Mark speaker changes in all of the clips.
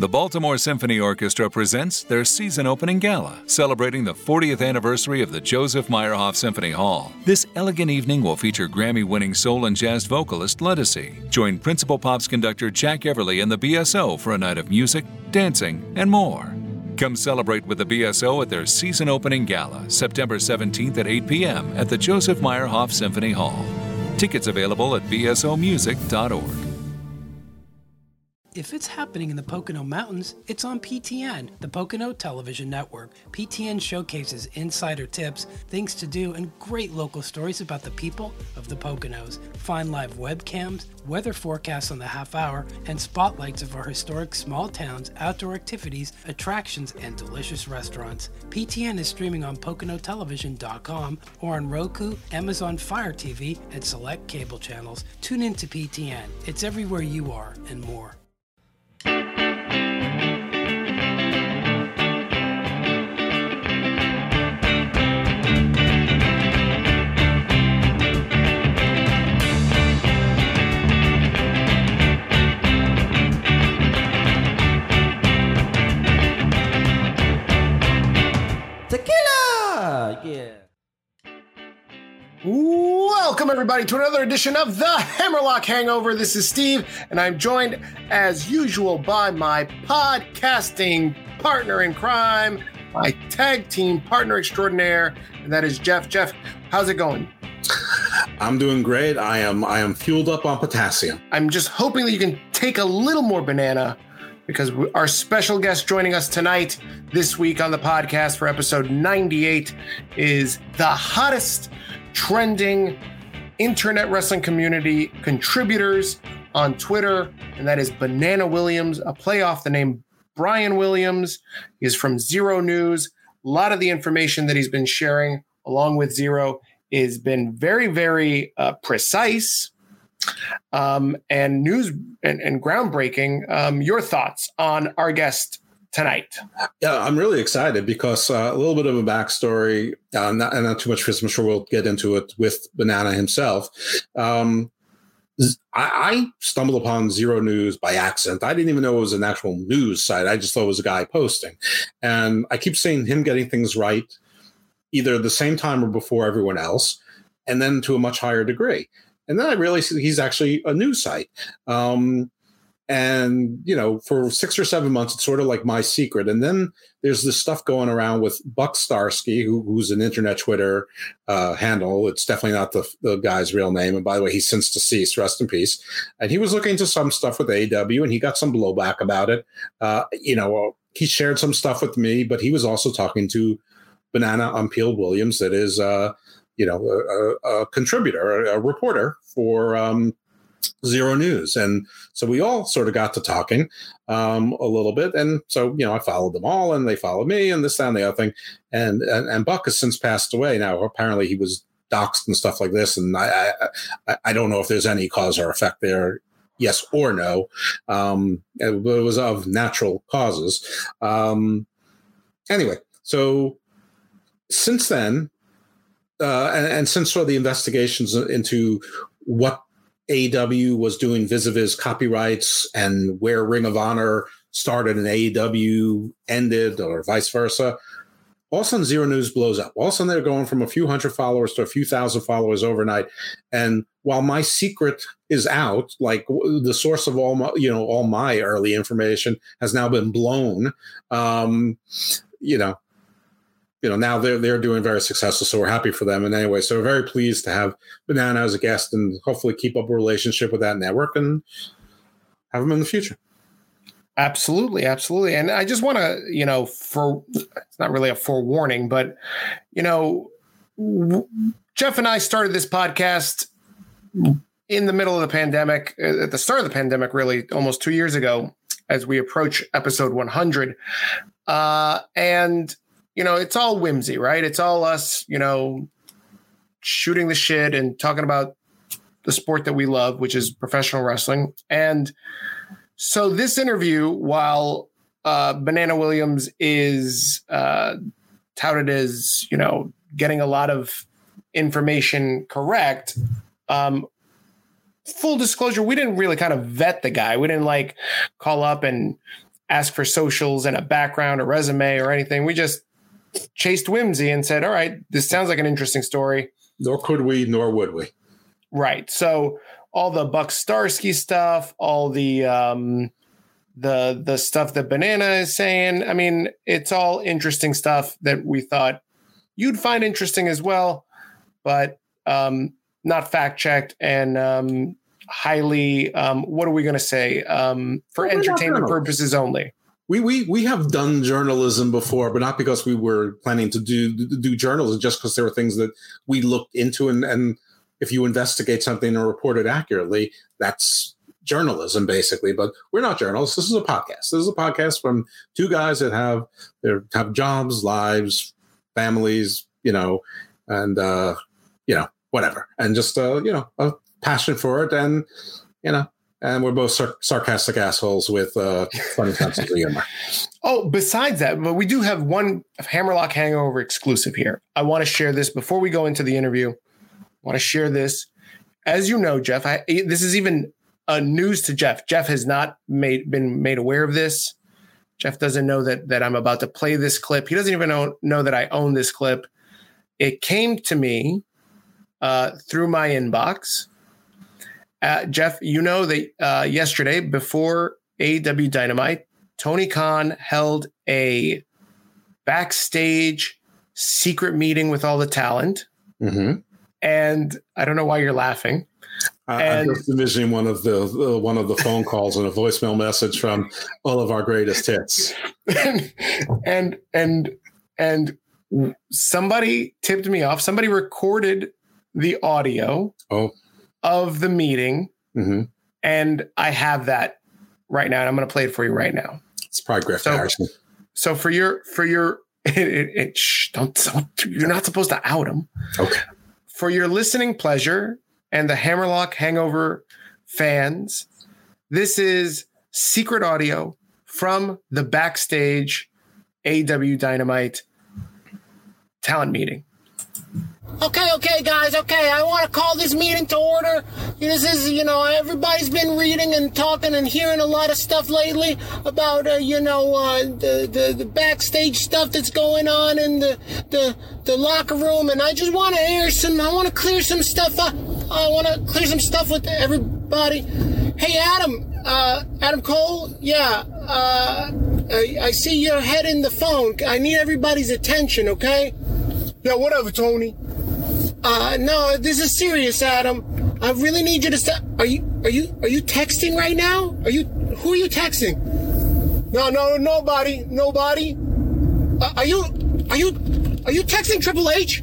Speaker 1: The Baltimore Symphony Orchestra presents their season opening gala, celebrating the 40th anniversary of the Joseph Meyerhoff Symphony Hall. This elegant evening will feature Grammy winning soul and jazz vocalist Ledisi. Join Principal Pops conductor Jack Everly and the BSO for a night of music, dancing, and more. Come celebrate with the BSO at their season opening gala, September 17th at 8 p.m. at the Joseph Meyerhoff Symphony Hall. Tickets available at bsomusic.org.
Speaker 2: If it's happening in the Pocono Mountains, it's on PTN, the Pocono Television Network. PTN showcases insider tips, things to do, and great local stories about the people of the Poconos. Find live webcams, weather forecasts on the half hour, and spotlights of our historic small towns, outdoor activities, attractions, and delicious restaurants. PTN is streaming on PoconoTelevision.com or on Roku, Amazon Fire TV, and select cable channels. Tune in to PTN. It's everywhere you are and more.
Speaker 3: Tequila! Yeah.
Speaker 4: Welcome, everybody, to another edition of the Hammerlock Hangover. This is Steve, and I'm joined, as usual, by my podcasting partner in crime, my tag team partner extraordinaire, and that is Jeff. Jeff, how's it going?
Speaker 5: I'm doing great. I am I am fueled up on potassium.
Speaker 4: I'm just hoping that you can take a little more banana because we- our special guest joining us tonight, this week on the podcast for episode 98, is the hottest trending internet wrestling community contributors on Twitter, and that is Banana Williams, a play off the name Brian Williams. Is from Xero News. A lot of the information that he's been sharing along with Xero has been very, very uh, precise um, and news and, and groundbreaking. Um, your thoughts on our guest tonight?
Speaker 5: Yeah, I'm really excited because uh, a little bit of a backstory, uh, not, and not too much because I'm sure we'll get into it with Banana himself. Um, I, stumbled upon Xero News by accident. I didn't even know it was an actual news site. I just thought it was a guy posting. And I keep seeing him getting things right, either at the same time or before everyone else, and then to a much higher degree. And then I realized he's actually a news site. Um, and you know, for six or seven months, it's sort of like my secret. And then there's this stuff going around with Buck Starsky, who, who's an internet Twitter uh, handle. It's definitely not the, the guy's real name. And by the way, he's since deceased. Rest in peace. And he was looking into some stuff with AEW, and he got some blowback about it. Uh, you know, he shared some stuff with me, but he was also talking to Banana Unpeeled Williams, that is, uh, you know, a, a, a contributor, a, a reporter for um, Xero News. And so we all sort of got to talking um, a little bit. And so, you know, I followed them all and they followed me and this, that, and the other thing. And, and, and Buck has since passed away. Now, apparently he was doxxed and stuff like this. And I, I, I don't know if there's any cause or effect there. Yes or no. Um, it, it was of natural causes. Um, anyway, so since then, uh, and, and since sort of the investigations into what AEW was doing vis-a-vis copyrights and where Ring of Honor started and AEW ended, or vice versa. All of a sudden, Xero News blows up. All of a sudden, they're going from a few hundred followers to a few thousand followers overnight. And while my secret is out, like the source of all my, you know, all my early information has now been blown. Um, you know, you know now they're they're doing very successful so we're happy for them and anyway so we're very pleased to have banana as a guest and hopefully keep up a relationship with that network and have them in the future
Speaker 4: Absolutely, absolutely. And I just want to, you know, for it's not really a forewarning, but you know, Jeff and I started this podcast in the middle of the pandemic, uh, at the start of the pandemic, really almost two years ago, as we approach episode 100. Uh, and you know, it's all whimsy, right? It's all us, you know, shooting the shit and talking about the sport that we love, which is professional wrestling. And so this interview, while uh, Banana Williams is uh, touted as, you know, getting a lot of information correct, um, full disclosure, we didn't really kind of vet the guy. We didn't like call up and ask for socials and a background, a resume, or anything. We just chased whimsy and said, "All right, this sounds like an interesting story."
Speaker 5: Nor could we, nor would we.
Speaker 4: Right. So all the Buck Starsky stuff, all the um, the the stuff that Banana is saying. I mean, it's all interesting stuff that we thought you'd find interesting as well, but um, not fact checked and um, highly. Um, what are we going to say? Um, for well, entertainment purposes only.
Speaker 5: We, we we have done journalism before, but not because we were planning to do do journalism, just because there were things that we looked into, and and if you investigate something and report it accurately, that's journalism basically. But we're not journalists. This is a podcast. This is a podcast from two guys that have their have jobs lives families you know and uh you know whatever. And just uh you know a passion for it and you know and we're both sar- sarcastic assholes with uh, funny sense of humor.
Speaker 4: Oh, besides that, but we do have one Hammerlock Hangover exclusive here. I want to share this before we go into the interview. I want to share this. As you know, Jeff, I, this is even uh, news to Jeff. Jeff has not made been made aware of this. Jeff doesn't know that that I'm about to play this clip. He doesn't even know, know that I own this clip. It came to me uh, through my inbox. Uh, Jeff, you know that uh, yesterday before AEW Dynamite, Tony Khan held a backstage secret meeting with all the talent.
Speaker 5: Mm-hmm.
Speaker 4: And I don't know why you're laughing.
Speaker 5: I, am just envisioning one of the uh, one of the phone calls and a voicemail message from all of our greatest hits.
Speaker 4: and and and somebody tipped me off. Somebody recorded the audio
Speaker 5: oh.
Speaker 4: Of the meeting,
Speaker 5: mm-hmm.
Speaker 4: and I have that right now. And I'm going to play it for you right now.
Speaker 5: It's probably Griff so, Harrison.
Speaker 4: So for your for your it, it, it shh, don't, don't you're not supposed to out him.
Speaker 5: Okay.
Speaker 4: For your listening pleasure, and the Hammerlock Hangover fans. This is secret audio from the backstage AEW Dynamite talent meeting.
Speaker 3: Okay, okay, guys, okay. I want to call this meeting to order. This is, you know, everybody's been reading and talking and hearing a lot of stuff lately about, uh, you know, uh, the, the the backstage stuff that's going on in the the the locker room, and I just want to air some. I want to clear some stuff up. I want to clear some stuff with everybody. Hey, Adam, uh, Adam Cole, yeah. Uh, I, I see your head in the phone. I need everybody's attention, okay? Yeah, whatever, Tony. Uh, no, this is serious, Adam. I really need you to stop. Are you, are you, are you texting right now? Are you, who are you texting? No, no, nobody, nobody. Uh, are you, are you, are you texting Triple H?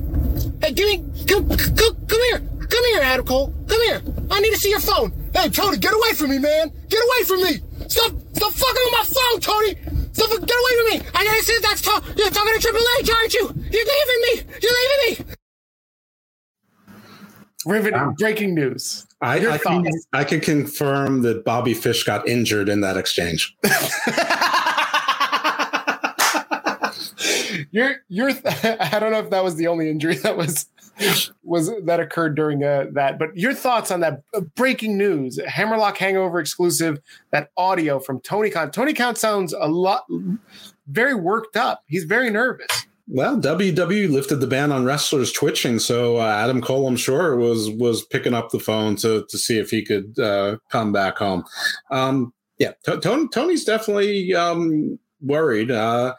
Speaker 3: Hey, give me, come, come, come here, come here, Adam Cole, come here. I need to see your phone. Hey, Tony, get away from me, man. Get away from me. Stop, stop fucking with my phone, Tony. Stop, get away from me. I gotta say that's, to- you're talking to Triple H, aren't you? You're leaving me. You're leaving me.
Speaker 4: Riveting breaking news.
Speaker 5: I, I can, I can confirm that Bobby Fish got injured in that exchange.
Speaker 4: your your I don't know if that was the only injury that was was that occurred during uh, that, but your thoughts on that uh, breaking news, Hammerlock Hangover exclusive, that audio from Tony Khan. Tony Khan sounds a lot very worked up. He's very nervous.
Speaker 5: Well, WWE lifted the ban on wrestlers twitching, so uh, Adam Cole, I'm sure, was was picking up the phone to to see if he could uh, come back home. Um, yeah, Tony, Tony's definitely um, worried. Uh,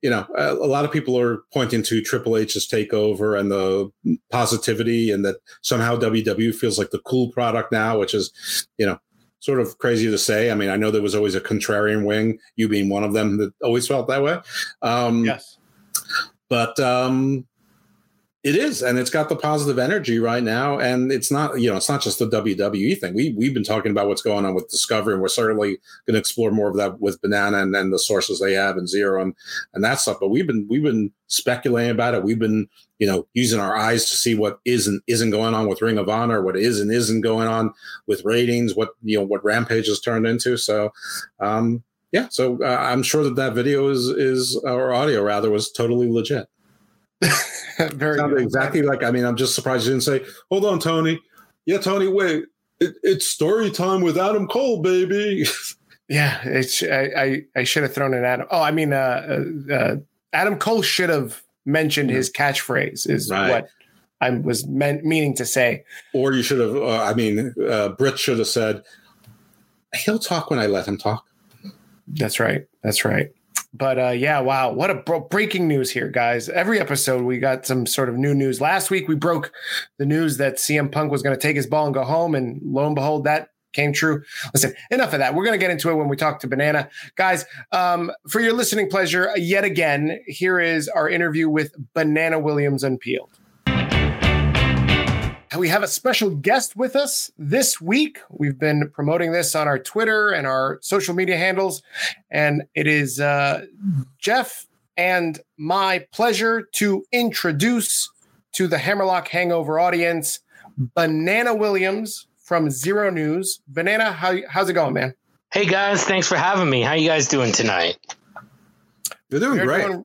Speaker 5: you know, a, a, lot of people are pointing to Triple H's takeover and the positivity, and that somehow WWE feels like the cool product now, which is, you know, sort of crazy to say. I mean, I know there was always a contrarian wing, you being one of them that always felt that way. Um,
Speaker 4: yes
Speaker 5: but um, it is, and it's got the positive energy right now. And it's not, you know, it's not just the WWE thing. We we've been talking about what's going on with Discovery, and we're certainly going to explore more of that with Banana and, and the sources they have and Xero and and that stuff. But we've been we've been speculating about it. We've been, you know, using our eyes to see what is and isn't going on with Ring of Honor, what is and isn't going on with ratings, what you know, what Rampage has turned into. So, um, yeah, so uh, I'm sure that that video is is or audio rather was totally legit.
Speaker 4: Very
Speaker 5: exactly like. I mean, I'm just surprised you didn't say, "Hold on, Tony." Yeah, Tony. Wait, it, it's story time with Adam Cole, baby.
Speaker 4: Yeah, it's I I, I should have thrown in Adam. Oh, I mean, uh, uh, uh Adam Cole should have mentioned his catchphrase. Is right. what I was meant meaning to say.
Speaker 5: Or you should have. Uh, I mean, uh, Britt should have said, "He'll talk when I let him talk."
Speaker 4: That's right. That's right. But uh, yeah, wow, what a bro- breaking news here, guys! Every episode we got some sort of new news. Last week we broke the news that CM Punk was going to take his ball and go home, and lo and behold, that came true. Listen, enough of that. We're going to get into it when we talk to Banana. Guys, um, for your listening pleasure, yet again, here is our interview with Banana Williams Unpeeled. We have a special guest with us this week. We've been promoting this on our Twitter and our social media handles, and it is uh, Jeff and my pleasure to introduce to the Hammerlock Hangover audience Banana Williams from Xero News. Banana, how, how's it going, man?
Speaker 6: Hey guys, thanks for having me. How you guys doing tonight?
Speaker 5: You're doing You're great. Doing,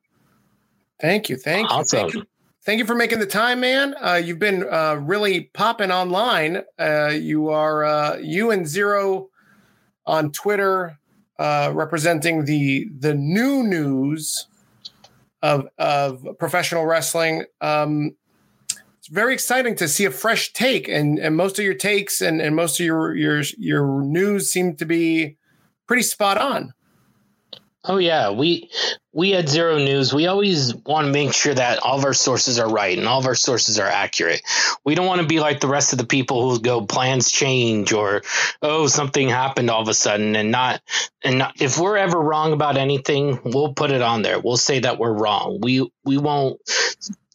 Speaker 4: thank you, thank you, awesome. thank you. Thank you for making the time, man. Uh, you've been uh, really popping online. Uh, you are uh, you and Xero on Twitter, uh, representing the the new news of of professional wrestling. Um, it's very exciting to see a fresh take and, and most of your takes and, and most of your your your news seem to be pretty spot on.
Speaker 6: Oh yeah, we we at Xero News, we always want to make sure that all of our sources are right and all of our sources are accurate. We don't want to be like the rest of the people who go plans change or oh something happened all of a sudden and not and not, if we're ever wrong about anything, we'll put it on there. We'll say that we're wrong. We we won't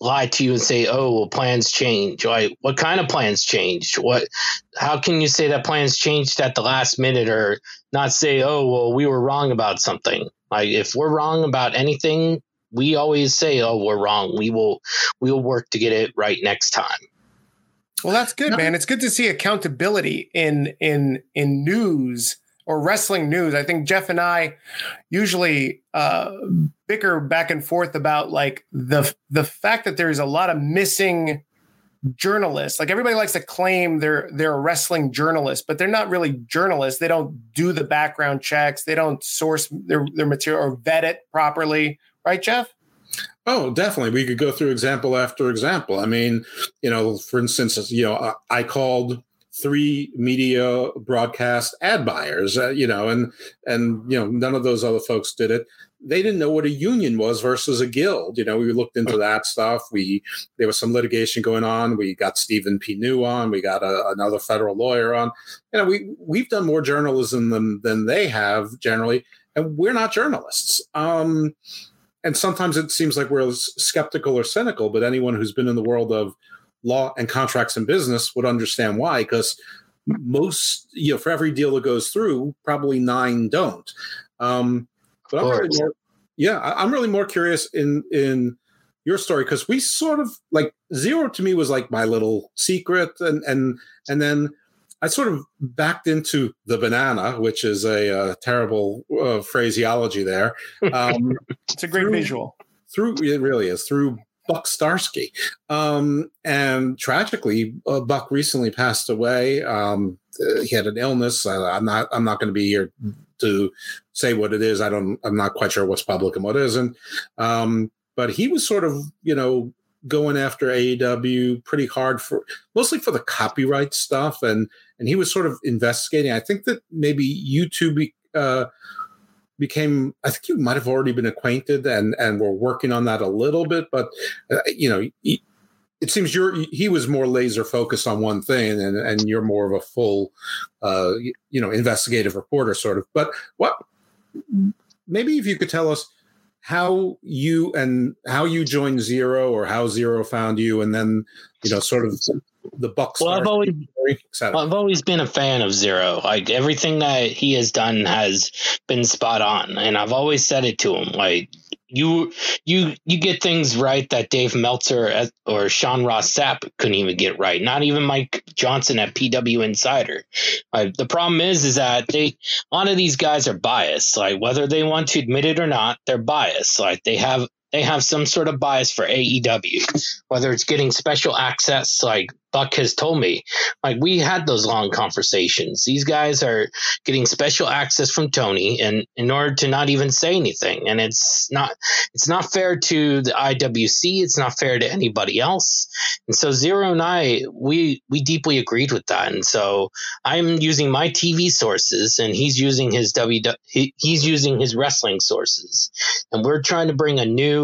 Speaker 6: lie to you and say, "Oh, well, plans change." Like, what kind of plans changed? What? How can you say that plans changed at the last minute, or not say, "Oh, well, we were wrong about something"? Like, if we're wrong about anything, we always say, "Oh, we're wrong." We will, we will work to get it right next time.
Speaker 4: Well, that's good, man. It's good to see accountability in in in news or wrestling news. I think Jeff and I usually uh, bicker back and forth about like the the fact that there's a lot of missing journalists. Like everybody likes to claim they're they're a wrestling journalist, but they're not really journalists. They don't do the background checks. They don't source their their material or vet it properly. Right, Jeff?
Speaker 5: Oh, definitely. We could go through example after example. I mean, you know, for instance, you know, I called three media broadcast ad buyers, uh, you know, and and you know none of those other folks did it. They didn't know what a union was versus a guild. You know, we looked into that stuff. We there was some litigation going on. We got Stephen P. New on. We got a, another federal lawyer on. You know, we we've done more journalism than than they have generally, and we're not journalists. Um, and sometimes it seems like we're skeptical or cynical, but anyone who's been in the world of law and contracts and business would understand why because most you know for every deal that goes through probably nine don't um but i'm really more, yeah i'm really more curious in in your story because we sort of like Xero to me was like my little secret and and and then i sort of backed into the banana which is a, uh, terrible uh, phraseology there
Speaker 4: um it's a great through, visual
Speaker 5: through it really is through Buck Starsky. Um, and tragically, uh, Buck recently passed away. Um, he had an illness. Uh, I'm not. I'm not going to be here to say what it is. I don't. I'm not quite sure what's public and what isn't. Um, but he was sort of, you know, going after AEW pretty hard for mostly for the copyright stuff, and and he was sort of investigating. I think that maybe YouTube. Uh, became i think you might have already been acquainted and and we're working on that a little bit but uh, you know it seems you're he was more laser focused on one thing and and you're more of a full uh you know investigative reporter sort of but what maybe if you could tell us how you and how you joined Xero or how Xero found you and then you know sort of the Bucks.
Speaker 6: Well, I've always, I've always been a fan of Xero. Like everything that he has done has been spot on, and I've always said it to him. Like you, you, you get things right that Dave Meltzer or Sean Ross Sapp couldn't even get right. Not even Mike Johnson at PW Insider. Like the problem is, is that they, a lot of these guys are biased. Like whether they want to admit it or not, they're biased. Like they have they have some sort of bias for AEW, whether it's getting special access, like Buck has told me. Like we had those long conversations. These guys are getting special access from Tony, and in order to not even say anything, and it's not it's not fair to the IWC. It's not fair to anybody else. And so Xero and I, we we deeply agreed with that. And so I'm using my TV sources, and he's using his W. He, he's using his wrestling sources, and we're trying to bring a new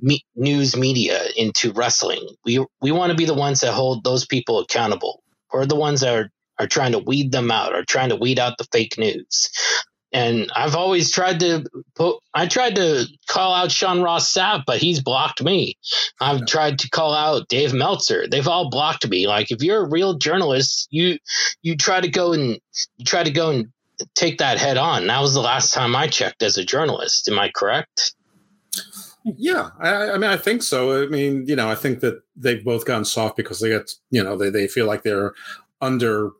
Speaker 6: me, news media into wrestling. We we want to be the ones that hold those people accountable. We're the ones that are, are trying to weed them out, or trying to weed out the fake news. And I've always tried to put, I tried to call out Sean Ross Sapp, but he's blocked me. I've tried to call out Dave Meltzer. They've all blocked me. Like if you're a real journalist, you you try to go and you try to go and take that head on. That was the last time I checked as a journalist. Am I correct?
Speaker 5: Yeah, I, I, mean, I think so. I mean, you know, I think that they've both gone soft because they get, you know, they, they feel like they're under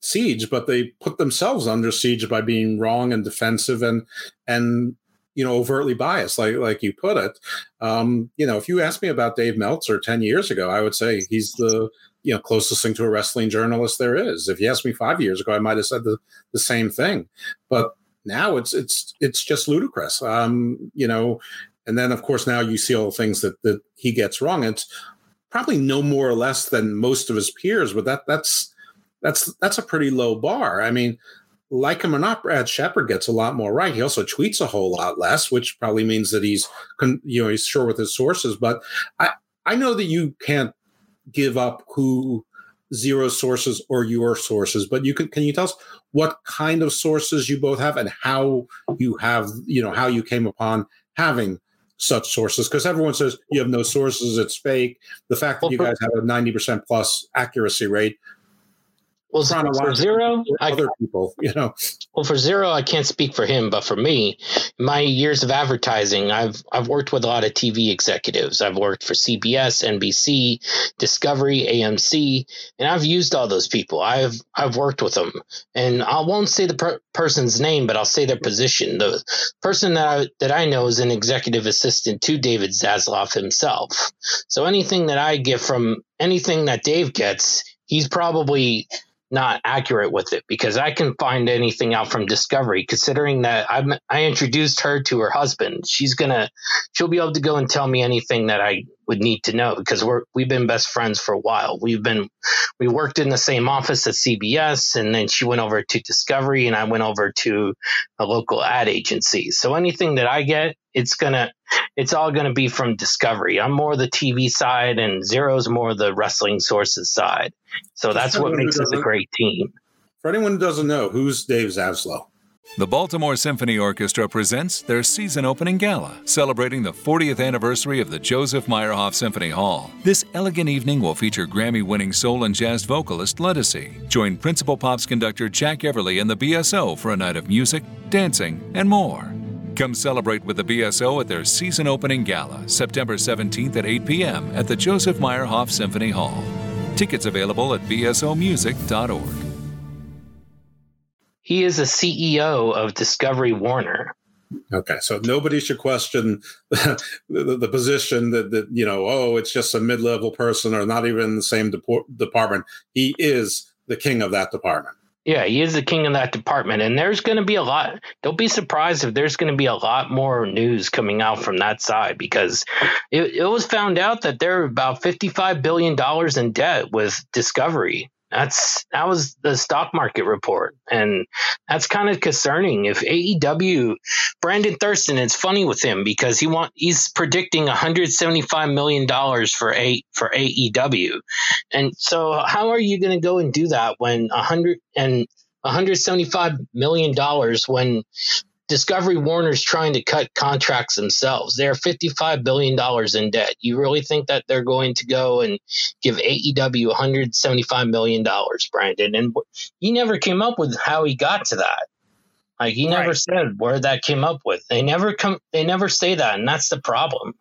Speaker 5: siege, but they put themselves under siege by being wrong and defensive and and you know overtly biased, like like you put it. Um, you know, if you asked me about Dave Meltzer ten years ago, I would say he's the you know closest thing to a wrestling journalist there is. If you asked me five years ago, I might have said the, the same thing. But now it's it's it's just ludicrous. Um, you know, and then, of course, now you see all the things that, that he gets wrong. It's probably no more or less than most of his peers, but that that's that's that's a pretty low bar. I mean, like him or not, Brad Shepard gets a lot more right. He also tweets a whole lot less, which probably means that he's you know he's sure with his sources. But I I know that you can't give up who Xero sources or your sources, but you can can you tell us what kind of sources you both have and how you have you know how you came upon having such sources because everyone says you have no sources, it's fake. The fact that you guys have a 90% plus accuracy rate
Speaker 6: well, for Xero,
Speaker 5: other I, people, you know.
Speaker 6: Well, for Xero, I can't speak for him, but for me, my years of advertising, I've I've worked with a lot of TV executives. I've worked for CBS, NBC, Discovery, AMC, and I've used all those people. I've I've worked with them, and I won't say the per- person's name, but I'll say their position. The person that I, that I know is an executive assistant to David Zaslav himself. So anything that I get from anything that Dave gets, he's probably not accurate with it because I can find anything out from Discovery. Considering that I I introduced her to her husband, she's gonna she'll be able to go and tell me anything that I would need to know because we're we've been best friends for a while. We've been we worked in the same office at CBS, and then she went over to Discovery, and I went over to a local ad agency. So anything that I get, it's gonna it's all gonna be from Discovery. I'm more the TV side, and Xero's more the wrestling sources side. So that's what makes us a great team.
Speaker 5: For anyone who doesn't know, who's Dave Zaslav?
Speaker 1: The Baltimore Symphony Orchestra presents their season opening gala, celebrating the 40th anniversary of the Joseph Meyerhoff Symphony Hall. This elegant evening will feature Grammy winning soul and jazz vocalist Ledisi. Join Principal Pops conductor Jack Everly and the BSO for a night of music, dancing, and more. Come celebrate with the BSO at their season opening gala, September 17th at 8 p.m. at the Joseph Meyerhoff Symphony Hall. Tickets available at bsomusic.org.
Speaker 6: He is a CEO of Discovery Warner.
Speaker 5: Okay, so nobody should question the, the, the, position that, that, you know, oh, it's just a mid level person or not even in the same de- department. He is the king of that department.
Speaker 6: Yeah, he is the king of that department. And there's going to be a lot. Don't be surprised if there's going to be a lot more news coming out from that side because it, it was found out that they're about $55 billion in debt with Discovery. That's that was the stock market report, and that's kind of concerning. If AEW, Brandon Thurston, it's funny with him because he want he's predicting 175 million dollars for a for AEW, and so how are you going to go and do that when 100 and 175 million dollars when Discovery Warner's trying to cut contracts themselves. They're $55 billion in debt. You really think that they're going to go and give AEW $175 million, Brandon? And he never came up with how he got to that. Like he never right. said where that came up with. They never come. They never say that, and that's the problem.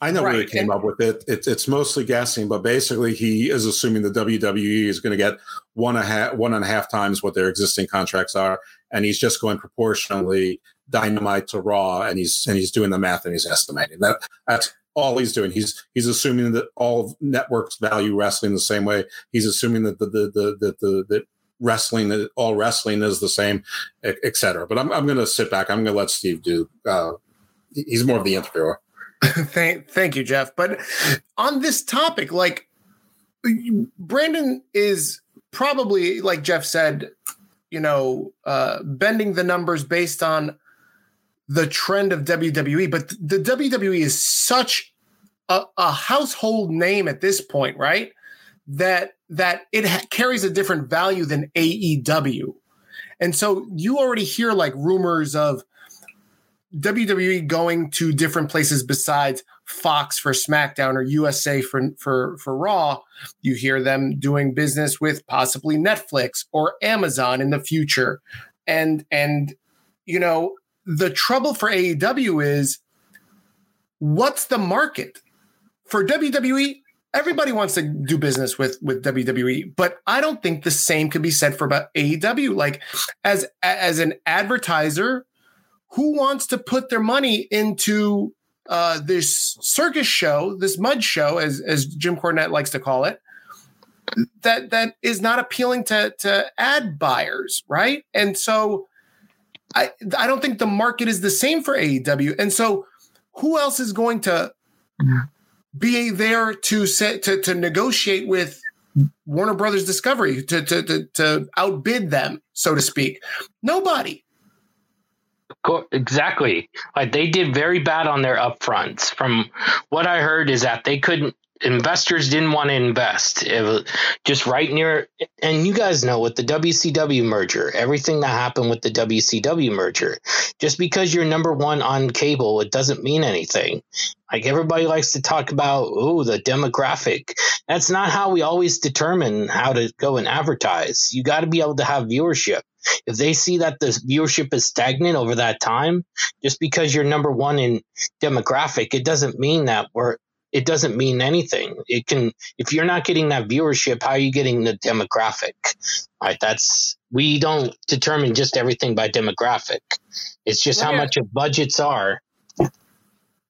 Speaker 5: I know right. where he came and, up with it. It's it's mostly guessing, but basically he is assuming the WWE is going to get one and a half one and a half times what their existing contracts are, and he's just going proportionally dynamite to raw and he's and he's doing the math and he's estimating. That that's all he's doing. He's he's assuming that all networks value wrestling the same way. He's assuming that the the the the, the, the wrestling all wrestling is the same etc but i'm, I'm going to sit back. I'm going to let steve do uh, he's more of the interviewer.
Speaker 4: Thank thank you jeff. But on this topic like brandon is probably like jeff said you know uh bending the numbers based on the trend of WWE, but the WWE is such a, a household name at this point, right? That that it ha- carries a different value than AEW. And so you already hear like rumors of WWE going to different places besides Fox for SmackDown or USA for for for Raw. You hear them doing business with possibly Netflix or Amazon in the future. And and you know, the trouble for AEW is what's the market? For WWE, everybody wants to do business with with WWE, but I don't think the same could be said for about AEW. Like as as an advertiser, who wants to put their money into uh, this circus show, this mud show, as as Jim Cornette likes to call it, that that is not appealing to to ad buyers, right? And so I I don't think the market is the same for AEW. And so who else is going to be there to set to, to negotiate with Warner Brothers Discovery to, to to to outbid them, so to speak? Nobody.
Speaker 6: Exactly. Like they did very bad on their upfronts. From what I heard is that they couldn't investors didn't want to invest. It was just right near, and you guys know with the WCW merger, everything that happened with the WCW merger, just because you're number one on cable, it doesn't mean anything. Like everybody likes to talk about, oh, the demographic. That's not how we always determine how to go and advertise. You got to be able to have viewership. If they see that the viewership is stagnant over that time, just because you're number one in demographic, it doesn't mean that we're it doesn't mean anything. It can if you're not getting that viewership, how are you getting the demographic? Right? That's we don't determine just everything by demographic. It's just how much of budgets are.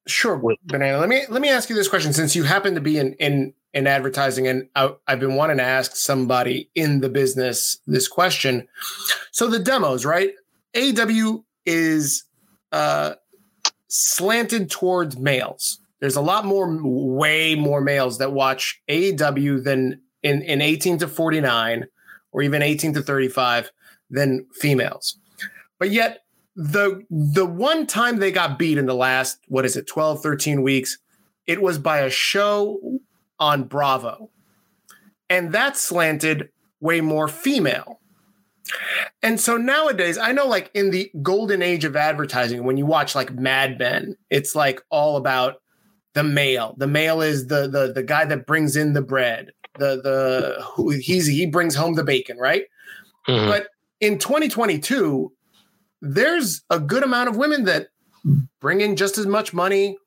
Speaker 4: Sure, banana. Let me let me ask you this question since you happen to be in in in advertising and I, I've been wanting to ask somebody in the business this question. So the demos, right? AEW is uh slanted towards males there's a lot more, way more males that watch AEW than in, in 18 to 49 or even 18 to 35 than females. But yet, the the one time they got beat in the last what is it 12 13 weeks it was by a show on bravo and that slanted way more female and so nowadays, I know like in the golden age of advertising, when you watch like Mad Men, it's like all about the male. The male is the the the guy that brings in the bread. The the who he's he brings home the bacon, right? Mm-hmm. But in 2022, there's a good amount of women that bring in just as much money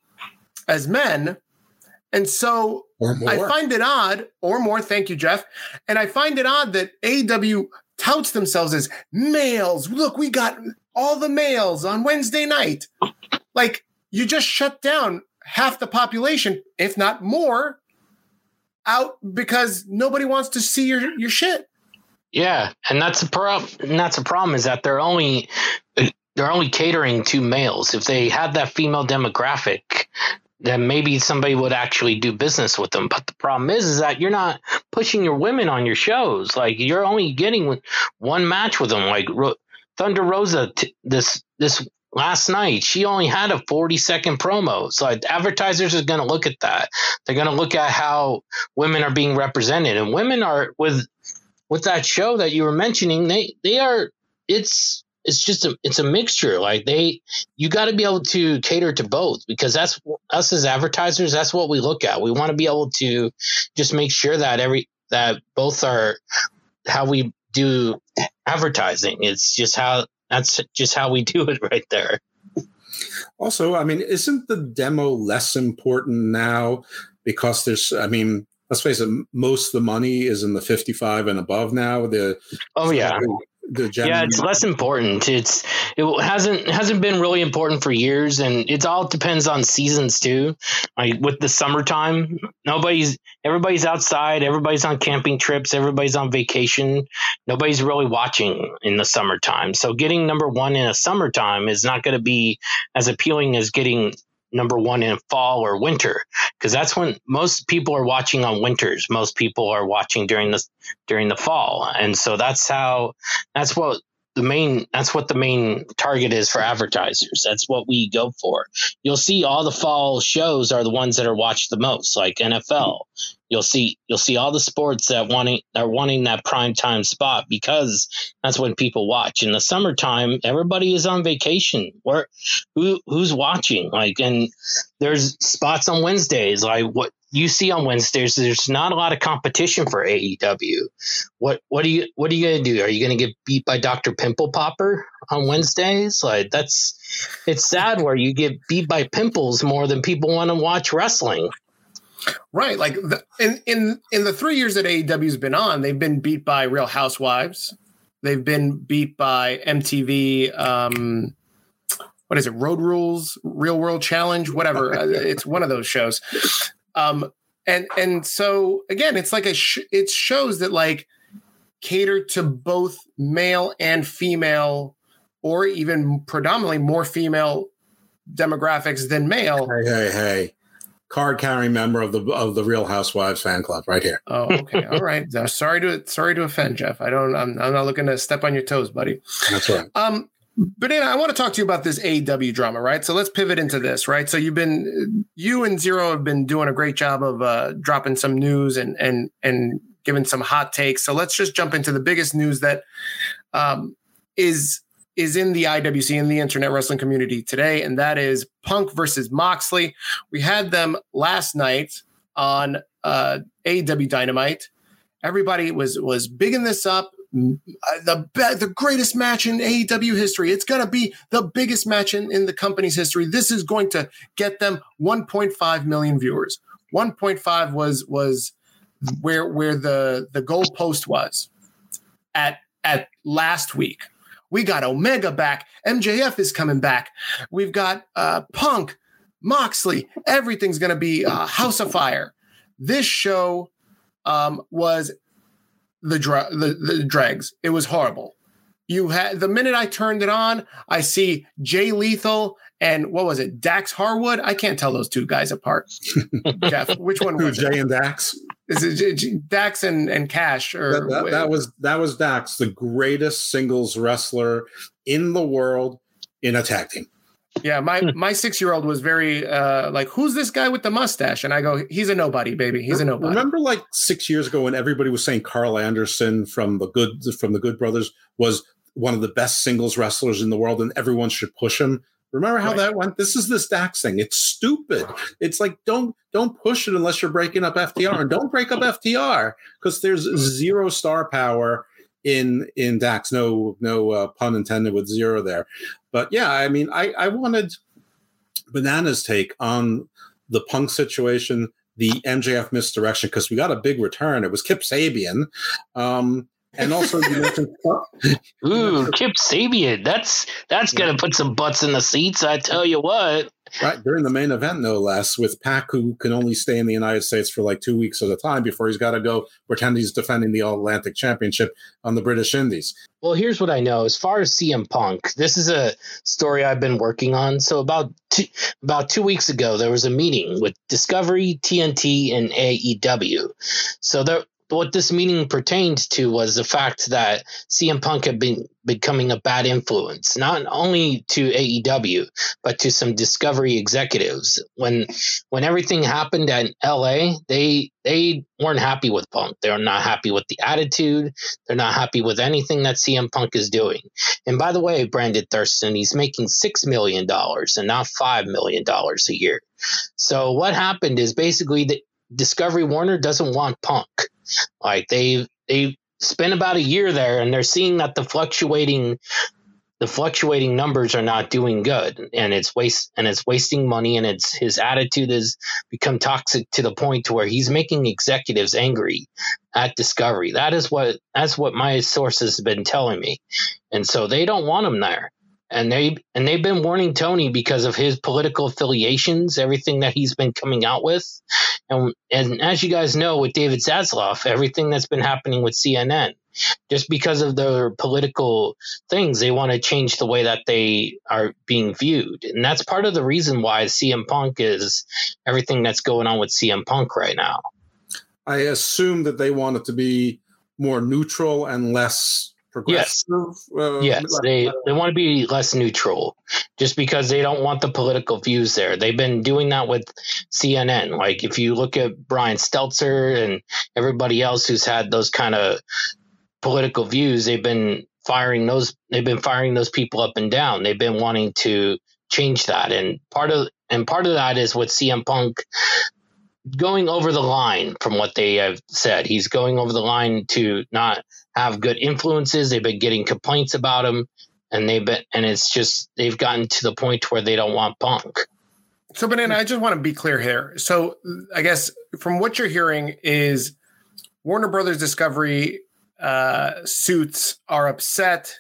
Speaker 4: as men. And so I find it odd, or more, thank you, Jeff. And I find it odd that AEW touts themselves as males. Look, we got all the males on Wednesday night. Like, you just shut down half the population, if not more, out because nobody wants to see your your shit.
Speaker 6: Yeah, and that's a problem. That's a problem is that they're only they're only catering to males. If they had that female demographic, then maybe somebody would actually do business with them. But the problem is, is that you're not pushing your women on your shows. Like you're only getting one match with them. Like Thunder Rosa, t- this this last night she only had a 40 second promo so advertisers are going to look at that they're going to look at how women are being represented and women are with with that show that you were mentioning they they are it's it's just a it's a mixture like they you got to be able to cater to both because that's us as advertisers that's what we look at we want to be able to just make sure that every that both are how we do advertising it's just how that's just how we do it right there.
Speaker 5: Also, I mean, isn't the demo less important now because there's, I mean, let's face it, most of the money is in the 55 and above now. The
Speaker 6: oh yeah, yeah, it's less important. It's it hasn't hasn't been really important for years, and it all depends on seasons too. Like with the summertime, nobody's everybody's outside, everybody's on camping trips, everybody's on vacation. Nobody's really watching in the summertime. So getting number one in a summertime is not going to be as appealing as getting number one in fall or winter because that's when most people are watching on winters. Most people are watching during the during the fall. And so that's how that's what the main that's what the main target is for advertisers. That's what we go for. You'll see all the fall shows are the ones that are watched the most like nfl you'll see you'll see all the sports that wanting are wanting that prime time spot because that's when people watch. In the summertime everybody is on vacation. Where who who's watching? Like and there's spots on wednesdays like what you see on Wednesdays, there's not a lot of competition for AEW. What what are you what are you gonna do? Are you gonna get beat by Doctor Pimple Popper on Wednesdays? Like that's it's sad where you get beat by pimples more than people want to watch wrestling.
Speaker 4: Right, like the, in in in the three years that AEW's been on, they've been beat by Real Housewives. They've been beat by MTV. Um, what is it? Road Rules, Real World Challenge, whatever. It's one of those shows. Um, and and so again, it's like a sh- it shows that like cater to both male and female, or even predominantly more female demographics than male.
Speaker 5: Hey, hey, hey! Card carrying member of the of the Real Housewives fan club, right here.
Speaker 4: Oh, okay, all right. sorry to sorry to offend, Jeff. I don't. I'm, I'm not looking to step on your toes, buddy.
Speaker 5: That's right.
Speaker 4: Um, but I want to talk to you about this AEW drama, right? So let's pivot into this, right? So you've been, you and Xero have been doing a great job of uh, dropping some news and and and giving some hot takes. So let's just jump into the biggest news that um, is is in the IWC in the internet wrestling community today, and that is Punk versus Moxley. We had them last night on uh, AEW Dynamite. Everybody was was bigging this up the the greatest match in AEW history. It's going to be the biggest match in, in the company's history. This is going to get them 1.5 million viewers. 1.5 was was where where the the goalpost was at at last week. We got Omega back. MJF is coming back. We've got uh, Punk, Moxley. Everything's going to be uh, House of Fire. This show um, was the, dra- the the dregs. It was horrible. You had the minute I turned it on, I see Jay Lethal and what was it, Dax Harwood? I can't tell those two guys apart. Jeff, which one was
Speaker 5: Jay it? and Dax?
Speaker 4: Is it Dax and, and Cash? Or
Speaker 5: that, that, that was that was Dax, the greatest singles wrestler in the world in a tag team.
Speaker 4: Yeah, my hmm. my six year old was very uh, like, "Who's this guy with the mustache?" And I go, "He's a nobody, baby. He's a nobody."
Speaker 5: Remember, like six years ago, when everybody was saying Karl Anderson from the good from the Good Brothers was one of the best singles wrestlers in the world, and everyone should push him. Remember how right. that went? This is this Dax thing. It's stupid. It's like don't don't push it unless you're breaking up FTR, and don't break up FTR because there's zero star power in in Dax. No no uh, pun intended with zero there. But yeah, I mean, I I wanted Banana's take on the Punk situation, the MJF misdirection because we got a big return. It was Kip Sabian. Um, and also you mentioned
Speaker 6: Ooh, Kip Sabian. That's that's yeah. gonna put some butts in the seats, I tell you what.
Speaker 5: Right during the main event, no less, with Pac, who can only stay in the United States for like two weeks at a time before he's got to go pretend he's defending the All Atlantic Championship on the British Indies.
Speaker 6: Well, here's what I know. As far as CM Punk, this is a story I've been working on. So about two, about two weeks ago, there was a meeting with Discovery, TNT, and AEW. So there what this meeting pertained to was the fact that CM Punk had been becoming a bad influence, not only to AEW, but to some Discovery executives. When when everything happened at LA, they they weren't happy with Punk. They're not happy with the attitude. They're not happy with anything that CM Punk is doing. And by the way, Brandon Thurston, he's making six million dollars and not five million dollars a year. So what happened is basically the Discovery Warner doesn't want Punk. Like they they spent about a year there, and they're seeing that the fluctuating the fluctuating numbers are not doing good. And it's waste and it's wasting money and it's his attitude has become toxic to the point to where he's making executives angry at discovery. That is what that's what my sources have been telling me. And so they don't want him there. And they and they've been warning Tony because of his political affiliations, everything that he's been coming out with, and and as you guys know with David Zaslav, everything that's been happening with CNN, just because of their political things, they want to change the way that they are being viewed, and that's part of the reason why CM Punk is everything that's going on with CM Punk right now.
Speaker 5: I assume that they want it to be more neutral and less
Speaker 6: Yes, uh, yes, they they want to be less neutral, just because they don't want the political views there. They've been doing that with CNN. Like if you look at Brian Stelter and everybody else who's had those kind of political views, they've been firing those. They've been firing those people up and down. They've been wanting to change that, and part of and part of that is with CM Punk going over the line from what they have said. He's going over the line to not have good influences. They've been getting complaints about him, and they've been, and it's just they've gotten to the point where they don't want Punk.
Speaker 4: So, Banana, I just want to be clear here. So, I guess from what you're hearing is Warner Brothers Discovery uh, suits are upset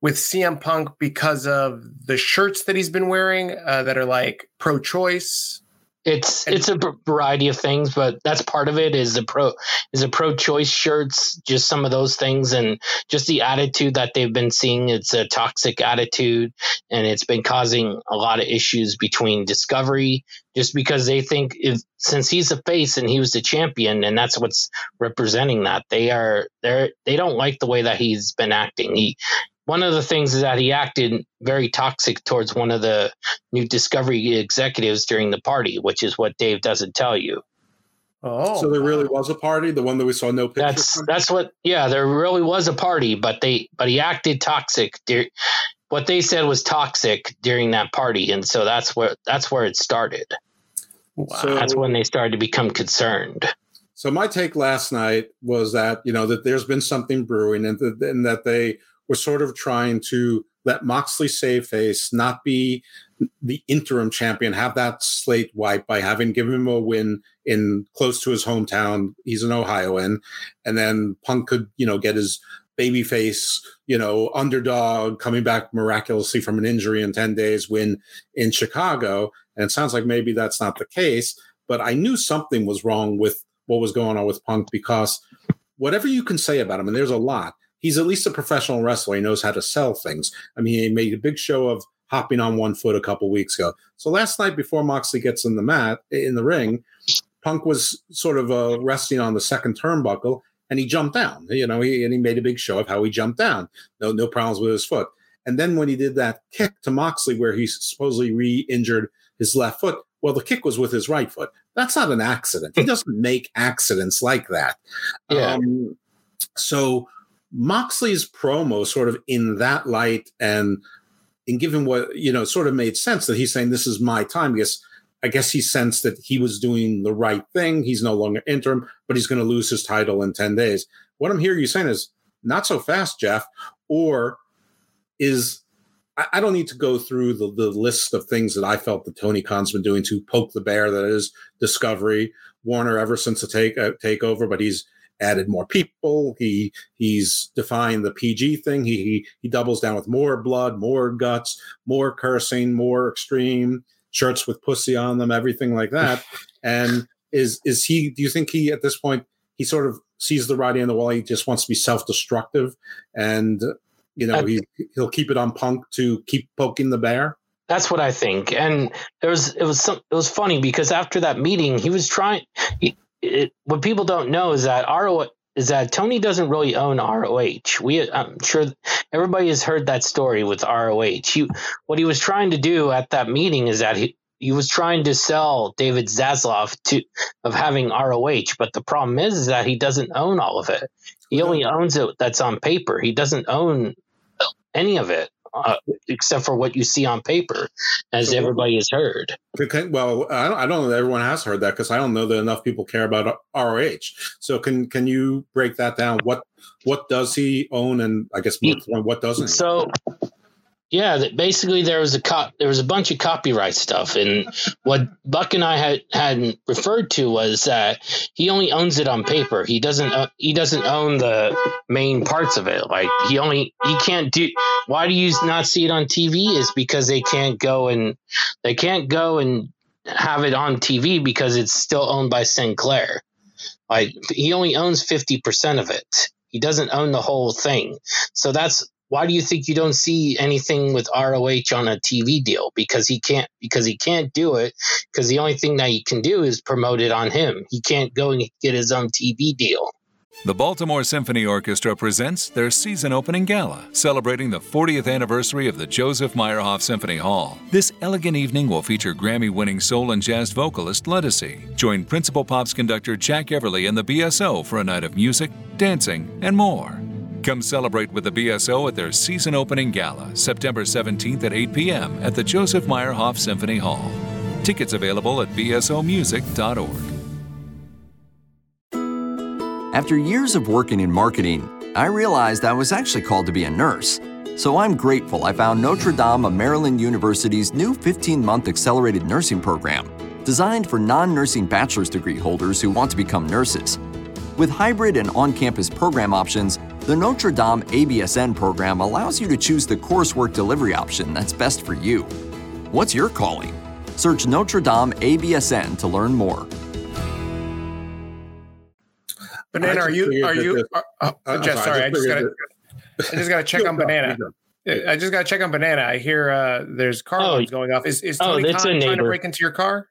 Speaker 4: with CM Punk because of the shirts that he's been wearing uh, that are like pro-choice
Speaker 6: it's it's a variety of things, but that's part of it. Is the pro is a pro choice shirts, just some of those things, and just the attitude that they've been seeing. It's a toxic attitude, and it's been causing a lot of issues between Discovery, just because they think if since he's a face and he was the champion, and that's what's representing that they are they're they don't like the way that he's been acting. He one of the things is that he acted very toxic towards one of the new Discovery executives during the party, which is what Dave doesn't tell you.
Speaker 5: Oh, so there really was a party, the one that we saw no pictures.
Speaker 6: That's
Speaker 5: from?
Speaker 6: that's what. Yeah, there really was a party, but they but he acted toxic. what they said was toxic during that party, and so that's where that's where it started. Wow. So, that's when they started to become concerned.
Speaker 5: So my take last night was that you know that there's been something brewing, and, th- and that they were sort of trying to let Moxley save face, not be the interim champion, have that slate wiped by having given him a win in close to his hometown. He's an Ohioan, and then Punk could, you know, get his baby face, you know, underdog coming back miraculously from an injury in 10 days win in Chicago. And it sounds like maybe that's not the case, but I knew something was wrong with what was going on with Punk because whatever you can say about him, and there's a lot, he's at least a professional wrestler. He knows how to sell things. I mean, he made a big show of hopping on one foot a couple weeks ago. So last night before Moxley gets in the mat in the ring, Punk was sort of uh, resting on the second turnbuckle and he jumped down. You know, he and he made a big show of how he jumped down. No, no problems with his foot. And then when he did that kick to Moxley, where he supposedly re-injured his left foot, well, the kick was with his right foot. That's not an accident. He doesn't make accidents like that. Yeah. Um, so Moxley's promo sort of in that light and in given what, you know, sort of made sense that he's saying this is my time because I guess he sensed that he was doing the right thing. He's no longer interim, but he's going to lose his title in 10 days. What I'm hearing you saying is not so fast, Jeff, or is I don't need to go through the, the list of things that I felt that Tony Khan's been doing to poke the bear that is Discovery, Warner ever since the take uh, takeover, but he's added more people. He he's defined the PG thing. He, he he doubles down with more blood, more guts, more cursing, more extreme shirts with pussy on them, everything like that. and is is he? Do you think he at this point he sort of sees the writing on the wall? He just wants to be self destructive, and you know he he'll keep it on Punk to keep poking the bear.
Speaker 6: That's what I think. And there was it was some it was funny because after that meeting, he was trying. He, it, what people don't know is that RO is that Tony doesn't really own ROH. We I'm sure everybody has heard that story with ROH. He, what he was trying to do at that meeting is that he he was trying to sell David Zaslav to of having ROH, but the problem is, is that he doesn't own all of it. He only owns it that's on paper. He doesn't own any of it uh, except for what you see on paper, as so, everybody has heard.
Speaker 5: Well, I don't, I don't know that everyone has heard that because I don't know that enough people care about ROH. So can can you break that down? What what does he own, and I guess he, what doesn't?
Speaker 6: So Yeah, that basically there was a there was a bunch of copyright stuff, and what Buck and I had had referred to was that he only owns it on paper. He doesn't uh, he doesn't own the main parts of it. Like he only he can't do. Why do you not see it on TV? Is because they can't go and they can't go and have it on TV because it's still owned by Sinclair. Like he only owns fifty percent of it. He doesn't own the whole thing. So that's why do you think you don't see anything with ROH on a TV deal? Because he can't because he can't do it because the only thing that he can do is promote it on him. He can't go and get his own TV deal.
Speaker 1: The Baltimore Symphony Orchestra presents their season opening gala, celebrating the 40th anniversary of the Joseph Meyerhoff Symphony Hall. This elegant evening will feature Grammy winning soul and jazz vocalist Ledisi. Join Principal Pops conductor Jack Everly and the BSO for a night of music, dancing, and more. Come celebrate with the BSO at their season opening gala, September 17th at 8 p.m. at the Joseph Meyerhoff Symphony Hall. Tickets available at bsomusic.org.
Speaker 7: After years of working in marketing, I realized I was actually called to be a nurse. So I'm grateful I found Notre Dame of Maryland University's new 15 month accelerated nursing program, designed for non nursing bachelor's degree holders who want to become nurses. With hybrid and on campus program options, the Notre Dame ABSN program allows you to choose the coursework delivery option that's best for you. What's your calling? Search Notre Dame ABSN to learn more.
Speaker 4: Banana, are you are you? Are, uh, uh, Jeff, sorry, I just got to I just got to check on Banana. I just got to check on Banana. I hear uh, there's car oh, alarms going off. Is is oh, Tony oh, Khan trying to break into your car?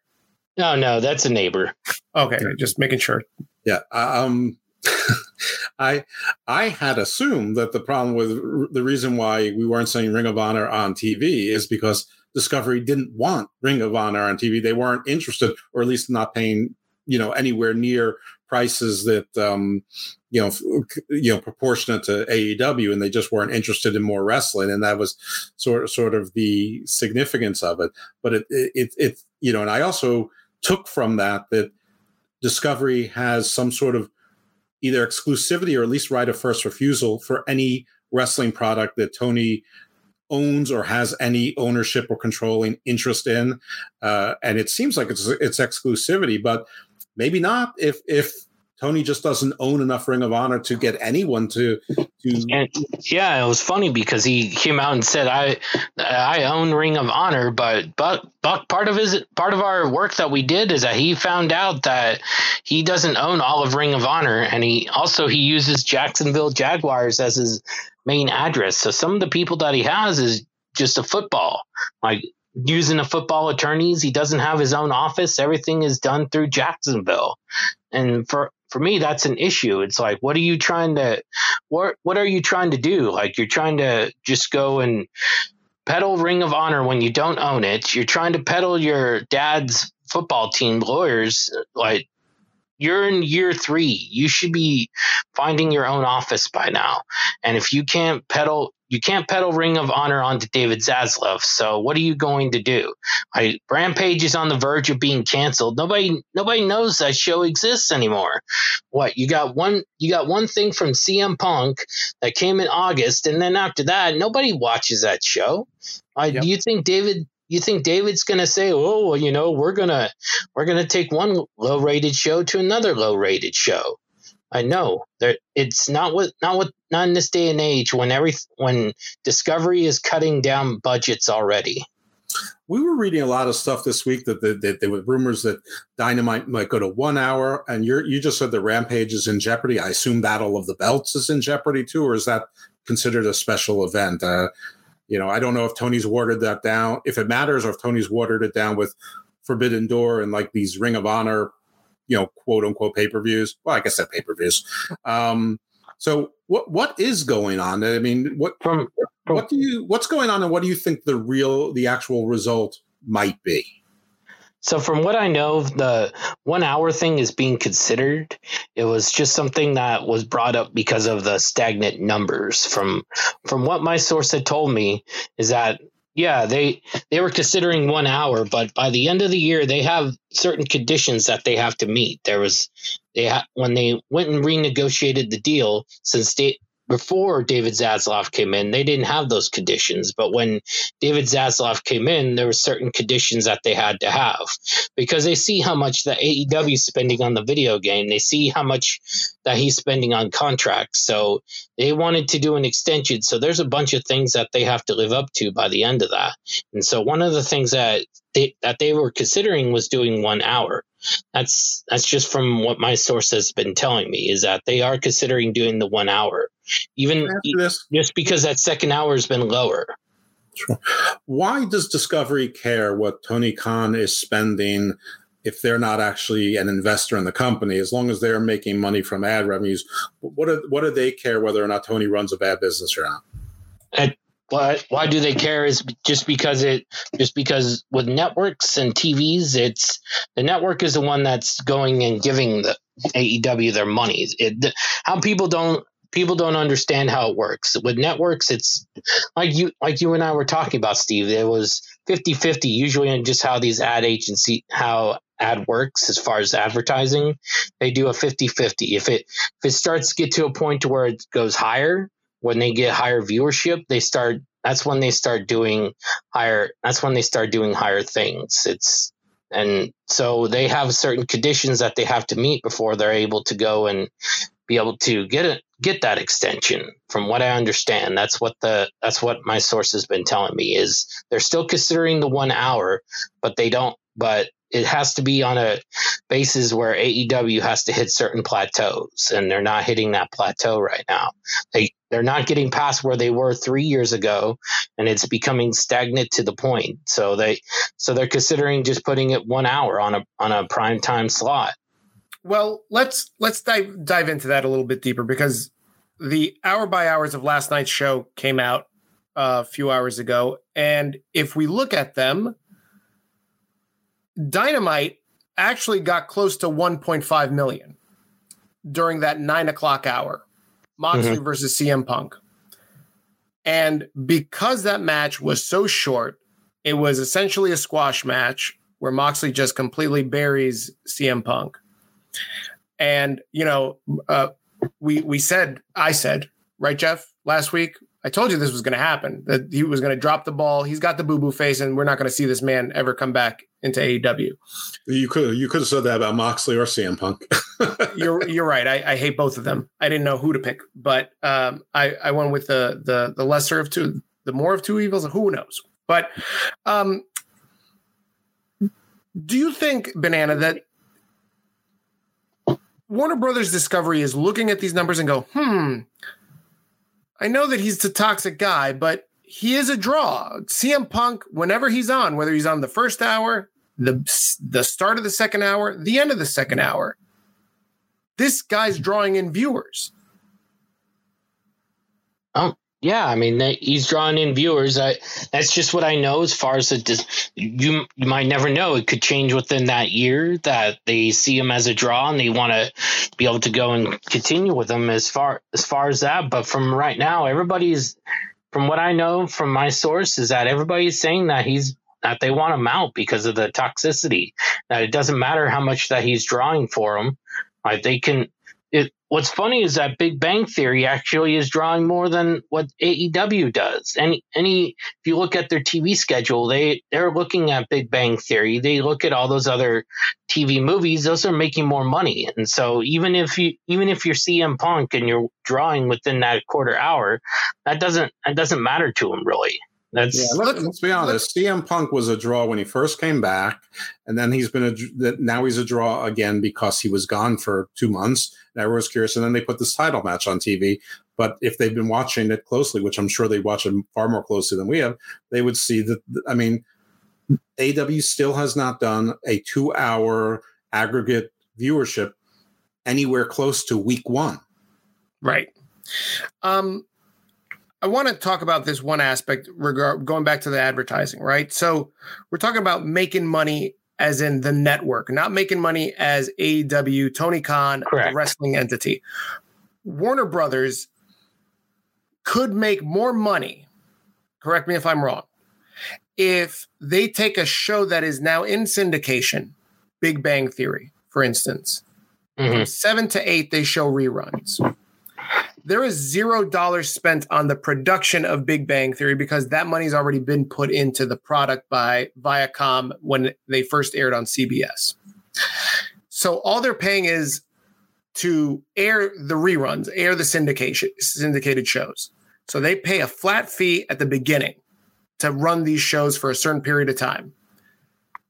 Speaker 6: No, no, that's a neighbor.
Speaker 4: Okay, just making sure.
Speaker 5: Yeah. Um, I I had assumed that the problem with the reason why we weren't seeing Ring of Honor on TV is because Discovery didn't want Ring of Honor on TV. They weren't interested, or at least not paying you know anywhere near prices that um, you know you know proportionate to AEW, and they just weren't interested in more wrestling, and that was sort of sort of the significance of it. But it it, it you know, and I also took from that that Discovery has some sort of either exclusivity or at least right of first refusal for any wrestling product that Tony owns or has any ownership or controlling interest in. Uh, and it seems like it's it's exclusivity, but maybe not if if Tony just doesn't own enough Ring of Honor to get anyone to to.
Speaker 6: And, yeah, it was funny because he came out and said, "I I own Ring of Honor," but but but part of his part of our work that we did is that he found out that he doesn't own all of Ring of Honor, and he also he uses Jacksonville Jaguars as his main address. So some of the people that he has is just a football like using a football attorneys. He doesn't have his own office. Everything is done through Jacksonville. And for for me that's an issue. It's like what are you trying to what what are you trying to do? Like you're trying to just go and peddle ring of honor when you don't own it. You're trying to peddle your dad's football team lawyers like you're in year three you should be finding your own office by now and if you can't peddle you can't peddle Ring of Honor onto David Zaslav. So what are you going to do? I, Rampage is on the verge of being canceled. Nobody nobody knows that show exists anymore. What you got one you got one thing from CM Punk that came in August, and then after that, nobody watches that show. I, yep. Do you think David? You think David's gonna say, "Oh, well, you know, we're gonna we're gonna take one low rated show to another low rated show"? I know that it's not what not what not in this day and age when every when Discovery is cutting down budgets already.
Speaker 5: We were reading a lot of stuff this week that, that, that there were rumors that Dynamite might go to one hour, and you you just said the Rampage is in jeopardy. I assume Battle of the Belts is in jeopardy too, or is that considered a special event? Uh, you know, I don't know if Tony's watered that down, if it matters, or if Tony's watered it down with Forbidden Door and like these Ring of Honor you know, quote unquote pay per views. Well, I guess that pay per views. Um, so what what is going on? I mean, what from, from, what do you what's going on, and what do you think the real the actual result might be?
Speaker 6: So, from what I know, the one hour thing is being considered. It was just something that was brought up because of the stagnant numbers. From from what my source had told me, is that yeah, they they were considering one hour, but by the end of the year, they have certain conditions that they have to meet. There was they ha- when they went and renegotiated the deal, since they before David Zaslav came in, they didn't have those conditions. But when David Zaslav came in, there were certain conditions that they had to have because they see how much the AEW is spending on the video game. They see how much that he's spending on contracts. So they wanted to do an extension. So there's a bunch of things that they have to live up to by the end of that. And so one of the things that they, that they were considering was doing one hour. That's that's just from what my source has been telling me is that they are considering doing the one hour, even just because that second hour has been lower.
Speaker 5: Why does Discovery care what Tony Khan is spending if they're not actually an investor in the company? As long as they're making money from ad revenues, what do, what do they care whether or not Tony runs a bad business or not?
Speaker 6: And why why do they care is just because it just because with networks and TVs it's the network is the one that's going and giving the AEW their money. It, how people don't people don't understand how it works. With networks it's like you like you and I were talking about Steve. It was 50-50 usually in just how these ad agency how ad works as far as advertising. They do a 50-50. If it if it starts to get to a point to where it goes higher, when they get higher viewership, they start that's when they start doing higher that's when they start doing higher things. It's and so they have certain conditions that they have to meet before they're able to go and be able to get it get that extension from what i understand that's what the that's what my source has been telling me is they're still considering the one hour but they don't but it has to be on a basis where AEW has to hit certain plateaus, and they're not hitting that plateau right now. They they're not getting past where they were three years ago, and it's becoming stagnant to the point. So they so they're considering just putting it one hour on a on a prime time slot.
Speaker 4: Well, let's let's dive dive into that a little bit deeper because the hour by hours of last night's show came out uh, a few hours ago, and if we look at them Dynamite actually got close to 1.5 million during that nine o'clock hour. Moxley mm-hmm. versus CM Punk. And because that match was so short, it was essentially a squash match where Moxley just completely buries CM Punk. And you know, uh, we we said, I said, right, Jeff, last week, I told you this was going to happen. That he was going to drop the ball. He's got the boo boo face, and we're not going to see this man ever come back into AEW.
Speaker 5: You could you could have said that about Moxley or CM Punk.
Speaker 4: you're you're right. I, I, hate both of them. I didn't know who to pick, but um, I I went with the the the lesser of two, the more of two evils. Who knows? But um, do you think banana that Warner Brothers Discovery is looking at these numbers and go, hmm, I know that he's a toxic guy, but he is a draw. CM Punk, whenever he's on, whether he's on the first hour, the the start of the second hour, the end of the second hour, this guy's drawing in viewers.
Speaker 6: Oh yeah, I mean he's drawing in viewers. I, that's just what I know as far as it. You you might never know. It could change within that year that they see him as a draw and they want to be able to go and continue with him as far as far as that. But from right now, everybody's from what I know from my source is that everybody's saying that he's that they want him out because of the toxicity. That it doesn't matter how much that he's drawing for them. Like they can it what's funny is that Big Bang Theory actually is drawing more than what AEW does. Any any if you look at their TV schedule, they they're looking at Big Bang Theory. They look at all those other TV movies; those are making more money. And so even if you even if you're CM Punk and you're drawing within that quarter hour, that doesn't that doesn't matter to them really. That's
Speaker 5: yeah, let's, let's, be honest. CM Punk was a draw when he first came back, and then he's been a now he's a draw again because he was gone for two months. And everyone's curious, and then they put this title match on TV. But if they've been watching it closely, which I'm sure they watch it far more closely than we have, they would see that. I mean, AEW still has not done a two-hour aggregate viewership anywhere close to week one.
Speaker 4: Right. Um, I want to talk about this one aspect regard going back to the advertising, right? So we're talking about making money as in the network, not making money as AEW, Tony Khan, wrestling entity. Warner Brothers could make more money, correct me if I'm wrong, if they take a show that is now in syndication, Big Bang Theory, for instance. Mm-hmm. From seven to eight, they show reruns there is zero dollars spent on the production of Big Bang Theory because that money's already been put into the product by Viacom when they first aired on CBS. So all they're paying is to air the reruns, air the syndication syndicated shows. So they pay a flat fee at the beginning to run these shows for a certain period of time.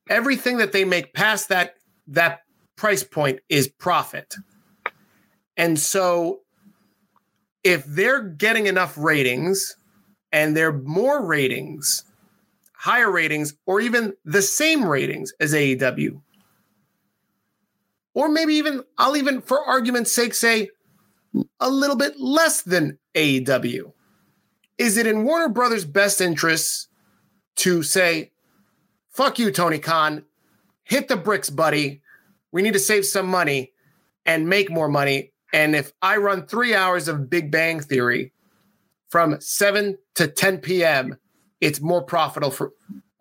Speaker 4: Everything that they make past that that price point is profit. And so if they're getting enough ratings and they're more ratings, higher ratings, or even the same ratings as AEW, or maybe even, I'll even, for argument's sake, say a little bit less than AEW. Is it in Warner Brothers' best interests to say, fuck you, Tony Khan, hit the bricks, buddy. We need to save some money and make more money. And if I run three hours of Big Bang Theory from 7 to 10 p.m., it's more profitable for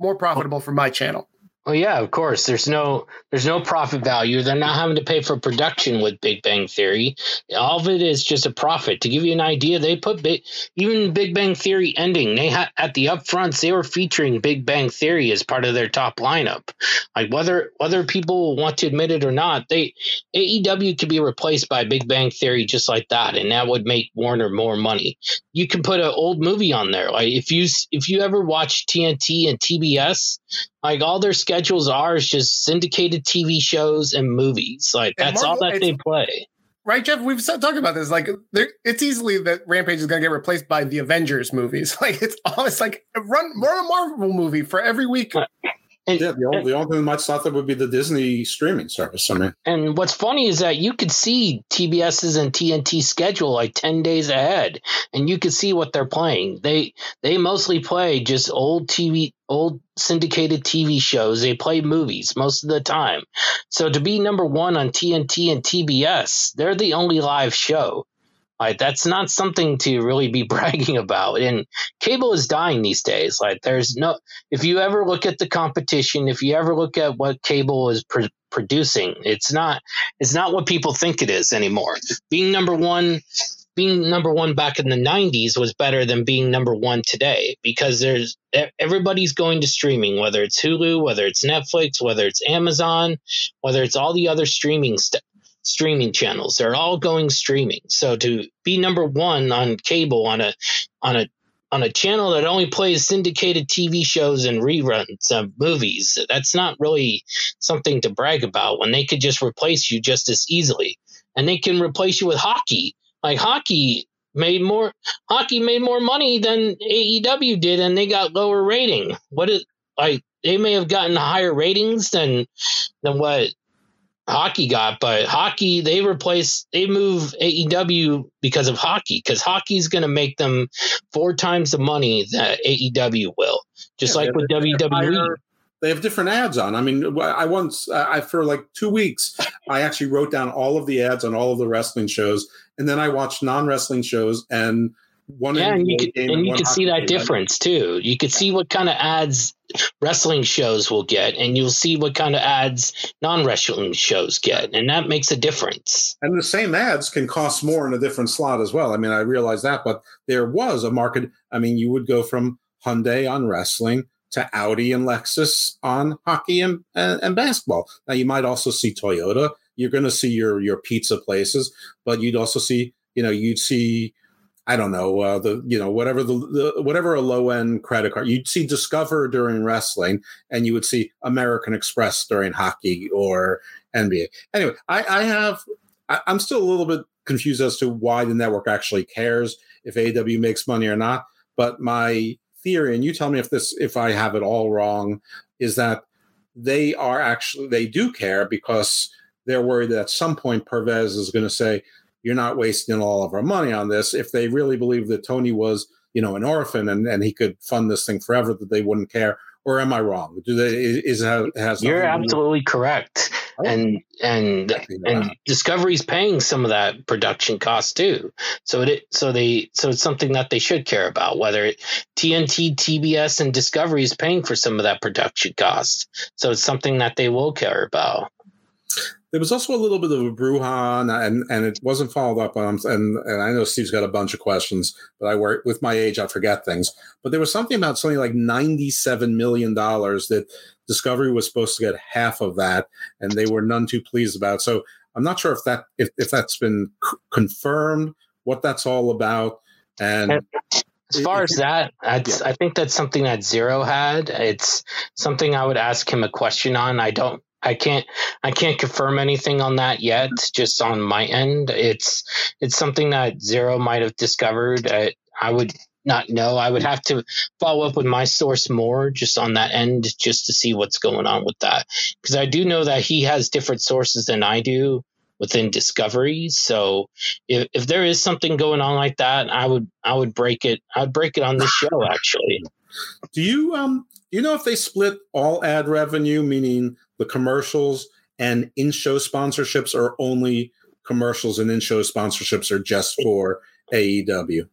Speaker 4: more profitable for my channel.
Speaker 6: Well, yeah, of course. There's no there's no profit value. They're not having to pay for production with Big Bang Theory. All of it is just a profit. To give you an idea, they put big, even Big Bang Theory ending. They at the upfronts they were featuring Big Bang Theory as part of their top lineup. Like whether whether people want to admit it or not, they AEW could be replaced by Big Bang Theory just like that, and that would make Warner more money. You can put an old movie on there. Like if you if you ever watch TNT and TBS, like all their schedules are is just syndicated TV shows and movies. Like and that's Marvel, all that they play.
Speaker 4: Right, Jeff? We've talked about this. Like, it's easily that Rampage is going to get replaced by the Avengers movies. Like, it's almost like run more a Marvel movie for every week.
Speaker 5: And, yeah, the only, and, the only thing that much thought that would be the Disney streaming service. I mean,
Speaker 6: and what's funny is that you could see TBS's and TNT schedule like ten days ahead, and you could see what they're playing. They they mostly play just old TV, old syndicated TV shows. They play movies most of the time. So to be number one on TNT and TBS, they're the only live show. Like that's not something to really be bragging about. And cable is dying these days. Like there's no if you ever look at the competition, if you ever look at what cable is pr- producing, it's not it's not what people think it is anymore. Being number 1 being number 1 back in the 90s was better than being number 1 today because there's everybody's going to streaming whether it's Hulu, whether it's Netflix, whether it's Amazon, whether it's all the other streaming stuff streaming channels. They're all going streaming. So to be number one on cable on a on a on a channel that only plays syndicated TV shows and reruns of movies, that's not really something to brag about when they could just replace you just as easily. And they can replace you with hockey. Like hockey made more hockey made more money than AEW did and they got lower rating. What is like they may have gotten higher ratings than than what hockey got, but hockey they replace they move AEW because of hockey because hockey's going to make them four times the money that AEW will, just yeah, like with WWE.
Speaker 5: they have different ads on. I mean, I once, I for like two weeks, I actually wrote down all of the ads on all of the wrestling shows, and then I watched non wrestling shows and one
Speaker 6: yeah, and you could, and you could see that difference too. You could see what kind of ads wrestling shows will get, and you'll see what kind of ads non wrestling shows get, and that makes a difference.
Speaker 5: And the same ads can cost more in a different slot as well. I mean, I realize that, but there was a market. I mean, you would go from Hyundai on wrestling to Audi and Lexus on hockey and, and, and basketball. Now, you might also see Toyota. You're going to see your your pizza places, but you'd also see, you know, you'd see I don't know uh, the you know whatever the, the whatever a low end credit card you'd see Discover during wrestling and you would see American Express during hockey or NBA. Anyway, I, I have I, I'm still a little bit confused as to why the network actually cares if AEW makes money or not. But my theory, and you tell me if this if I have it all wrong, is that they are actually they do care because they're worried that at some point Pervez is going to say, you're not wasting all of our money on this. If they really believe that Tony was, you know, an orphan and, and he could fund this thing forever, that they wouldn't care. Or am I wrong? Do they is has
Speaker 6: you're absolutely correct, oh. and and and Discovery's paying some of that production cost too. So it so they so it's something that they should care about. Whether TNT, TBS, and Discovery is paying for some of that production cost, so it's something that they will care about.
Speaker 5: There was also a little bit of a brouhaha, and and it wasn't followed up on. And and I know Steve's got a bunch of questions, but I work with my age, I forget things. But there was something about something like ninety-seven million dollars that Discovery was supposed to get half of that, and they were none too pleased about. So I'm not sure if that if, if that's been c- confirmed, what that's all about, and.
Speaker 6: As far as that, yeah. I think that's something that Xero had. It's something I would ask him a question on. I don't I can't I can't confirm anything on that yet. Just on my end, it's it's something that Xero might have discovered. I, I would not know. I would have to follow up with my source more just on that end, just to see what's going on with that. Because I do know that he has different sources than I do within Discovery. So if, if there is something going on like that, I would I would break it. I'd break it on this show actually.
Speaker 5: Do you um do you know if they split all ad revenue, meaning the commercials and in-show sponsorships, or only commercials and in-show sponsorships are just for AEW?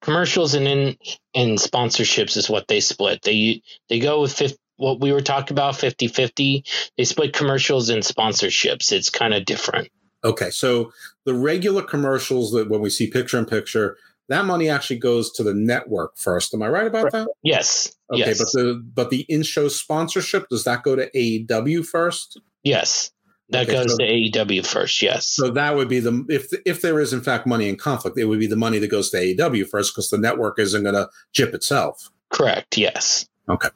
Speaker 6: Commercials and in and sponsorships is what they split. They they go with 50, what we were talking about 50-50. They split commercials and sponsorships. It's kind of different.
Speaker 5: Okay, so the regular commercials that when we see picture in picture, that money actually goes to the network first. Am I right about that?
Speaker 6: Yes.
Speaker 5: Okay,
Speaker 6: yes.
Speaker 5: but the but the in-show sponsorship does that go to AEW first?
Speaker 6: Yes. That okay, goes so, to AEW first, yes.
Speaker 5: So that would be the if if there is in fact money in conflict, it would be the money that goes to AEW first because the network isn't going to chip itself.
Speaker 6: Correct. Yes.
Speaker 5: Okay.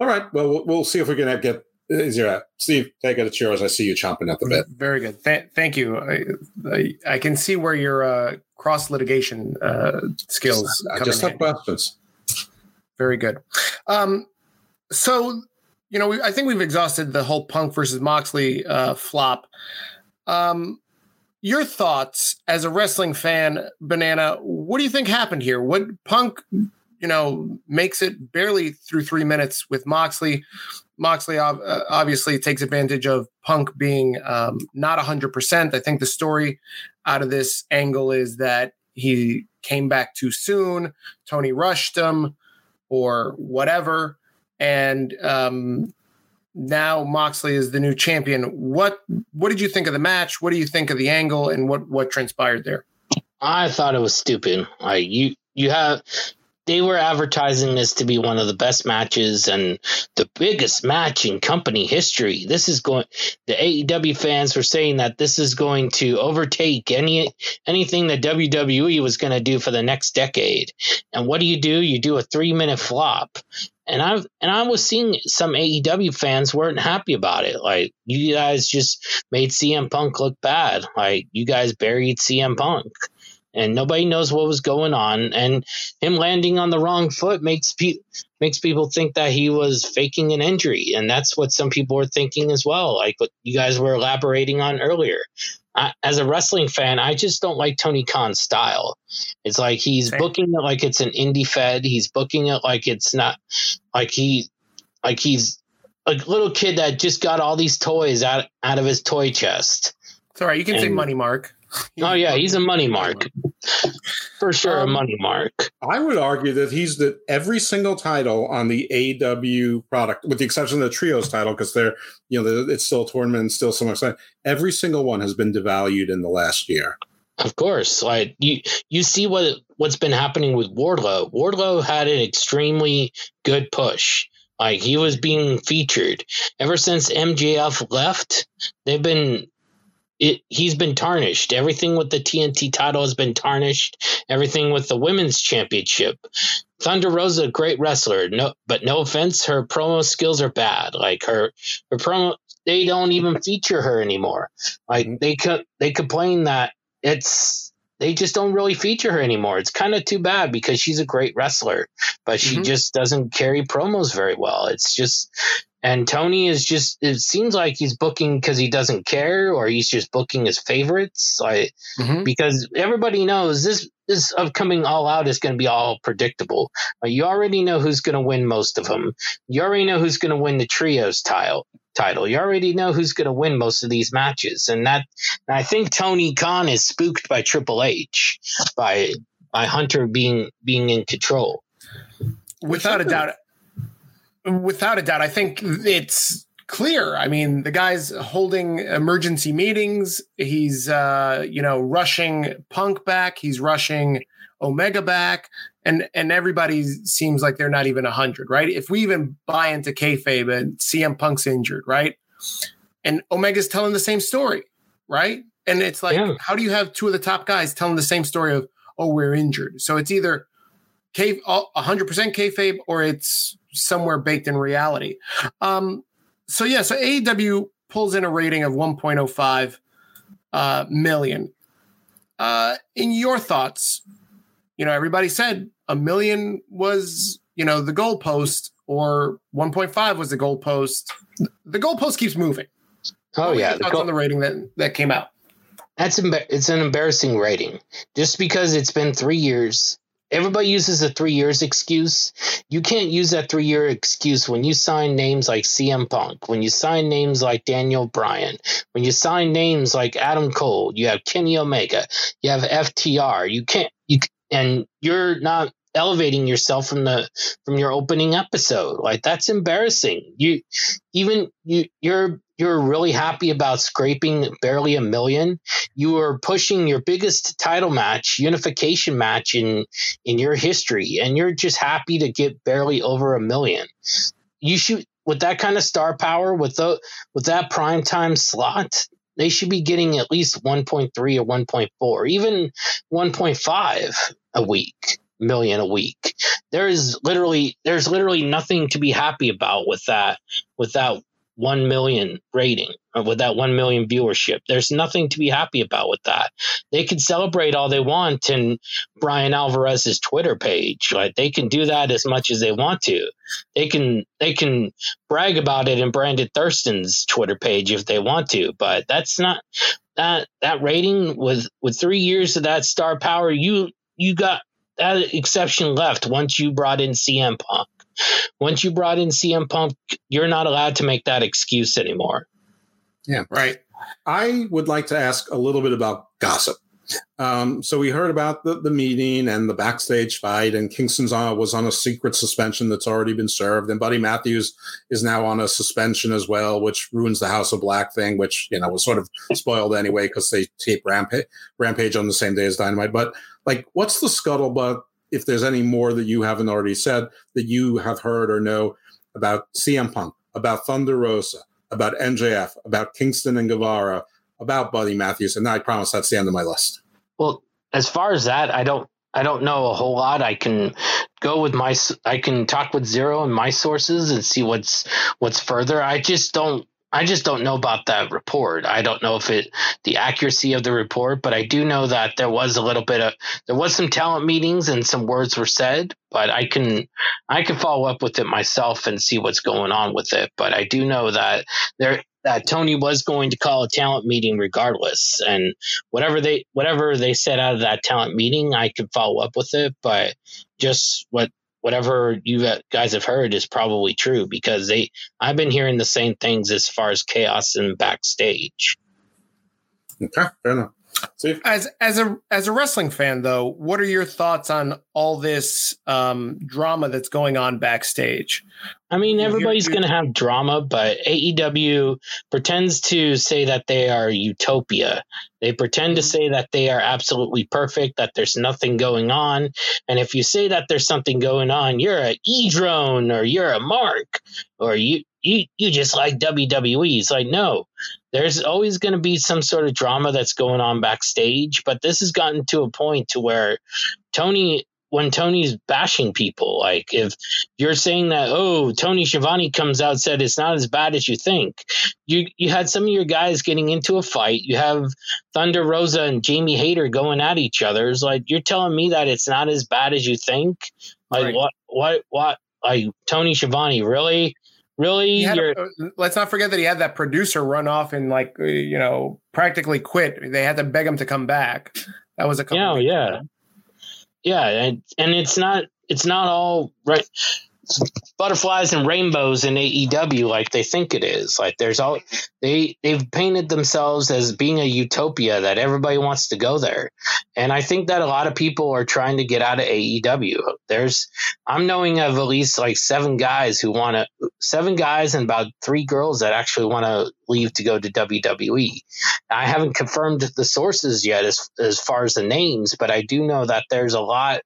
Speaker 5: All right. Well, we'll, we'll see if we can get Xero. Steve, take it at yours. I see you chomping at the bit.
Speaker 4: Very good. Th- thank you. I, I, I, can see where your uh, cross litigation uh, skills.
Speaker 5: I just have questions.
Speaker 4: Very good. Um, so, you know, we, I think we've exhausted the whole Punk versus Moxley uh, flop. Um, your thoughts as a wrestling fan, Banana? What do you think happened here? What Punk, you know, makes it barely through three minutes with Moxley. Moxley uh, obviously takes advantage of Punk being um, not 100%. I think the story out of this angle is that he came back too soon, Tony rushed him, or whatever. And um, now Moxley is the new champion. What what did you think of the match? What do you think of the angle and what what transpired there?
Speaker 6: I thought it was stupid. Like you you have they were advertising this to be one of the best matches and the biggest match in company history. This is going the AEW fans were saying that this is going to overtake any anything that WWE was going to do for the next decade. And what do you do? You do a 3-minute flop. And I and I was seeing some AEW fans weren't happy about it. Like you guys just made CM Punk look bad. Like you guys buried CM Punk and nobody knows what was going on. And him landing on the wrong foot makes people makes people think that he was faking an injury, and that's what some people are thinking as well. Like what you guys were elaborating on earlier. I, as a wrestling fan, I just don't like Tony Khan's style. It's like he's okay. booking it like it's an indie fed. He's booking it like it's not like he like he's a little kid that just got all these toys out out of his toy chest.
Speaker 4: It's all right. You can and, say money mark.
Speaker 6: Oh yeah, he's a money mark. For sure, um, a money mark.
Speaker 5: I would argue that he's that every single title on the AEW product, with the exception of the trios title, because they're you know it's still a tournament and still so much. Every single one has been devalued in the last year.
Speaker 6: Of course, like you you see what what's been happening with Wardlow. Wardlow had an extremely good push. Like he was being featured ever since MJF left. They've been it he's been tarnished. Everything with the TNT title has been tarnished. Everything with the women's championship. Thunder Rosa, a great wrestler. No, but no offense, her promo skills are bad. Like her, her promo, they don't even feature her anymore. Like they could, they complain that it's they just don't really feature her anymore. It's kind of too bad because she's a great wrestler, but she mm-hmm. just doesn't carry promos very well. It's just and Tony is just, it seems like he's booking because he doesn't care or he's just booking his favorites. Like, mm-hmm. because everybody knows this, this upcoming All Out is going to be all predictable. you already know who's going to win most of them. You already know who's going to win the trios title. Title. You already know who's going to win most of these matches, and that. And I think Tony Khan is spooked by Triple H, by by Hunter being being in control.
Speaker 4: Without a doubt, without a doubt, I think it's clear. I mean, the guy's holding emergency meetings. He's, uh, you know, rushing Punk back. He's rushing Omega back, and and everybody seems like they're not even hundred, right? If we even buy into kayfabe and CM Punk's injured, right, and Omega's telling the same story, right, and it's like, yeah. how do you have two of the top guys telling the same story of, oh, we're injured? So it's either K, 100% kayfabe or it's somewhere baked in reality. Um, so yeah, so AEW pulls in a rating of 1.05 uh, million. Uh, in your thoughts, you know, everybody said a million was, you know, the goalpost or 1.5 was the goalpost. The goalpost keeps moving.
Speaker 6: Oh yeah,
Speaker 4: thoughts goal- on the rating that that came out.
Speaker 6: That's emba- it's an embarrassing rating. Just because it's been three years everybody uses a three years excuse. You can't use that three year excuse when you sign names like CM Punk, when you sign names like Daniel Bryan, when you sign names like Adam Cole, you have Kenny Omega, you have FTR. You can't you and you're not elevating yourself from the from your opening episode. Like that's embarrassing. You even you you're you're really happy about scraping barely a million. You are pushing your biggest title match, unification match in in your history, and you're just happy to get barely over a million. You should with that kind of star power, with the with that prime time slot, they should be getting at least 1.3 or 1.4, even 1.5 a week million a week. There is literally there's literally nothing to be happy about with that with that 1 million rating or with that 1 million viewership. There's nothing to be happy about with that. They can celebrate all they want in Bryan Alvarez's Twitter page. Like they can do that as much as they want to. They can they can brag about it in Brandon Thurston's Twitter page if they want to, but that's not that that rating with with 3 years of that star power you you got that exception left once you brought in CM Punk. Once you brought in CM Punk, you're not allowed to make that excuse anymore.
Speaker 5: Yeah, right. I would like to ask a little bit about gossip. Um, so we heard about the, the meeting and the backstage fight, and Kingston's on, was on a secret suspension that's already been served, and Buddy Matthews is now on a suspension as well, which ruins the House of Black thing, which you know was sort of spoiled anyway because they tape Rampage, Rampage on the same day as Dynamite. But like, what's the scuttlebutt? If there's any more that you haven't already said that you have heard or know about CM Punk, about Thunder Rosa, about MJF, about Kingston and Guevara, about Buddy Matthews, and I promise that's the end of my list.
Speaker 6: Well, as far as that, I don't I don't know a whole lot. I can go with my I can talk with Xero and my sources and see what's what's further. I just don't I just don't know about that report. I don't know if it the accuracy of the report, but I do know that there was a little bit of there was some talent meetings and some words were said, but I can I can follow up with it myself and see what's going on with it. But I do know that there that Tony was going to call a talent meeting regardless, and whatever they whatever they said out of that talent meeting, I could follow up with it. But just what whatever you guys have heard is probably true because they I've been hearing the same things as far as chaos and backstage.
Speaker 5: Okay, fair enough.
Speaker 4: See? As as a as a wrestling fan though, what are your thoughts on all this um, drama that's going on backstage?
Speaker 6: I mean, everybody's going to have drama, but AEW pretends to say that they are utopia. They pretend to mm-hmm. say that they are absolutely perfect, that there's nothing going on. And if you say that there's something going on, you're a E drone or you're a mark or you you you just like WWE. It's like no, there's always going to be some sort of drama that's going on backstage, but this has gotten to a point to where Tony when Tony's bashing people, like if you're saying that, oh, Tony Schiavone comes out said it's not as bad as you think. You you had some of your guys getting into a fight. You have Thunder Rosa and Jamie Hayter going at each other. It's like you're telling me that it's not as bad as you think. Like right. what what what like Tony Schiavone really? Really?
Speaker 4: A, let's not forget that he had that producer run off and like uh, you know practically quit. They had to beg him to come back. That was a couple.
Speaker 6: Yeah, yeah, yeah, and and it's not it's not all right. Butterflies and rainbows in AEW like they think it is. Like there's all they they've painted themselves as being a utopia that everybody wants to go there. And I think that a lot of people are trying to get out of AEW. There's I'm knowing of at least like seven guys who want to seven guys and about three girls that actually want to leave to go to WWE. I haven't confirmed the sources yet as as far as the names, but I do know that there's a lot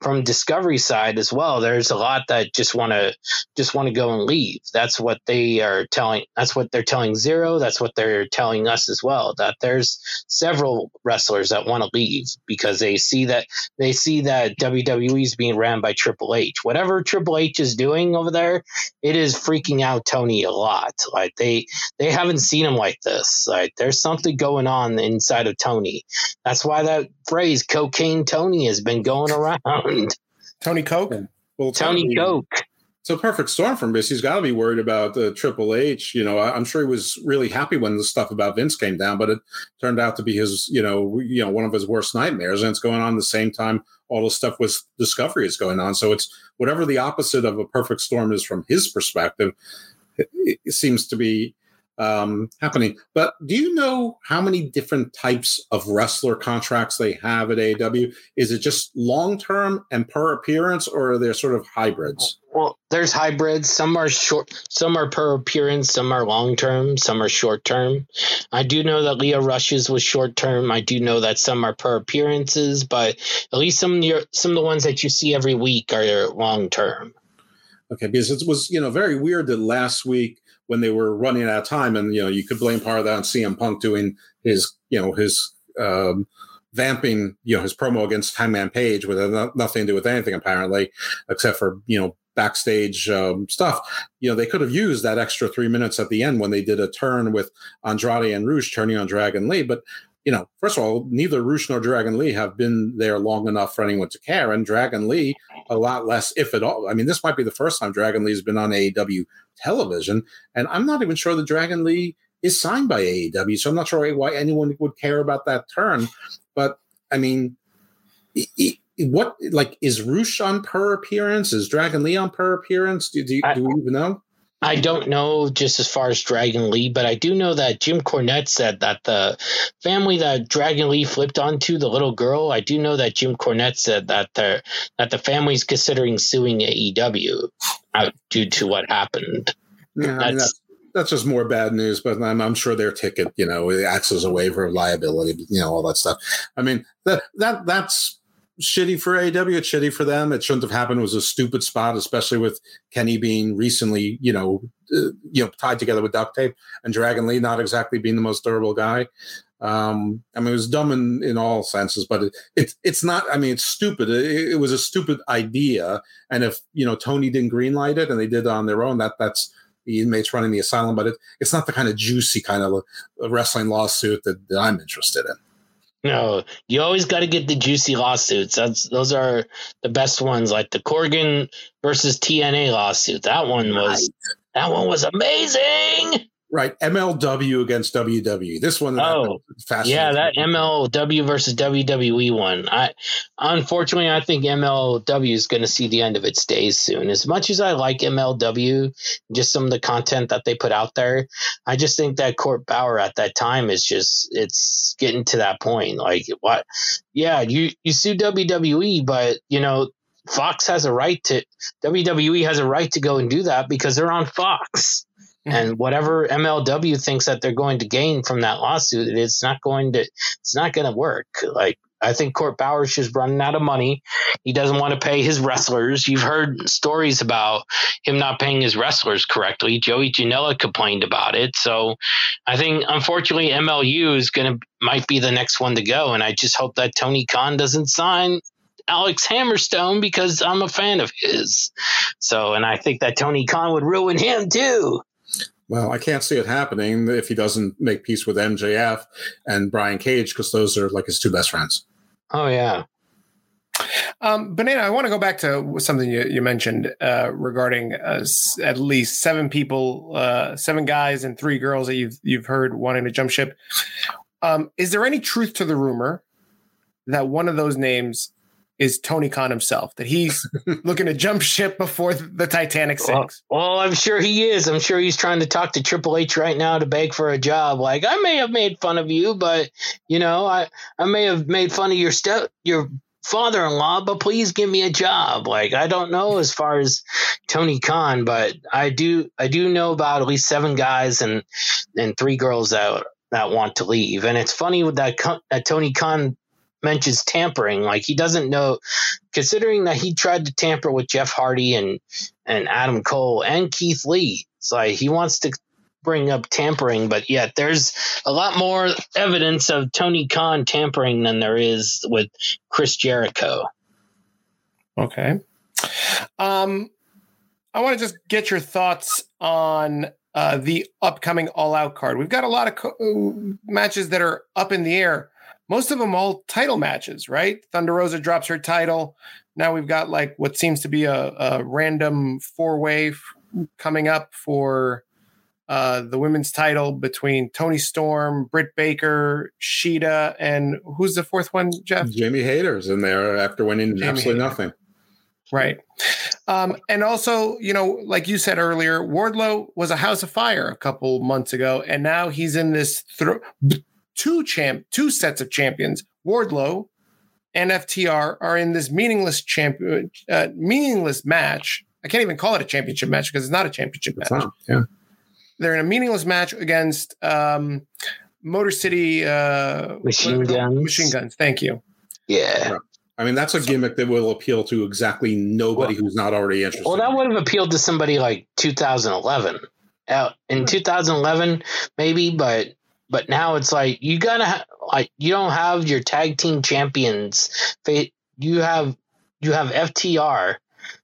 Speaker 6: from discovery side as well there's a lot that just want to just want to go and leave. That's what they are telling that's what they're telling Xero that's what they're telling us as well that there's several wrestlers that want to leave because they see that they see that WWE is being ran by Triple H. Whatever Triple H is doing over there it is freaking out Tony a lot. Like they they haven't seen him like this. Like there's something going on inside of Tony. That's why that phrase cocaine Tony has been going around
Speaker 4: Tony Coke.
Speaker 6: Well, Tony, Tony Coke.
Speaker 5: It's a perfect storm for him he's got to be worried about the Triple H. You know, I'm sure he was really happy when the stuff about Vince came down, but it turned out to be his, you know, you know, one of his worst nightmares. And it's going on the same time all the stuff with Discovery is going on. So it's whatever the opposite of a perfect storm is from his perspective. It, it seems to be um, happening. But do you know how many different types of wrestler contracts they have at AEW? Is it just long term and per appearance, or are there sort of hybrids?
Speaker 6: Well, there's hybrids. Some are short, some are per appearance, some are long term, some are short term. I do know that Lio Rush's was short term. I do know that some are per appearances, but at least some of your, some of the ones that you see every week are long term.
Speaker 5: Okay, because it was you know very weird that last week when they were running out of time, and you know you could blame part of that on CM Punk doing his you know his um, vamping you know his promo against Hangman Page with nothing to do with anything apparently, except for you know backstage um, stuff. You know they could have used that extra three minutes at the end when they did a turn with Andrade and Rush turning on Dragon Lee, but you know, first of all, neither Rush nor Dragon Lee have been there long enough for anyone to care. And Dragon Lee, a lot less, if at all. I mean, this might be the first time Dragon Lee has been on AEW television. And I'm not even sure that Dragon Lee is signed by AEW. So I'm not sure why anyone would care about that turn. But I mean, what like is Rush on per appearance? Is Dragon Lee on per appearance? Do, do, do we even know?
Speaker 6: I don't know just as far as Dragon Lee, but I do know that Jim Cornette said that the family that Dragon Lee flipped onto, the little girl, I do know that Jim Cornette said that the that the family's considering suing AEW uh, due to what happened.
Speaker 5: Yeah, that's, I mean, that's, that's just more bad news, but I'm, I'm sure their ticket, you know, acts as a waiver of liability, you know, all that stuff. I mean, that that that's shitty for AEW. It's shitty for them. It shouldn't have happened. It was a stupid spot, especially with Kenny being recently, you know, uh, you know, tied together with duct tape, and Dragon Lee not exactly being the most durable guy. Um, I mean, it was dumb in, in all senses, but it, it it's not. I mean, it's stupid. It, it, was a stupid idea, and if you know Tony didn't greenlight it and they did it on their own, that that's the inmates running the asylum. But it, it's not the kind of juicy kind of wrestling lawsuit that, that I'm interested in.
Speaker 6: No, you always got to get the juicy lawsuits. That's those are the best ones, like the Corgan versus TNA lawsuit. That one was that one was amazing.
Speaker 5: Right, MLW against WWE. This one,
Speaker 6: oh, yeah, that MLW versus WWE one. I unfortunately, I think MLW is going to see the end of its days soon. As much as I like MLW, just some of the content that they put out there, I just think that Court Bauer at that time is just it's getting to that point. Like what? Yeah, you you sue WWE, but you know Fox has a right to WWE has a right to go and do that because they're on Fox. Mm-hmm. And whatever MLW thinks that they're going to gain from that lawsuit, it's not going to it's not going to work. Like I think Court Bauer's just running out of money. He doesn't want to pay his wrestlers. You've heard stories about him not paying his wrestlers correctly. Joey Janela complained about it. So I think unfortunately MLW is going to might be the next one to go. And I just hope that Tony Khan doesn't sign Alex Hammerstone because I'm a fan of his. So, and I think that Tony Khan would ruin him too.
Speaker 5: Well, I can't see it happening if he doesn't make peace with MJF and Brian Cage because those are like his two best friends.
Speaker 6: Oh yeah.
Speaker 4: Um, Banana, I want to go back to something you, you mentioned uh, regarding uh, at least seven people, uh, seven guys and three girls that you've you've heard wanting to jump ship. Um, is there any truth to the rumor that one of those names is Tony Khan himself. That he's looking to jump ship before the Titanic sinks.
Speaker 6: Well, well, I'm sure he is. I'm sure he's trying to talk to Triple H right now to beg for a job. Like I may have made fun of you, but you know, I I may have made fun of your step your father-in-law, but please give me a job. Like I don't know as far as Tony Khan, but I do I do know about at least seven guys and and three girls that that want to leave. And it's funny with that that Tony Khan mentions tampering. Like he doesn't know, considering that he tried to tamper with Jeff Hardy and and Adam Cole and Keith Lee. It's like he wants to bring up tampering, but yet there's a lot more evidence of Tony Khan tampering than there is with Chris Jericho.
Speaker 4: Okay. Um, I want to just get your thoughts on uh, the upcoming All Out card. We've got a lot of co- matches that are up in the air most of them all title matches, right? Thunder Rosa drops her title. Now we've got like what seems to be a, a random four way f- coming up for uh, the women's title between Toni Storm, Britt Baker, Shida, and who's the fourth one, Jeff?
Speaker 5: Jamie Hayter's in there after winning Jamie absolutely Hayter. nothing.
Speaker 4: Right. Um, and also, you know, like you said earlier, Wardlow was a house of fire a couple months ago, and now he's in this th- two champ, two sets of champions, Wardlow and FTR, are in this meaningless champion, uh, meaningless match. I can't even call it a championship match because it's not a championship it's match. Not,
Speaker 5: yeah,
Speaker 4: they're in a meaningless match against um, Motor City uh,
Speaker 6: machine guns.
Speaker 4: Machine guns. Thank you.
Speaker 6: Yeah.
Speaker 5: I mean, that's a gimmick that will appeal to exactly nobody well, who's not already interested.
Speaker 6: Well, that would have appealed to somebody like 2011. Out in 2011, maybe, but but now it's like you gotta like you don't have your tag team champions. You have you have FTR,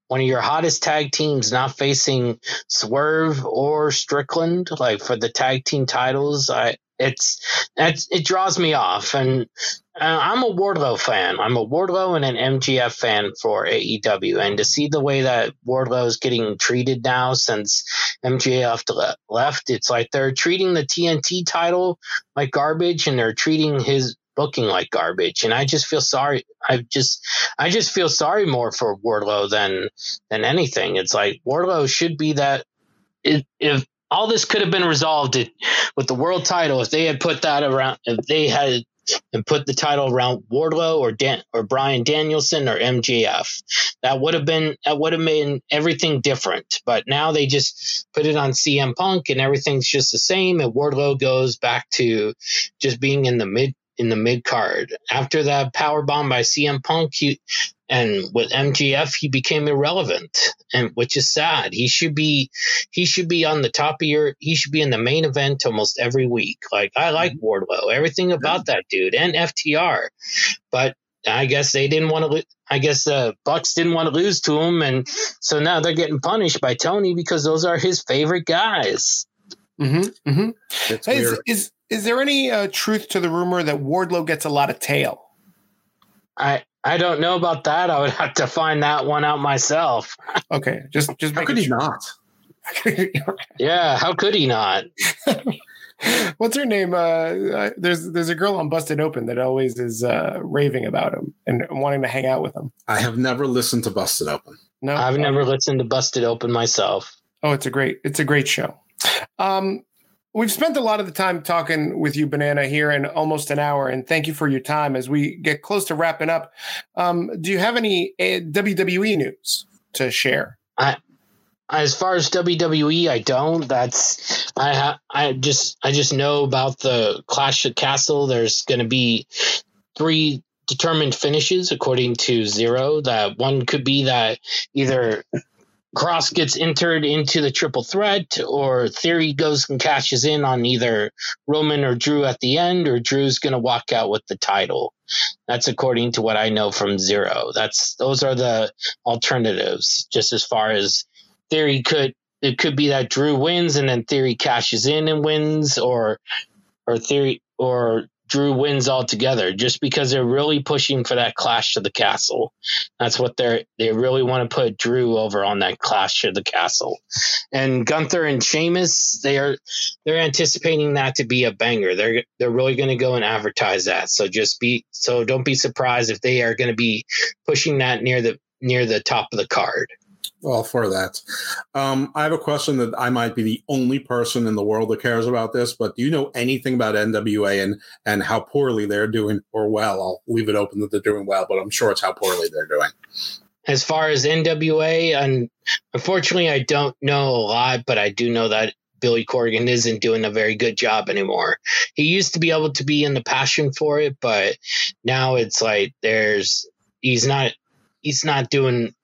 Speaker 6: one of your hottest tag teams, not facing Swerve or Strickland like for the tag team titles. I it's it draws me off, and uh, I'm a Wardlow fan. I'm a Wardlow and an MJF fan for AEW, and to see the way that Wardlow is getting treated now since MJF left, it's like they're treating the TNT title like garbage, and they're treating his booking like garbage. And I just feel sorry. I just I just feel sorry more for Wardlow than than anything. It's like Wardlow should be that if, if all this could have been resolved with the world title if they had put that around if they had and put the title around Wardlow or Dan or Bryan Danielson or MJF. That would have been that would have made everything different. But now they just put it on CM Punk and everything's just the same. And Wardlow goes back to just being in the mid in the mid card. After that power bomb by CM Punk, he, and with MJF he became irrelevant and which is sad he should be he should be on the top of your he should be in the main event almost every week like i like mm-hmm. wardlow everything about that dude and ftr but i guess they didn't want to i guess the uh, bucks didn't want to lose to him and so now they're getting punished by tony because those are his favorite guys
Speaker 4: mm-hmm, mm-hmm. Hey, is, is, is there any uh, truth to the rumor that wardlow gets a lot of tail
Speaker 6: I I don't know about that. I would have to find that one out myself.
Speaker 4: Okay, just just
Speaker 5: how could he not?
Speaker 6: yeah, how could he not?
Speaker 4: What's her name? Uh, there's there's a girl on Busted Open that always is uh, raving about him and wanting to hang out with him.
Speaker 5: I have never listened to Busted Open.
Speaker 6: No, I've never listened to Busted Open myself.
Speaker 4: Oh, it's a great it's a great show. Um, We've spent a lot of the time talking with you, Banana, here in almost an hour, and thank you for your time. As we get close to wrapping up, um, do you have any uh, WWE news to share?
Speaker 6: I, as far as WWE, I don't. That's I ha, I just I just know about the Clash of Castle. There's going to be three determined finishes according to Xero. That one could be that either Cross gets entered into the triple threat, or Theory goes and cashes in on either Roman or Drew at the end, or Drew's going to walk out with the title. That's according to what I know from Xero. That's those are the alternatives. Just as far as Theory could, it could be that Drew wins and then Theory cashes in and wins, or or Theory or Drew wins altogether, just because they're really pushing for that clash to the castle. That's what they're they really want to put Drew over on that clash to the castle. And Gunther and Sheamus, they are they're anticipating that to be a banger. They're they're really going to go and advertise that. So just be so don't be surprised if they are going to be pushing that near the near the top of the card
Speaker 5: all for that. Um, I have a question that I might be the only person in the world that cares about this, but do you know anything about NWA and and how poorly they're doing or well? I'll leave it open that they're doing well, but I'm sure it's how poorly they're doing.
Speaker 6: As far as NWA, and unfortunately, I don't know a lot, but I do know that Billy Corgan isn't doing a very good job anymore. He used to be able to be in the passion for it, but now it's like there's he's not he's not doing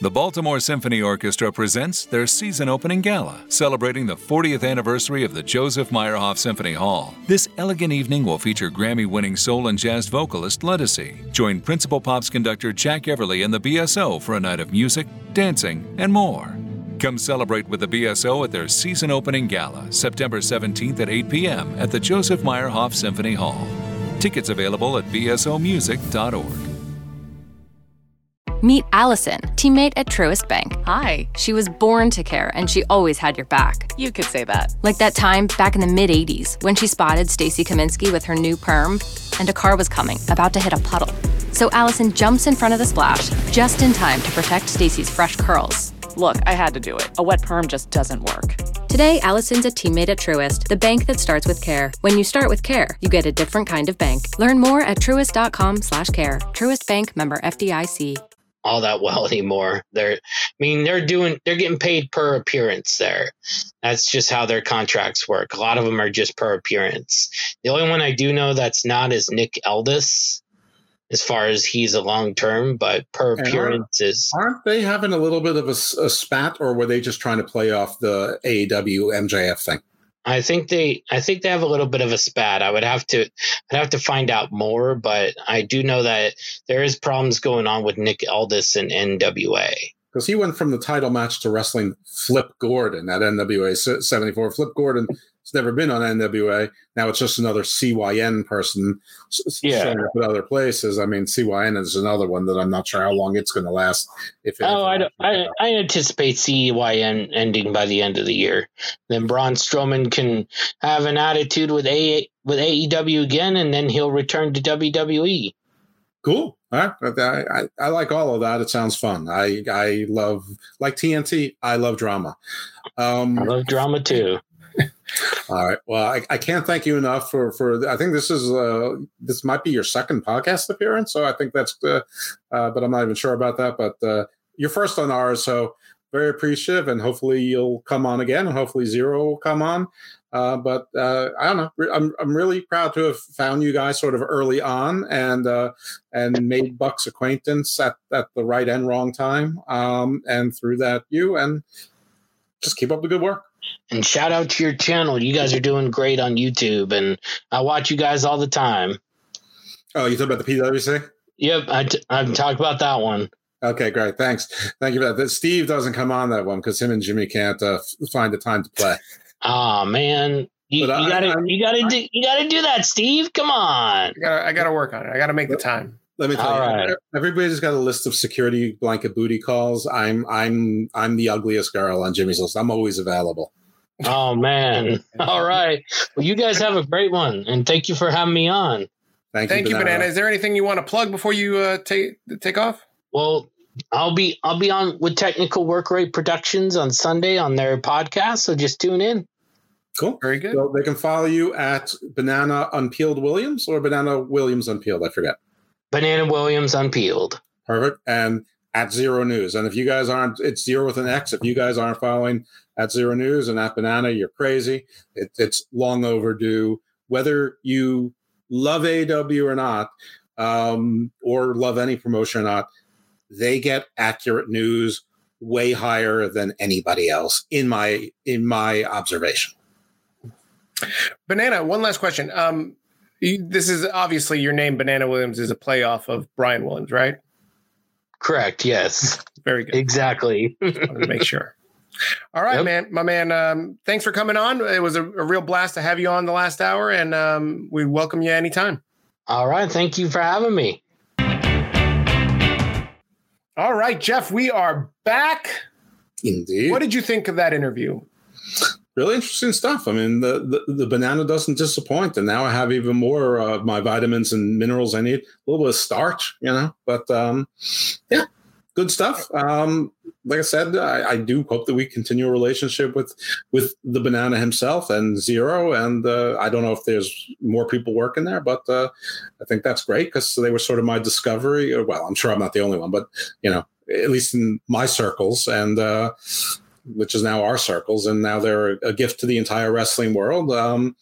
Speaker 1: the Baltimore Symphony Orchestra presents their season opening gala, celebrating the 40th anniversary of the Joseph Meyerhoff Symphony Hall. This elegant evening will feature Grammy winning soul and jazz vocalist Ledisi. Join Principal Pops conductor Jack Everly and the BSO for a night of music, dancing, and more. Come celebrate with the BSO at their season opening gala, September 17th at 8 p.m. at the Joseph Meyerhoff Symphony Hall. Tickets available at bsomusic.org.
Speaker 8: Meet Allison, teammate at Truist Bank.
Speaker 9: Hi.
Speaker 8: She was born to care and she always had your back.
Speaker 9: You could say that.
Speaker 8: Like that time back in the mid 80s when she spotted Stacy Kaminsky with her new perm and a car was coming, about to hit a puddle. So Allison jumps in front of the splash just in time to protect Stacy's fresh curls.
Speaker 9: Look, I had to do it. A wet perm just doesn't work.
Speaker 8: Today, Allison's a teammate at Truist, the bank that starts with care. When you start with care, you get a different kind of bank. Learn more at truist.com/care. Truist Bank member FDIC
Speaker 6: all that well anymore. They're, I mean, they're doing, they're getting paid per appearance there. That's just how their contracts work. A lot of them are just per appearance. The only one I do know that's not is Nick Aldis, as far as he's a long term, but per appearance is.
Speaker 5: Aren't they having a little bit of a, a spat, or were they just trying to play off the AEW MJF thing?
Speaker 6: I think they I think they have a little bit of a spat. I would have to I'd have to find out more, but I do know that there is problems going on with Nick Aldis and NWA.
Speaker 5: Because he went from the title match to wrestling Flip Gordon at NWA 74. Flip Gordon it's never been on NWA. Now it's just another CYN person yeah. showing up at other places. I mean, CYN is another one that I'm not sure how long it's going to last.
Speaker 6: If oh, I, I, I anticipate CYN ending by the end of the year. Then Braun Strowman can have an attitude with A with AEW again, and then he'll return to WWE.
Speaker 5: Cool. I, I, I like all of that. It sounds fun. I I love like TNT. I love drama.
Speaker 6: Um, I love drama too.
Speaker 5: All right. Well, I, I, can't thank you enough for for. I think this is uh this might be your second podcast appearance, so I think that's uh, uh but I'm not even sure about that. But uh, you're first on ours, so very appreciative, and hopefully you'll come on again, and hopefully Xero will come on. Uh, but uh, I don't know. I'm I'm really proud to have found you guys sort of early on and uh, and made Buck's acquaintance at, at the right and wrong time. Um, and through that, you and just keep up the good work.
Speaker 6: And shout out to your channel. You guys are doing great on YouTube, and I watch you guys all the time.
Speaker 5: Oh, you talk about the PWC?
Speaker 6: Yep, I t- I've talked about that one.
Speaker 5: Okay, great. Thanks. Thank you for that. Steve doesn't come on that one because him and Jimmy can't uh, find the time to play.
Speaker 6: Oh man, you, you gotta, you gotta, do, you gotta do that, Steve. Come on.
Speaker 4: I gotta, I gotta work on it. I gotta make the time.
Speaker 5: Let me tell All you, right. everybody's got a list of security blanket booty calls. I'm, I'm, I'm the ugliest girl on Jimmy's list. I'm always available.
Speaker 6: Oh man! All right. Well, you guys have a great one, and thank you for having me on.
Speaker 4: Thank, thank you, Banana. Banana. Is there anything you want to plug before you uh, take take off?
Speaker 6: Well, I'll be I'll be on with Technical Work Rate Productions on Sunday on their podcast, so just tune in.
Speaker 5: Cool.
Speaker 4: Very good.
Speaker 5: So they can follow you at Banana Unpeeled Williams or Banana Williams Unpeeled. I forget.
Speaker 6: Banana Williams Unpeeled.
Speaker 5: Perfect. And at Xero News. And if you guys aren't, it's Zero with an X. If you guys aren't following at Xero News and at Banana, you're crazy. It, it's long overdue. Whether you love AEW or not, um, or love any promotion or not, they get accurate news way higher than anybody else in my in my observation.
Speaker 4: Banana, one last question. Um, this is obviously your name, Banana Williams, is a playoff of Brian Williams, right?
Speaker 6: Correct. Yes.
Speaker 4: Very good.
Speaker 6: Exactly.
Speaker 4: make sure. All right,
Speaker 6: Yep.
Speaker 4: man, my man. Um, thanks for coming on. It was a, a real blast to have you on the last hour, and um, we welcome you anytime.
Speaker 6: All right. Thank you for having me.
Speaker 4: All right, Jeff, we are back.
Speaker 5: Indeed.
Speaker 4: What did you think of that interview?
Speaker 5: Really interesting stuff. I mean, the, the, the banana doesn't disappoint, and now I have even more of my vitamins and minerals I need. A little bit of starch, you know, but um, yeah, good stuff. Um, like I said, I, I do hope that we continue a relationship with with the banana himself and Xero, and uh, I don't know if there's more people working there, but uh, I think that's great because they were sort of my discovery. Well, I'm sure I'm not the only one, but you know, at least in my circles, and. Uh, which is now our circles, and now they're a gift to the entire wrestling world. Um,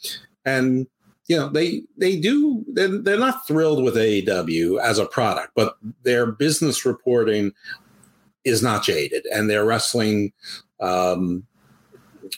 Speaker 5: and you know, they they do they're, they're not thrilled with AEW as a product, but their business reporting is not jaded, and their wrestling. Um,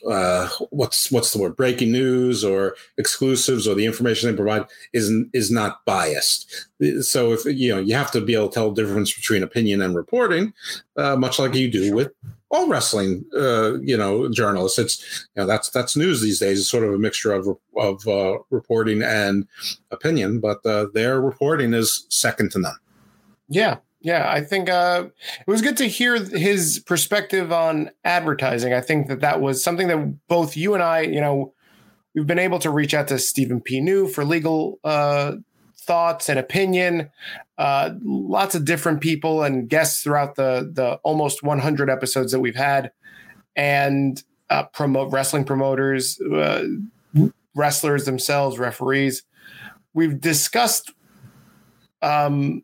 Speaker 5: uh, what's what's the word? Breaking news or exclusives or the information they provide is is not biased. So if you know, you have to be able to tell the difference between opinion and reporting, uh, much like you do with all wrestling, uh, you know, journalists. It's you know that's that's news these days. It's sort of a mixture of of uh, reporting and opinion, but uh, their reporting is second to none.
Speaker 4: Yeah, yeah. I think uh, it was good to hear his perspective on advertising. I think that that was something that both you and I, you know, we've been able to reach out to Stephen P. New for legal uh, thoughts and opinion. Uh, lots of different people and guests throughout the the almost 100 episodes that we've had, and uh, promote wrestling promoters, uh, wrestlers themselves, referees. We've discussed um,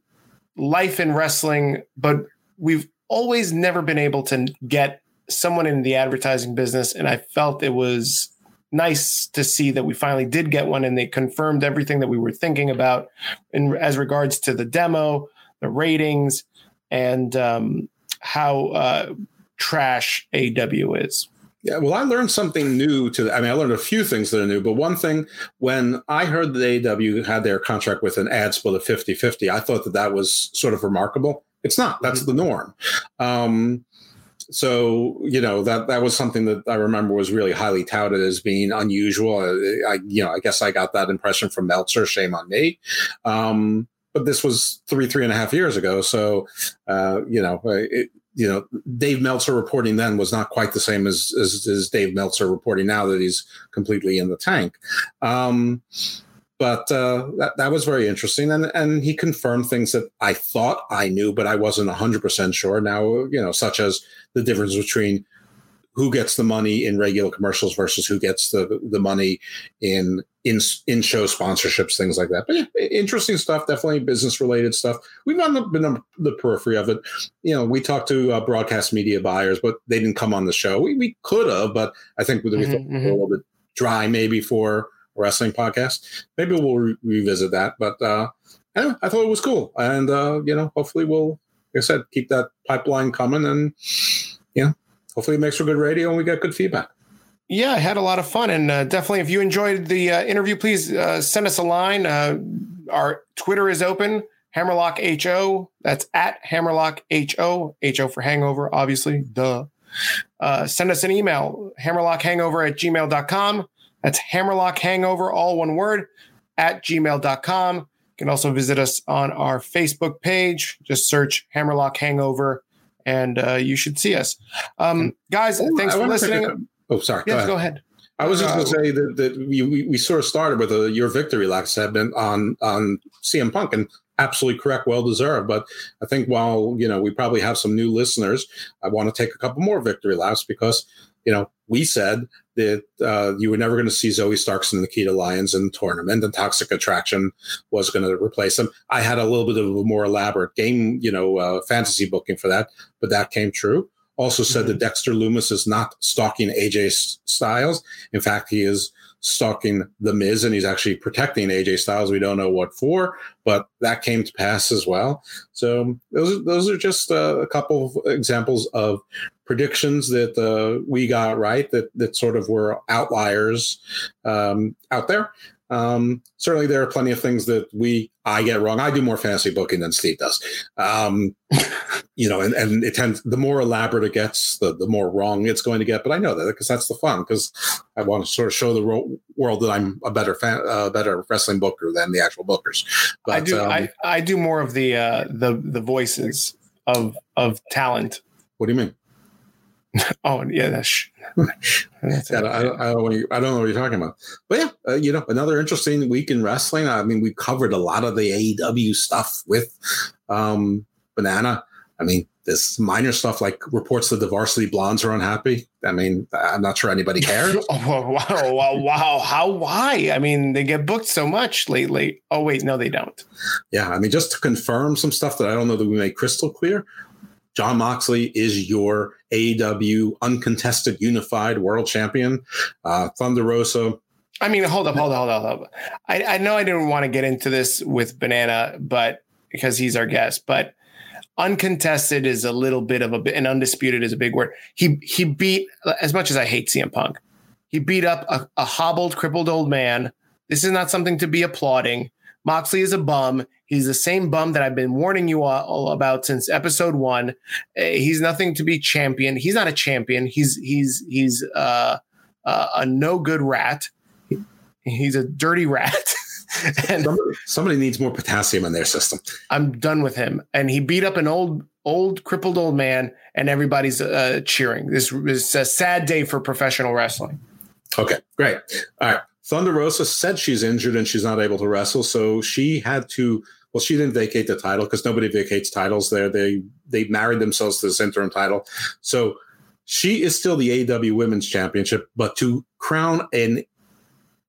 Speaker 4: life in wrestling, but we've always never been able to get someone in the advertising business, and I felt it was nice to see that we finally did get one and they confirmed everything that we were thinking about in as regards to the demo the ratings and um, how uh, trash AEW is
Speaker 5: Yeah, well, I learned something new to. I mean, I learned a few things that are new, but one thing, when I heard that AEW had their contract with an ad split of 50 50, I thought that that was sort of remarkable. It's not, that's the norm. Um, so you know that that was something that I remember was really highly touted as being unusual. I, I you know I guess I got that impression from Meltzer. Shame on me. Um, but this was three three and a half years ago, so uh, you know it, you know Dave Meltzer reporting then was not quite the same as as, as Dave Meltzer reporting now that he's completely in the tank. Um, but uh, that that was very interesting, and and he confirmed things that I thought I knew, but I wasn't hundred percent sure. Now you know, such as the difference between who gets the money in regular commercials versus who gets the the money in in in show sponsorships, things like that. But yeah, interesting stuff. Definitely business related stuff. We've not been on the periphery of it. You know, we talked to uh, broadcast media buyers, but they didn't come on the show. We we could have, but I think we
Speaker 4: Mhm,
Speaker 5: thought were a little bit dry maybe for a wrestling podcast. Maybe we'll re- revisit that. But uh, anyway, I thought it was cool, and uh, you know, hopefully we'll, like I said, keep that pipeline coming, and you know, hopefully it makes for good radio and we get good feedback.
Speaker 4: Yeah, I had a lot of fun, and uh, definitely, if you enjoyed the uh, interview, please uh, send us a line. Uh, our Twitter is open, Hammerlock Ho. That's at Hammerlock Ho. Ho for Hangover, obviously. Duh. Uh, send us an email, hammerlockhangover at gmail.com. That's Hammerlock Hangover, all one word, at gmail.com. You can also visit us on our Facebook page. Just search Hammerlock Hangover, and uh, you should see us. Um, guys, thanks
Speaker 5: I
Speaker 4: for
Speaker 5: wanna a-
Speaker 4: listening.
Speaker 5: oh, sorry.
Speaker 4: Yes, go ahead.
Speaker 5: I was just
Speaker 4: Uh,
Speaker 5: going to say that, that we, we, we sort of started with a, your victory laps have been on on CM Punk and absolutely correct, well deserved. But I think while you know we probably have some new listeners, I want to take a couple more victory laps because you know we said that uh, you were never going to see Zoe Starks and Nikita Lyons in the tournament, and Toxic Attraction was going to replace them. I had a little bit of a more elaborate game, you know, uh, fantasy booking for that, but that came true. Also said that Dexter Lumis is not stalking AJ Styles. In fact, he is stalking the Miz, and he's actually protecting AJ Styles. We don't know what for, but that came to pass as well. So those are, those are just uh, a couple of examples of predictions that uh, we got right that that sort of were outliers um, out there. Um, certainly, there are plenty of things that we I get wrong. I do more fantasy booking than Steve does. Um, you know, and, and it tends the more elaborate it gets, the the more wrong it's going to get. But I know that because that's the fun. Because I want to sort of show the ro- world that I'm a better fan, uh, better wrestling booker than the actual bookers. But,
Speaker 4: I do.
Speaker 5: um,
Speaker 4: I, I do more of the uh, the the voices of of talent.
Speaker 5: what do you mean?
Speaker 4: Oh yeah, that's. that's
Speaker 5: Yeah, I, don't- I, don't, know what you- I don't know what you're talking about. But yeah, uh, you know, another interesting week in wrestling. I mean, we covered a lot of the AEW stuff with um, Banana. I mean, this minor stuff like reports that the Varsity Blondes are unhappy. I mean, I'm not sure anybody cares.
Speaker 4: Oh, wow, wow, wow, wow! How? Why? I mean, they get booked so much lately. Oh wait, no, they don't.
Speaker 5: yeah, I mean, just to confirm some stuff that I don't know that we made crystal clear. Jon Moxley is your AEW uncontested unified world champion. Uh, Thunder Rosa
Speaker 4: I mean, hold up, hold up, hold up, hold up. I, I know I didn't want to get into this with Banana, but because he's our guest, but uncontested is a little bit of a bit, and undisputed is a big word. He he beat as much as I hate CM Punk, he beat up a, a hobbled, crippled old man. This is not something to be applauding. Moxley is a bum. He's the same bum that I've been warning you all, about since episode one. Uh, he's nothing to be champion. He's not a champion. He's he's he's uh, uh, a no good rat. He's a dirty rat. and
Speaker 5: somebody, somebody needs more potassium in their system.
Speaker 4: I'm done with him. And he beat up an old, old, crippled old man, and everybody's uh, cheering. This is a sad day for professional wrestling.
Speaker 5: Okay, great. All right. Thunder Rosa said she's injured and she's not able to wrestle, so she had to. Well, she didn't vacate the title because nobody vacates titles there. They they married themselves to this interim title, so she is still the AEW Women's Championship. But to crown an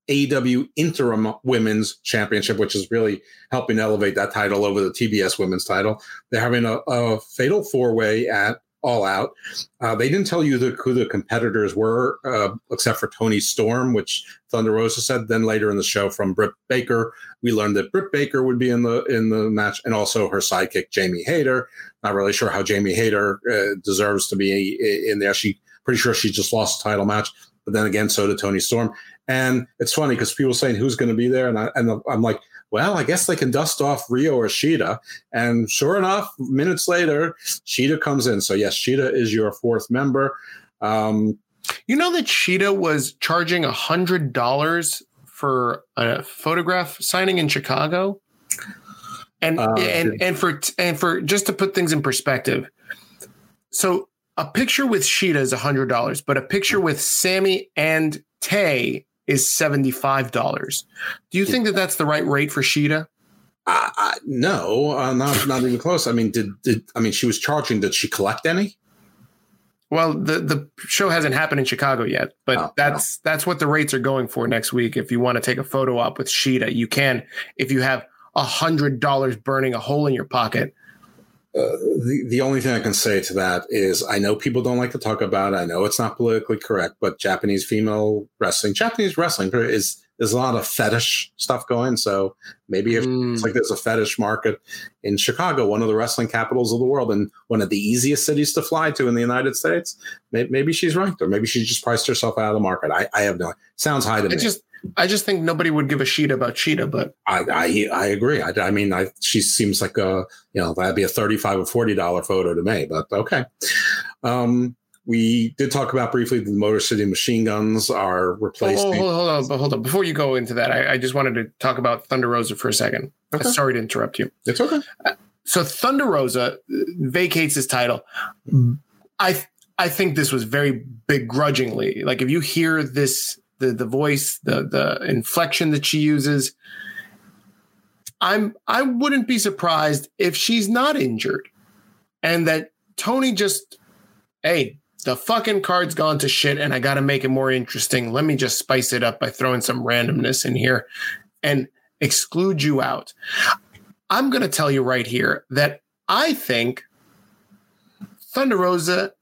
Speaker 5: AEW Interim Women's Championship, which is really helping elevate that title over the TBS Women's title, they're having a, a fatal four way at All Out. Uh, they didn't tell you the, who the competitors were, uh, except for Toni Storm, which Thunder Rosa said. Then later in the show, from Britt Baker, we learned that Britt Baker would be in the in the match, and also her sidekick Jamie Hayter. Not really sure how Jamie Hayter uh, deserves to be in there. She pretty sure she just lost a title match, but then again, so did Toni Storm. And it's funny because people saying who's going to be there, and I and I'm like, well, I guess they can dust off Riho or Shida. And sure enough, minutes later, Shida comes in. So yes, Shida is your fourth member. Um,
Speaker 4: You know that Shida was charging a hundred dollars for a photograph signing in Chicago, and
Speaker 5: Uh,
Speaker 4: and and for and for just to put things in perspective, so a picture with Shida is a hundred dollars, but a picture with Sammy and Tay is seventy five dollars. Do you think that that's the right rate for
Speaker 5: Shida? No, uh, not not even close. I mean, did did I mean she was charging? Did she collect any?
Speaker 4: Well, the the show hasn't happened in Chicago yet, but
Speaker 5: Oh,
Speaker 4: that's that's what the rates are going for next week. If you want to take a photo op with Shida, you can. If you have a hundred dollars burning a hole in your pocket,
Speaker 5: Uh, the the only thing I can say to that is I know people don't like to talk about it. I know it's not politically correct, but Japanese female wrestling, Japanese wrestling is there's a lot of fetish stuff going. So maybe if
Speaker 4: Mm.
Speaker 5: it's like there's a fetish market in Chicago, one of the wrestling capitals of the world, and one of the easiest cities to fly to in the United States. Maybe, maybe she's right, or maybe she just priced herself out of the market. I, I have no. Sounds high to
Speaker 4: I
Speaker 5: me.
Speaker 4: just I just think nobody would give a Sheeta about Cheetah, but
Speaker 5: I, I I agree. I, I mean, I she seems like a you know that'd be a thirty five or forty dollar photo to me, but okay. Um, we did talk about briefly the Motor City Machine Guns are
Speaker 4: hold,
Speaker 5: replacing.
Speaker 4: hold, hold on, but hold on. Before you go into that, I, I just wanted to talk about Thunder Rosa for a second.
Speaker 5: Okay.
Speaker 4: Sorry to interrupt you.
Speaker 5: It's okay.
Speaker 4: so Thunder Rosa uh, vacates his title. I I think this was very begrudgingly. Like if you hear this, the the voice, the the inflection that she uses, I'm I wouldn't be surprised if she's not injured, and that Tony just, hey, the fucking card's gone to shit, and I got to make it more interesting. Let me just spice it up by throwing some randomness in here, and exclude you out. I'm going to tell you right here that I think Thunder Rosa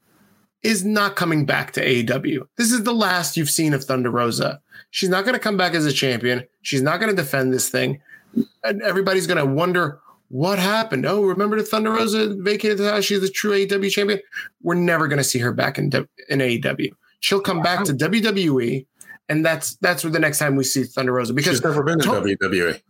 Speaker 4: is not coming back to AEW. This is the last you've seen of Thunder Rosa. She's not going to come back as a champion. She's not going to defend this thing. And everybody's going to wonder what happened. Oh, remember the Thunder Rosa vacated the house? She's the true AEW champion. We're never going to see her back in, in AEW. She'll come back to WWE and that's that's where the next time we see Thunder Rosa because
Speaker 5: She's never been
Speaker 4: To-
Speaker 5: WWE.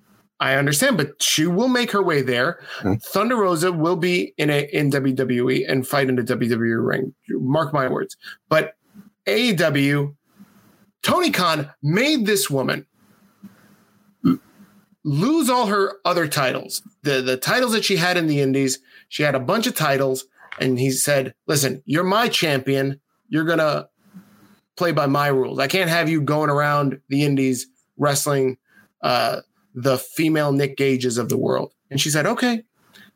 Speaker 4: I understand, but she will make her way there.
Speaker 5: Hmm.
Speaker 4: Thunder Rosa will be in a in WWE and fight in the WWE ring. Mark my words. But AEW, Tony Khan made this woman lose all her other titles. The the titles that she had in the Indies, she had a bunch of titles, and he said, "Listen, you're my champion. You're gonna play by my rules. I can't have you going around the Indies wrestling." Uh, the female Nick Gages of the world. And she said, okay.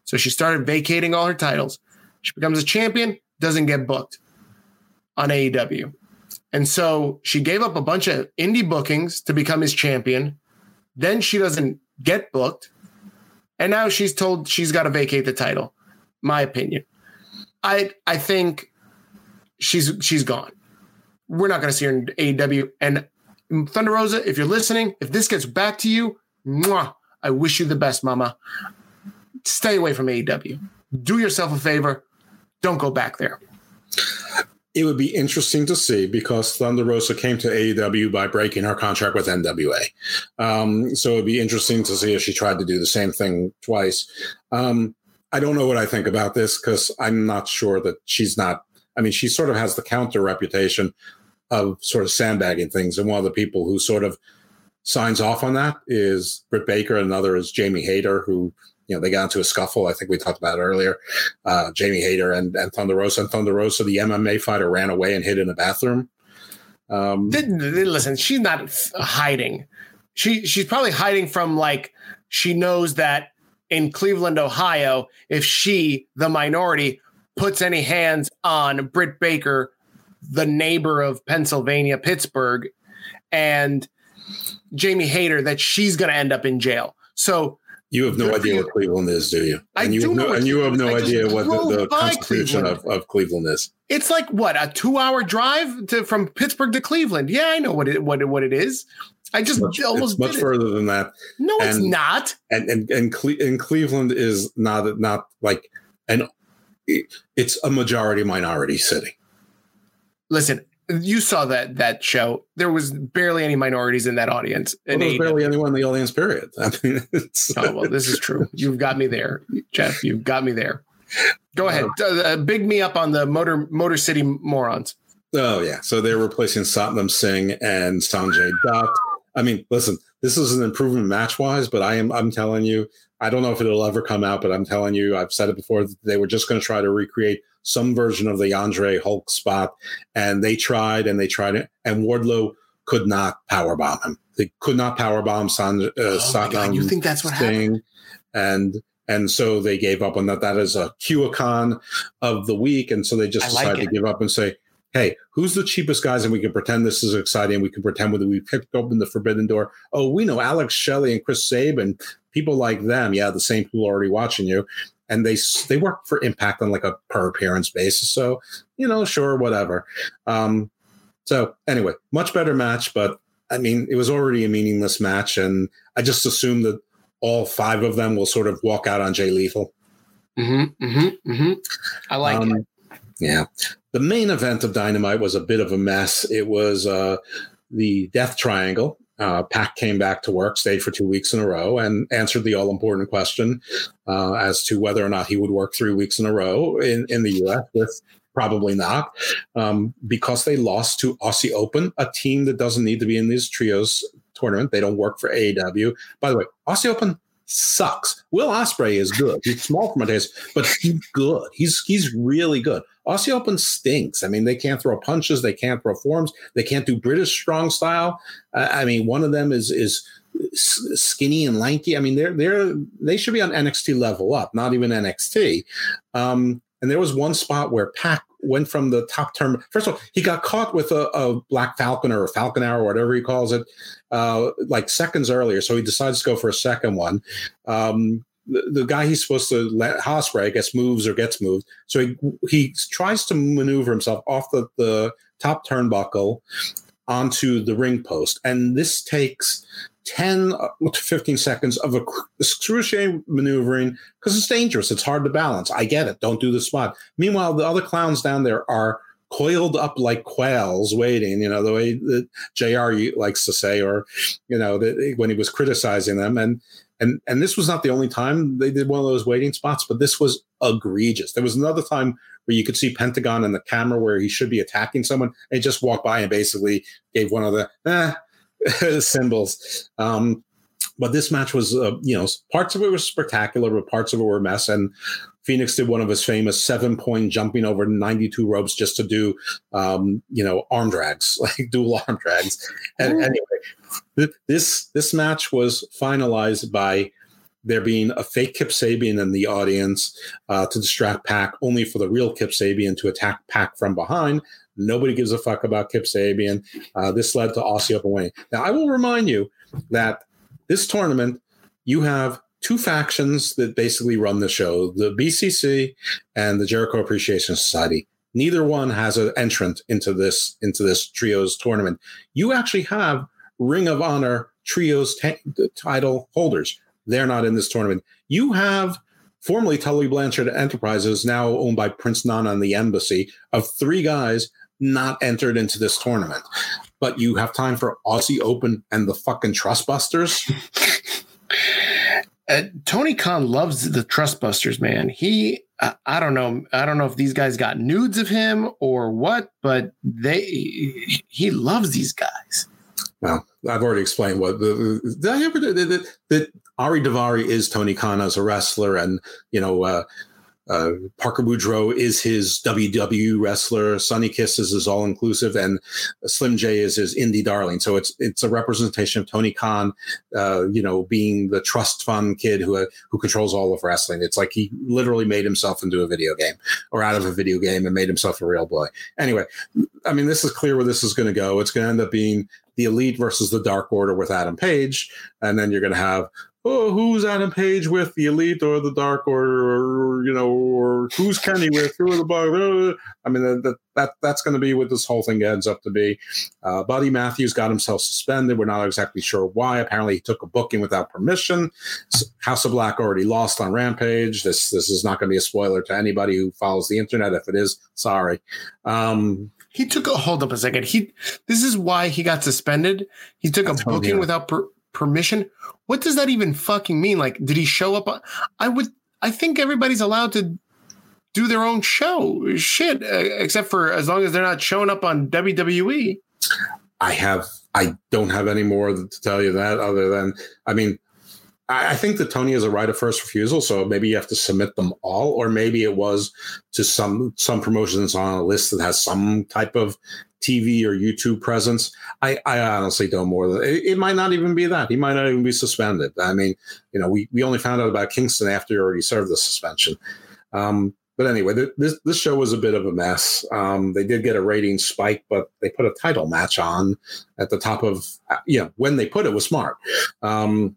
Speaker 4: So she started vacating all her titles. She becomes a champion, doesn't get booked on AEW. And so she gave up a bunch of indie bookings to become his champion. Then she doesn't get booked. And now she's told she's got to vacate the title. My opinion. I I think she's she's gone. We're not going to see her in AEW. And Thunder Rosa, if you're listening, if this gets back to you, Mwah. I wish you the best, Mama. Stay away from AEW. Do yourself a favor. Don't go back there.
Speaker 5: It would be interesting to see because Thunder Rosa came to AEW by breaking her contract with NWA. Um, so it'd be interesting to see if she tried to do the same thing twice. Um, I don't know what I think about this because I'm not sure that she's not. I mean, she sort of has the counter reputation of sort of sandbagging things. And one of the people who sort of signs off on that is Britt Baker. Another is Jamie Hayter, who you know they got into a scuffle. I think we talked about earlier. Uh, Jamie Hayter and, and Thunder Rosa. And Thunder Rosa, the MMA fighter, ran away and hid in a bathroom. Um,
Speaker 4: Didn't listen. She's not hiding. She she's probably hiding from like she knows that in Cleveland, Ohio, if she, the minority, puts any hands on Britt Baker, the neighbor of Pennsylvania, Pittsburgh, and Jamie Hayter, that she's going to end up in jail. So
Speaker 5: you have no idea what Cleveland is, do you?
Speaker 4: I
Speaker 5: and you
Speaker 4: do
Speaker 5: have no, and you have no.
Speaker 4: I
Speaker 5: idea what the, the constitution of,
Speaker 4: Cleveland.
Speaker 5: of Cleveland is.
Speaker 4: it's like what a two-hour drive to from Pittsburgh to Cleveland. Yeah, I know what it what it, what it is. I just
Speaker 5: Much,
Speaker 4: almost
Speaker 5: it's much further than that.
Speaker 4: No, it's not.
Speaker 5: and and and, Cle- and Cleveland is not not like an it's a majority minority city.
Speaker 4: Listen, you saw that that show. There was barely any minorities in that audience.
Speaker 5: Well,
Speaker 4: in
Speaker 5: there's
Speaker 4: AEW.
Speaker 5: barely anyone in the audience. Period. I mean,
Speaker 4: Oh well, this is true. You've got me there, Jeff. You've got me there. Go ahead, uh, uh, big me up on the Motor Motor City morons.
Speaker 5: oh yeah. So they're replacing Satnam Singh and Sanjay Dutt. I mean, listen, this is an improvement match wise, but I am I'm telling you, I don't know if it'll ever come out, but I'm telling you, I've said it before. They were just going to try to recreate some version of the Andre Hulk spot, and they tried and they tried it, and Wardlow could not powerbomb him. They could not powerbomb San, uh,
Speaker 4: Oh my God, you think that's what happened?
Speaker 5: And and so they gave up on that. That is a QAcon of the week, and so they just
Speaker 4: I
Speaker 5: decided
Speaker 4: it.
Speaker 5: to give up and say, "Hey, who's the cheapest guys?" And we can pretend this is exciting. We can pretend that we picked open the forbidden door. Oh, we know Alex Shelley and Chris Sabin, people like them. Yeah, the same people already watching you, and they they work for Impact on like a per appearance basis. So you know, sure, whatever. Um, so anyway, much better match, but I mean, it was already a meaningless match, and I just assume that all five of them will sort of walk out on Jay Lethal.
Speaker 4: Mm-hmm, mm-hmm, mm-hmm. I like
Speaker 5: Um,
Speaker 4: it.
Speaker 5: Yeah. The main event of Dynamite was a bit of a mess. It was uh, the Death Triangle. Uh, Pac came back to work, stayed for two weeks in a row, and answered the all important question uh, as to whether or not he would work three weeks in a row in, in the US with probably not, um, because they lost to Aussie Open, a team that doesn't need to be in these trios tournament. They don't work for AEW. By the way, Aussie Open sucks. Will Ospreay is good. He's small from a taste, but he's good. He's he's really good. Aussie Open stinks. I mean, they can't throw punches, they can't throw forms, they can't do British strong style. Uh, I mean, one of them is is skinny and lanky. I mean, they're they're they should be on NXT level up, not even NXT. Um, and there was one spot where Pac went from the top term. First of all, he got caught with a, a black falcon or a falcon arrow, whatever he calls it, uh, like seconds earlier. So he decides to go for a second one. Um, the, the guy he's supposed to let Ospreay, I guess, moves or gets moved. So he he tries to maneuver himself off the, the top turnbuckle onto the ring post, and this takes 10 to 15 seconds of excruciating maneuvering because it's dangerous. It's hard to balance. I get it. Don't do the spot. Meanwhile, the other clowns down there are coiled up like quails waiting, you know, the way that JR likes to say, or, you know, that when he was criticizing them. And, and, and this was not the only time they did one of those waiting spots, but this was egregious. There was another time where you could see Pentagon in the camera where he should be attacking someone and he just walked by and basically gave one of the eh, symbols. Um, but this match was, uh, you know, parts of it were spectacular, but parts of it were a mess. And Fenix did one of his famous seven point jumping over 92 ropes just to do, um, you know, arm drags, like dual arm drags. And anyway, this this match was finalized by there being a fake Kip Sabian in the audience uh, to distract Pac, only for the real Kip Sabian to attack Pac from behind. Nobody gives a fuck about Kip Sabian. Uh, this led to Aussie Open winning. Now, I will remind you that this tournament, you have two factions that basically run the show the BCC and the Jericho Appreciation Society. Neither one has an entrant into this into this trios tournament. You actually have Ring of Honor trios t- title holders. They're not in this tournament. You have formerly Tully Blanchard Enterprises, now owned by Prince Nana and the Embassy, of three guys not entered into this tournament. But you have time for Aussie Open and the fucking Trustbusters.
Speaker 4: Uh, Tony Khan loves the Trustbusters, man. He, uh, I don't know, I don't know if these guys got nudes of him or what, but they, he loves these guys.
Speaker 5: Well, I've already explained what the, did I ever that, Ari Daivari is Tony Khan as a wrestler, and you know uh, uh, Parker Boudreaux is his WW wrestler. Sonny Kiss is his all inclusive, and Slim J is his indie darling. So it's it's a representation of Tony Khan, uh, you know, being the trust fund kid who who controls all of wrestling. It's like he literally made himself into a video game or out of a video game and made himself a real boy. Anyway, I mean, this is clear where this is going to go. It's going to end up being the Elite versus the Dark Order with Adam Page, and then you're going to have oh, who's Adam Page with the Elite or the Dark Order, or you know, or who's Kenny with? Who are the bug? I mean, that, that that's going to be what this whole thing ends up to be. Uh, Buddy Matthews got himself suspended. We're not exactly sure why. Apparently, he took a booking without permission. House of Black already lost on Rampage. This this is not going to be a spoiler to anybody who follows the internet. If it is, sorry. Um,
Speaker 4: he took a hold up a second. He this is why he got suspended. He took a booking without per, permission. What does that even fucking mean? Like, did he show up? I would. I think everybody's allowed to do their own show. Shit, uh, except for as long as they're not showing up on WWE.
Speaker 5: I have. I don't have any more to tell you that other than I mean. I think that Tony has a right of first refusal, so maybe you have to submit them all, or maybe it was to some some promotions on a list that has some type of TV or YouTube presence. I, I honestly don't more than it, it, might not even be that. He might not even be suspended. I mean, you know, we, we only found out about Kingston after he already served the suspension. Um, but anyway, th- this this show was a bit of a mess. Um, they did get a rating spike, but they put a title match on at the top of you know when they put it was smart. Um,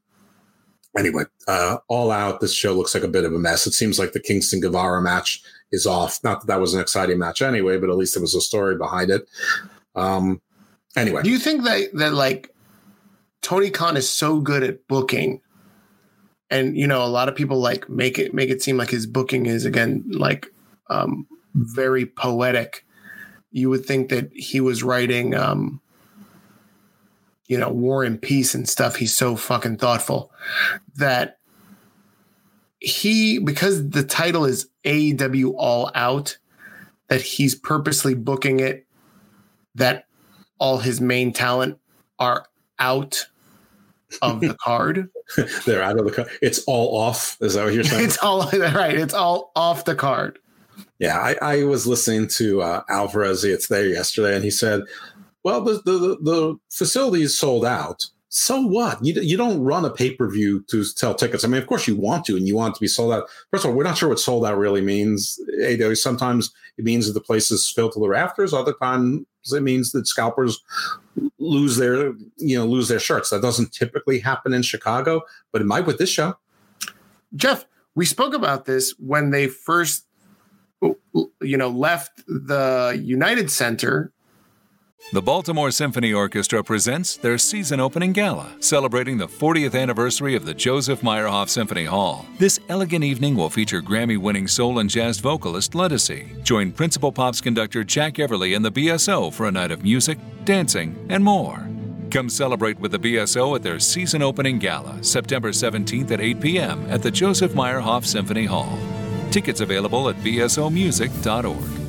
Speaker 5: anyway, uh, all out, this show looks like a bit of a mess. It seems like the Kingston Guevara match is off. Not that that was an exciting match anyway, but at least there was a story behind it. Um, anyway,
Speaker 4: do you think that that like Tony Khan is so good at booking, and you know a lot of people like make it make it seem like his booking is again like um, very poetic. You would think that he was writing. Um, you know, War and Peace and stuff. He's so fucking thoughtful that he because the title is AEW All Out, that he's purposely booking it that all his main talent are out of the card.
Speaker 5: They're out of the card. It's all off. Is that what you're saying?
Speaker 4: it's all right. It's all off the card.
Speaker 5: Yeah, I, I was listening to uh, Alvarez. It's there yesterday, and he said, "Well, the the the facility is sold out." So what? You, you don't run a pay per view to sell tickets. I mean, of course you want to, and you want it to be sold out. First of all, we're not sure what sold out really means. Sometimes it means that the place is filled to the rafters. Other times it means that scalpers lose their you know lose their shirts. That doesn't typically happen in Chicago, but it might with this show.
Speaker 4: Jeff, we spoke about this when they first you know left the United Center
Speaker 1: The Baltimore Symphony Orchestra presents their season opening gala, celebrating the 40th anniversary of the Joseph Meyerhoff Symphony Hall. This elegant evening will feature Grammy winning soul and jazz vocalist Ledisi. Join Principal Pops conductor Jack Everly and the BSO for a night of music, dancing, and more. Come celebrate with the BSO at their season opening gala, September 17th at 8 p.m. at the Joseph Meyerhoff Symphony Hall. Tickets available at bsomusic.org.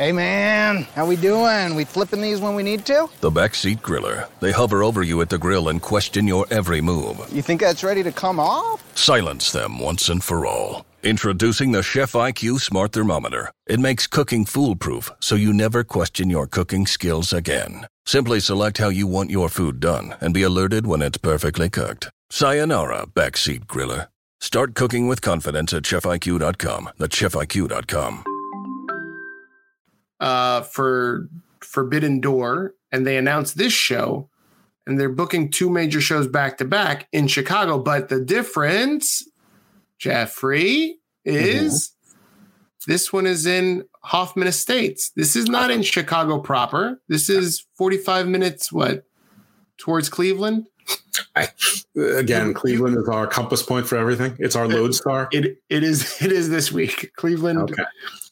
Speaker 10: Hey man, how we doing? We flipping these when we need to?
Speaker 11: The backseat griller. They hover over you at the grill and question your every move.
Speaker 10: You think that's ready to come off?
Speaker 11: Silence them once and for all. Introducing the Chef IQ Smart Thermometer. It makes cooking foolproof, so you never question your cooking skills again. Simply select how you want your food done and be alerted when it's perfectly cooked. Sayonara, backseat griller. Start cooking with confidence at chefiq.com. That's chefiq.com.
Speaker 4: uh, for Forbidden Door, and they announced this show, and they're booking two major shows back to back in Chicago. But the difference, Jeffrey, is this one is in Hoffman Estates. This is not in Chicago proper. This is 45 minutes, what, towards Cleveland?
Speaker 5: I, again, Cleveland is our compass point for everything. It's our lodestar.
Speaker 4: It it is it is this week. Cleveland.
Speaker 5: Okay.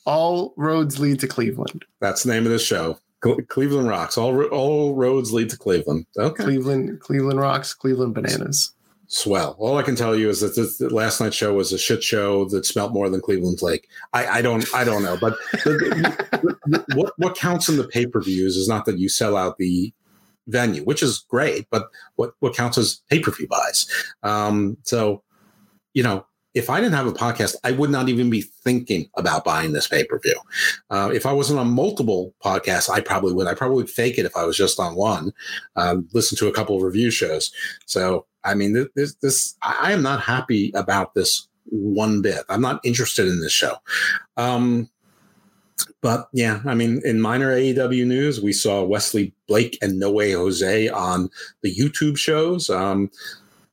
Speaker 4: All roads lead to Cleveland.
Speaker 5: That's the name of the show. Cleveland rocks. All all roads lead to Cleveland. Okay.
Speaker 4: Cleveland, Cleveland rocks, Cleveland bananas.
Speaker 5: Swell. All I can tell you is that this, last night's show was a shit show that smelt more than Cleveland Lake. I, I don't I don't know, but the- the- what what counts in the pay per views is not that you sell out the venue, which is great, but what what counts is pay per view buys. Um, so, you know, if I didn't have a podcast, I would not even be thinking about buying this pay per view. Uh, if I wasn't on multiple podcasts, I probably would. I probably would fake it if I was just on one. Uh, listen to a couple of review shows. So, I mean, this, this, I am not happy about this one bit. I'm not interested in this show. Um, but yeah, I mean, in minor AEW news, we saw Wesley Blake and No Way Jose on the YouTube shows. Um,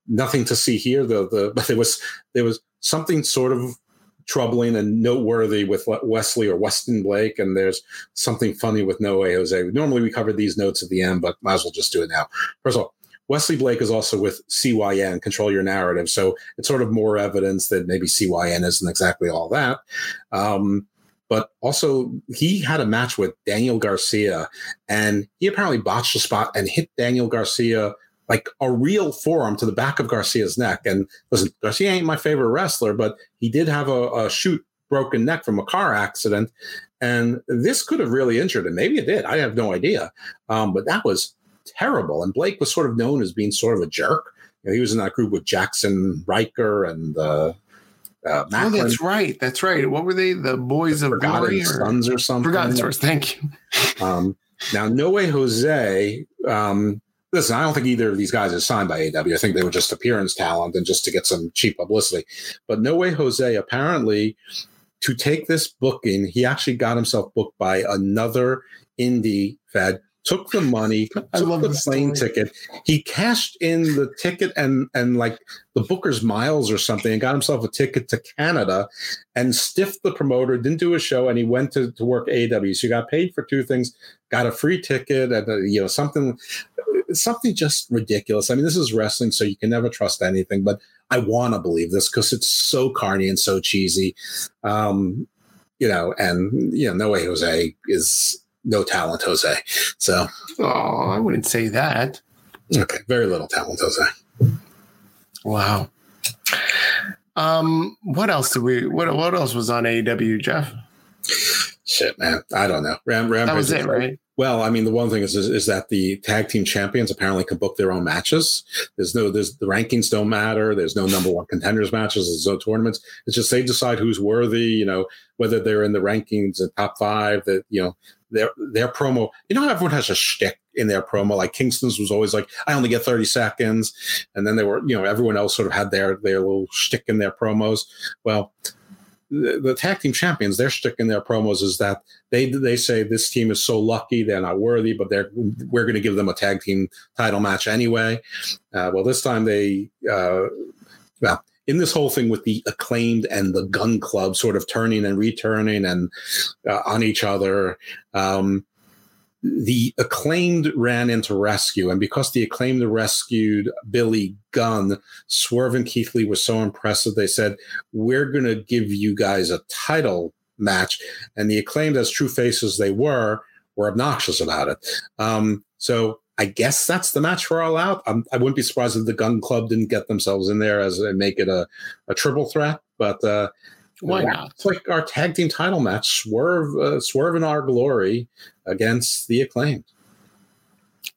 Speaker 5: nothing to see here. The the but there was there was something sort of troubling and noteworthy with Wesley or Weston Blake, and there's something funny with No Way Jose. Normally we cover these notes at the end, but might as well just do it now. First of all, Wesley Blake is also with CYN, Control Your Narrative, so it's sort of more evidence that maybe CYN isn't exactly all that. Um, but also, he had a match with Daniel Garcia, and he apparently botched the spot and hit Daniel Garcia like a real forearm to the back of Garcia's neck. And listen, Garcia ain't my favorite wrestler, but he did have a, a shoot broken neck from a car accident. And this could have really injured him. Maybe it did. I have no idea. Um, but that was terrible. And Blake was sort of known as being sort of a jerk. You know, he was in that group with Jaxson Ryker and uh, uh,
Speaker 4: Oh, that's right. That's right. What were they? The Boys of
Speaker 5: Forgotten
Speaker 4: Glory or
Speaker 5: Sons or something.
Speaker 4: Forgotten Sons. Thank you.
Speaker 5: Um, now, No Way Jose. Um, listen, I don't think either of these guys is signed by AW. I think they were just appearance talent and just to get some cheap publicity. But No Way Jose apparently to take this booking, he actually got himself booked by another indie fed. Took the money,
Speaker 4: I
Speaker 5: took
Speaker 4: love
Speaker 5: the plane
Speaker 4: story.
Speaker 5: ticket. He cashed in the ticket and and like the Booker's miles or something, and got himself a ticket to Canada, and stiffed the promoter. Didn't do a show, and he went to, to work AW. So he got paid for two things, got a free ticket, and uh, you know something, something just ridiculous. I mean, this is wrestling, so you can never trust anything. But I want to believe this because it's so carny and so cheesy. Um, you know, and you know, no way Jose is no talent Jose. So
Speaker 4: Oh, I wouldn't say that.
Speaker 5: okay, very little talent Jose.
Speaker 4: Wow. Um, what else did we? What what else was on AEW, Jeff?
Speaker 5: Shit, man, I don't know. Ram, Rampage
Speaker 4: That was it, right?
Speaker 5: Well, I mean, the one thing is, is is that the tag team champions apparently can book their own matches. There's no, there's the rankings don't matter. There's no number one contenders matches. There's no tournaments. It's just they decide who's worthy. You know, whether they're in the rankings and top five. That you know, their their promo. You know, everyone has a shtick in their promo. Like Kingston's was always like, I only get 30 seconds, and then they were, you know, everyone else sort of had their their little shtick in their promos. Well, the, the tag team champions, their shtick in their promos is that they they say this team is so lucky they're not worthy, but they're we're going to give them a tag team title match anyway. Uh, well, this time they uh, well in this whole thing with the acclaimed and the gun club sort of turning and returning and uh, on each other. Um, the acclaimed ran into rescue, and because the acclaimed rescued Billy Gunn, Swerve and Keith Lee were so impressive. They said, "We're going to give you guys a title match," and the acclaimed, as true faces they were, were obnoxious about it. Um, so I guess that's the match for All Out. I'm, I would not be surprised if the Gun Club didn't get themselves in there as they make it a, a triple threat. But uh,
Speaker 4: why not?
Speaker 5: It's like our tag team title match: Swerve, uh, Swerve in our glory against the acclaimed.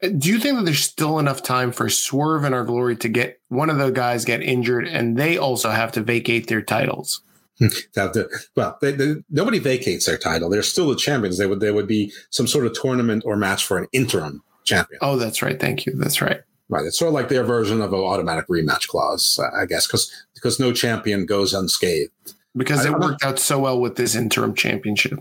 Speaker 4: Do you think that there's still enough time for Swerve in our glory to get one of the guys get injured, and they also have to vacate their titles?
Speaker 5: to, well, they, they, nobody vacates their title. They're still the champions. They would there would be some sort of tournament or match for an interim champion.
Speaker 4: Oh, that's right. Thank you. That's right.
Speaker 5: Right. It's sort of like their version of an automatic rematch clause, I guess, because because no champion goes unscathed.
Speaker 4: Because it worked out so well with this interim championship.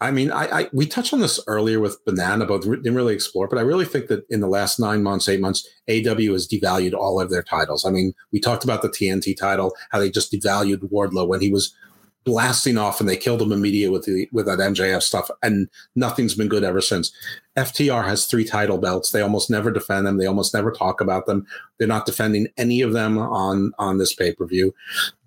Speaker 5: I mean, I, I, we touched on this earlier with Banana, but didn't really explore. But I really think that in the last nine months, eight months, AW has devalued all of their titles. I mean, we talked about the TNT title, how they just devalued Wardlow when he was blasting off and they killed him immediately with the with that MJF stuff, and nothing's been good ever since. FTR has three title belts. They almost never defend them. They almost never talk about them. They're not defending any of them on on this pay per view.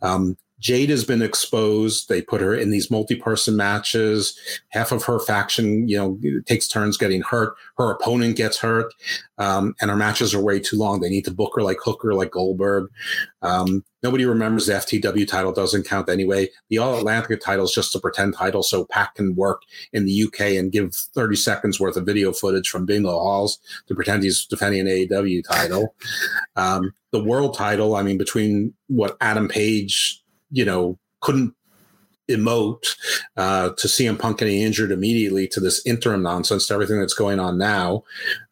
Speaker 5: Um, Jade has been exposed. They put her in these multi-person matches. Half of her faction, you know, takes turns getting hurt. Her opponent gets hurt, um, and her matches are way too long. They need to book her like Hooker, like Goldberg. Um, nobody remembers the FTW title doesn't count anyway. The All Atlantic title is just a pretend title, so Pac can work in the UK and give 30 seconds worth of video footage from Bingo Halls to pretend he's defending an AEW title. Um, the world title, I mean, between what Adam Page you know, couldn't emote uh, to CM Punk getting injured immediately to this interim nonsense to everything that's going on now,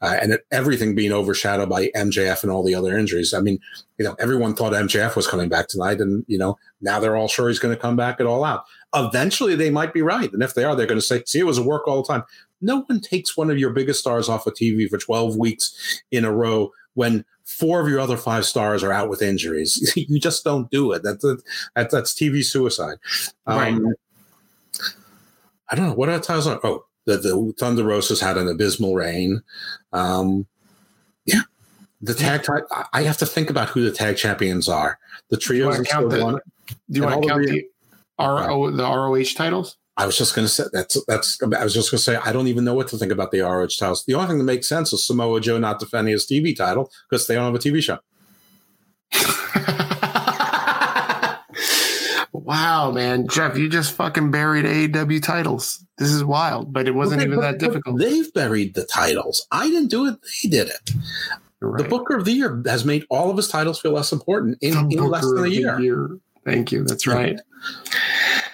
Speaker 5: uh, and everything being overshadowed by MJF and all the other injuries. I mean, you know, everyone thought MJF was coming back tonight, and you know, now they're all sure he's going to come back at all out. Eventually, they might be right, and if they are, they're going to say, "See, it was a work all the time." No one takes one of your biggest stars off of TV for 12 weeks in a row when four of your other five stars are out with injuries. you just don't do it. That's that's, that's TV suicide. Right. Um, I don't know what other titles are. Oh, the, the Thunder Rosas had an abysmal reign. Um, yeah, the tag. i have to think about who the tag champions are. The trios.
Speaker 4: Do you want to count the, do you want to count the, RO, the ROH titles?
Speaker 5: I was just going to say that's that's. I was just going to say I don't even know what to think about the ROH titles. The only thing that makes sense is Samoa Joe not defending his TV title because they don't have a TV show.
Speaker 4: wow, man, Jeff, you just fucking buried AEW titles. This is wild, but it wasn't even but, that difficult.
Speaker 5: They've buried the titles. I didn't do it. They did it. Right. The Booker of the Year has made all of his titles feel less important in, in less than a year. year.
Speaker 4: Thank you. That's right.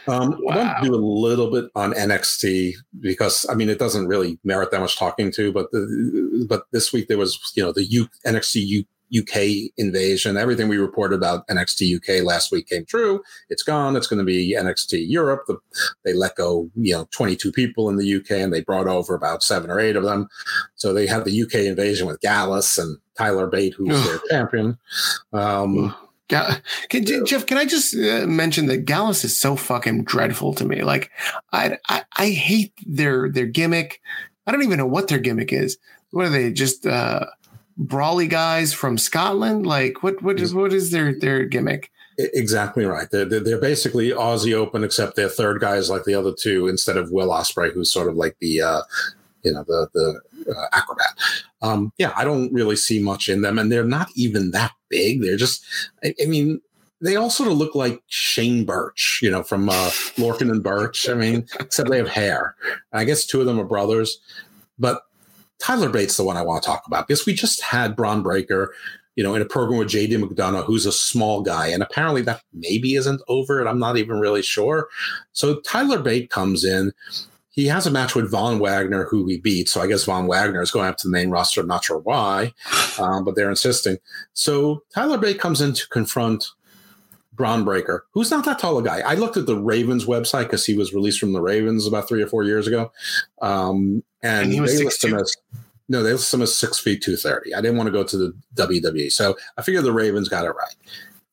Speaker 5: Um, wow. I want to do a little bit on NXT because I mean it doesn't really merit that much talking to, but the, but this week there was you know the U, NXT U, UK invasion. Everything we reported about NXT UK last week came true. It's gone. It's going to be NXT Europe. The, they let go, you know, 22 people in the UK and they brought over about seven or eight of them. So they had the UK invasion with Gallus and Tyler Bate, who's their champion. Um,
Speaker 4: can, Jeff, can I just uh, mention that Gallus is so fucking dreadful to me? Like, I, I, I hate their their gimmick. I don't even know what their gimmick is. What are they? Just uh, brawly guys from Scotland? Like, what what is what is their their gimmick?
Speaker 5: Exactly right. They're, they're basically Aussie Open, except their third guy is like the other two, instead of Will Ospreay, who's sort of like the uh, you know the the uh, acrobat. Um, yeah, I don't really see much in them, and they're not even that big. They're just, I, I mean, they all sort of look like Shane Burch, you know, from uh, Lorcan and Burch. I mean, except they have hair. I guess two of them are brothers, but Tyler Bates the one I want to talk about because we just had Bron Breakker, you know, in a program with JD McDonagh, who's a small guy, and apparently that maybe isn't over, and I'm not even really sure. So Tyler Bate comes in, he has a match with Von Wagner, who he beat. So I guess Von Wagner is going up to the main roster. I'm not sure why, um, but they're insisting. So Tyler Bate comes in to confront Bron Breakker, who's not that tall a guy. I looked at the Ravens website because he was released from the Ravens about three or four years ago, um, and, and, he was they list him as no, they list him as six feet two thirty. I didn't want to go to the WWE, so I figured the Ravens got it right.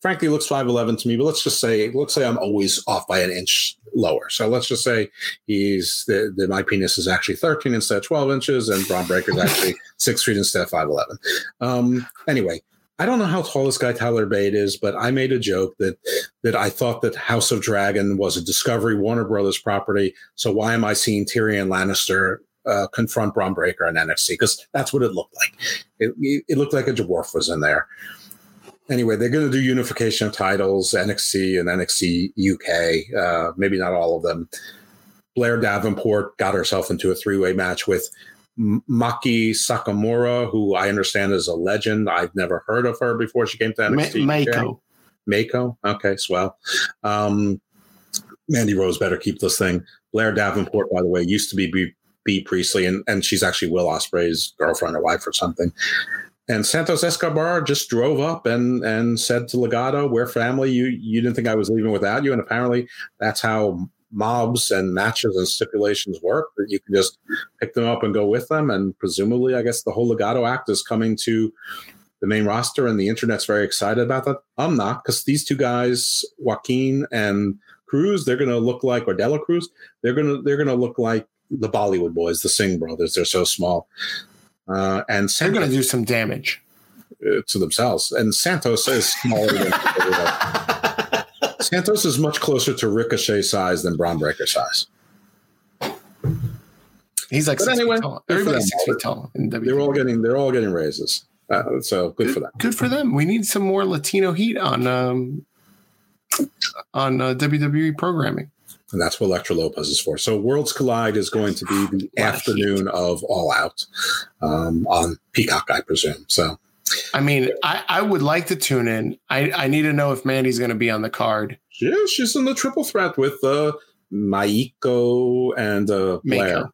Speaker 5: Frankly looks 5'11 to me, but let's just say, let's say I'm always off by an inch lower. So let's just say he's the, the my penis is actually 13 instead of 12 inches, and Bron Breakker is actually six feet instead of 5'11. Um, anyway, I don't know how tall this guy Tyler Bate is, but I made a joke that that I thought that House of Dragon was a Discovery Warner Brothers property. So why am I seeing Tyrion Lannister uh, confront Bron Breakker on NXT? Because that's what it looked like. It, it looked like a dwarf was in there. Anyway, they're going to do unification of titles, NXT and NXT UK. Uh, maybe not all of them. Blair Davenport got herself into a three way match with Maki Sakamura, who I understand is a legend. I've never heard of her before she came to NXT.
Speaker 4: Ma- Mako.
Speaker 5: Mako. Okay, swell. Um, Mandy Rose better keep this thing. Blair Davenport, by the way, used to be B, Bea Priestley, and, and she's actually Will Ospreay's girlfriend or wife or something. And Santos Escobar just drove up and and said to Legado, "We're family. You you didn't think I was leaving without you." And apparently, that's how mobs and matches and stipulations work that you can just pick them up and go with them and presumably i guess the whole legado act is coming to the main roster and the internet's very excited about that i'm not because these two guys joaquin and cruz they're going to look like or dela cruz they're going to they're going to look like the bollywood boys the singh brothers they're so small uh, and
Speaker 4: Santos, they're going to do some damage
Speaker 5: uh, to themselves and santos is smaller than Santos is much closer to Ricochet size than Bron Breakker size.
Speaker 4: He's like but six anyway, feet tall. Everybody's six feet tall.
Speaker 5: they're all getting they're all getting raises. Uh, so good, good, for them.
Speaker 4: Good for them. We need some more Latino heat on um, on uh, WWE programming.
Speaker 5: And that's what Elektra Lopez is for. So Worlds Collide is going to be the afternoon of All Out um, on Peacock, I presume. So
Speaker 4: I mean, I, I would like to tune in. I, I need to know if Mandy's going to be on the card.
Speaker 5: Yeah, she's in the triple threat with uh, Maiko and uh, Blair.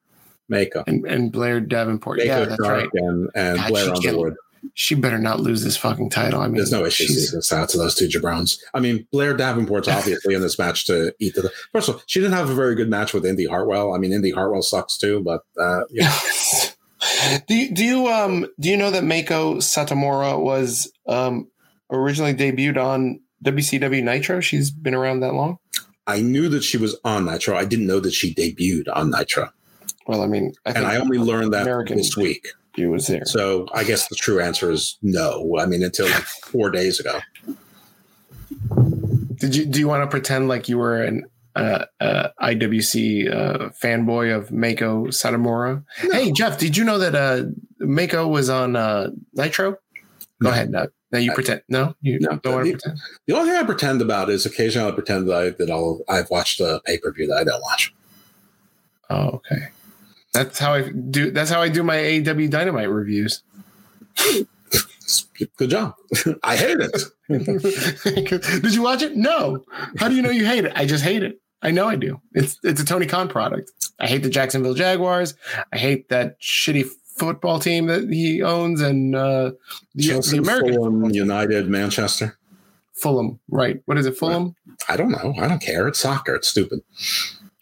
Speaker 5: Mako.
Speaker 4: And, and Blair Davenport. Mako yeah, that's right.
Speaker 5: And, and God, Blair Underwood.
Speaker 4: She better not lose this fucking title. I mean,
Speaker 5: there's no issue this out to those two jabrones. I mean, Blair Davenport's obviously in this match to eat the. First of all, she didn't have a very good match with Indi Hartwell. I mean, Indi Hartwell sucks too, but uh, yeah.
Speaker 4: do you, do you um do you know that Mako Satomura was um originally debuted on WCW Nitro? She's been around that long.
Speaker 5: I knew that she was on Nitro. I didn't know that she debuted on Nitro.
Speaker 4: Well, I mean,
Speaker 5: I and I only learned that American this week.
Speaker 4: You was there.
Speaker 5: So I guess the true answer is no. I mean, until like four days ago.
Speaker 4: Did you do you want to pretend like you were an uh, uh, IWC uh, fanboy of Mako Satomura. No. Hey, Jeff, did you know that uh, Mako was on uh, Nitro? Go no. ahead. No, no you pretend. No, you no, don't want to pretend.
Speaker 5: The only thing I pretend about is occasionally I pretend that, I, that I'll, I've watched a pay per view that I don't watch.
Speaker 4: Oh, okay. That's how I do. That's how I do my AEW Dynamite reviews.
Speaker 5: Good job. I hate it.
Speaker 4: Did you watch it? No. How do you know you hate it? I just hate it. I know I do. It's it's a Tony Khan product. I hate the Jacksonville Jaguars. I hate that shitty football team that he owns and uh,
Speaker 5: the, Chelsea, the American Fulham, United, Manchester.
Speaker 4: Fulham, right? What is it? Fulham?
Speaker 5: I don't know. I don't care. It's soccer. It's stupid.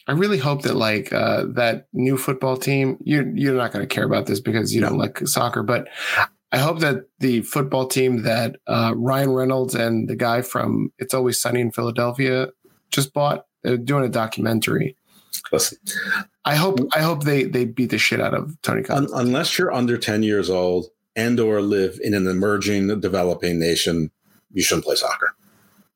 Speaker 4: I really hope that like uh, that new football team. You you're not going to care about this because you don't like soccer, but I hope that the football team that uh, Ryan Reynolds and the guy from It's Always Sunny in Philadelphia just bought they're doing a documentary.
Speaker 5: Listen,
Speaker 4: I hope I hope they they beat the shit out of Tony Khan.
Speaker 5: Un- unless you're under ten years old and or live in an emerging, developing nation, you shouldn't play soccer.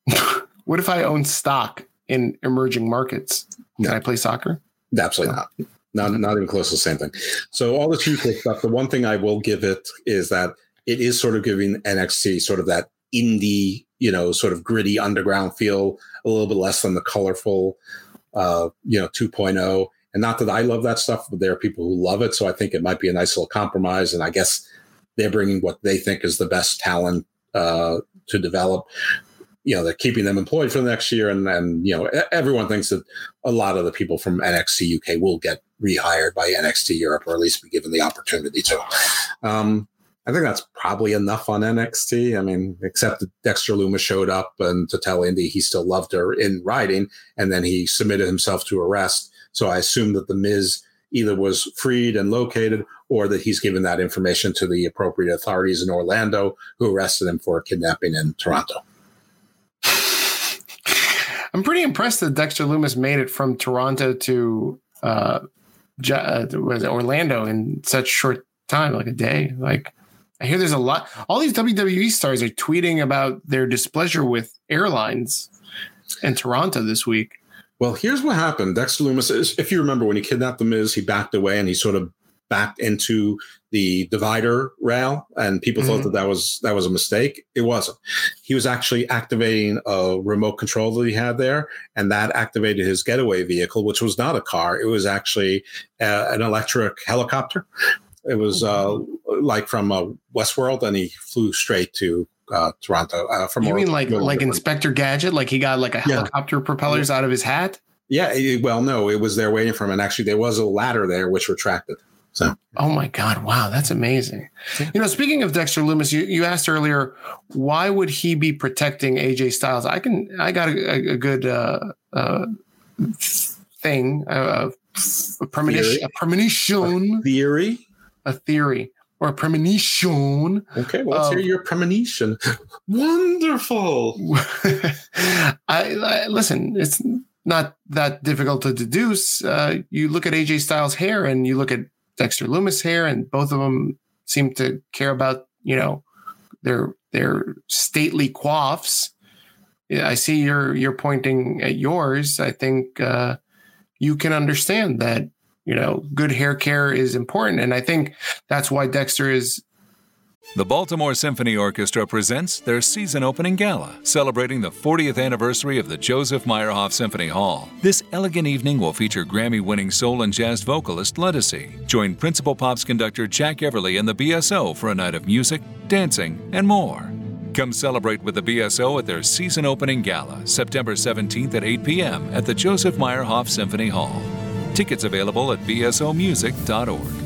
Speaker 4: what if I own stock in emerging markets? Can no. I play soccer?
Speaker 5: Absolutely no. not. Not not even close to the same thing. So all the two stuff. The one thing I will give it is that it is sort of giving NXT sort of that indie you know, sort of gritty underground feel, a little bit less than the colorful, uh, you know, 2.0. And not that I love that stuff, but there are people who love it. So I think it might be a nice little compromise. And I guess they're bringing what they think is the best talent uh, to develop. You know, they're keeping them employed for the next year. And, and, you know, everyone thinks that a lot of the people from NXT UK will get rehired by NXT Europe, or at least be given the opportunity to. Um, I think that's probably enough on NXT. I mean, except that Dexter Lumis showed up and to tell Indi he still loved her in writing, and then he submitted himself to arrest. So I assume that the Miz either was freed and located, or that he's given that information to the appropriate authorities in Orlando, who arrested him for kidnapping in Toronto.
Speaker 4: I'm pretty impressed that Dexter Lumis made it from Toronto to uh, uh Orlando in such short time, like a day. Like I hear there's a lot. All these WWE stars are tweeting about their displeasure with airlines in Toronto this week.
Speaker 5: Well, here's what happened. Dexter Lumis, if you remember when he kidnapped The Miz, he backed away and he sort of backed into the divider rail and people mm-hmm. thought that that was that was a mistake it wasn't he was actually activating a remote control that he had there and that activated his getaway vehicle which was not a car it was actually uh, an electric helicopter it was uh, like from uh, westworld and he flew straight to uh, Toronto. Uh, from
Speaker 4: you mean like like Inspector Gadget? Like he got like a helicopter yeah. propellers yeah. out of his hat?
Speaker 5: Yeah. It, well, no, it was there waiting for him, and actually there was a ladder there which retracted. So.
Speaker 4: Oh my God! Wow, that's amazing. You know, speaking of Dexter Lumis, you, you asked earlier, why would he be protecting AJ Styles? I can, I got a, a good uh, uh, thing, uh, a premonition, a premonition,
Speaker 5: a theory,
Speaker 4: a theory or a premonition.
Speaker 5: Okay, well, let's um, hear your premonition. Wonderful.
Speaker 4: I, I, listen. It's not that difficult to deduce. Uh, you look at AJ Styles' hair, and you look at Dexter Lumis' hair, and both of them seem to care about you know their their stately. Yeah, I see you're you're pointing at yours. I think uh, you can understand that you know, good hair care is important. And I think that's why Dexter is.
Speaker 1: The Baltimore Symphony Orchestra presents their season opening gala, celebrating the 40th anniversary of the Joseph Meyerhoff Symphony Hall. This elegant evening will feature Grammy winning soul and jazz vocalist Ledisi. Join Principal Pops conductor Jack Everly and the BSO for a night of music, dancing, and more. Come celebrate with the BSO at their season opening gala, September 17th at 8 p.m. at the Joseph Meyerhoff Symphony Hall. Tickets available at bsomusic.org.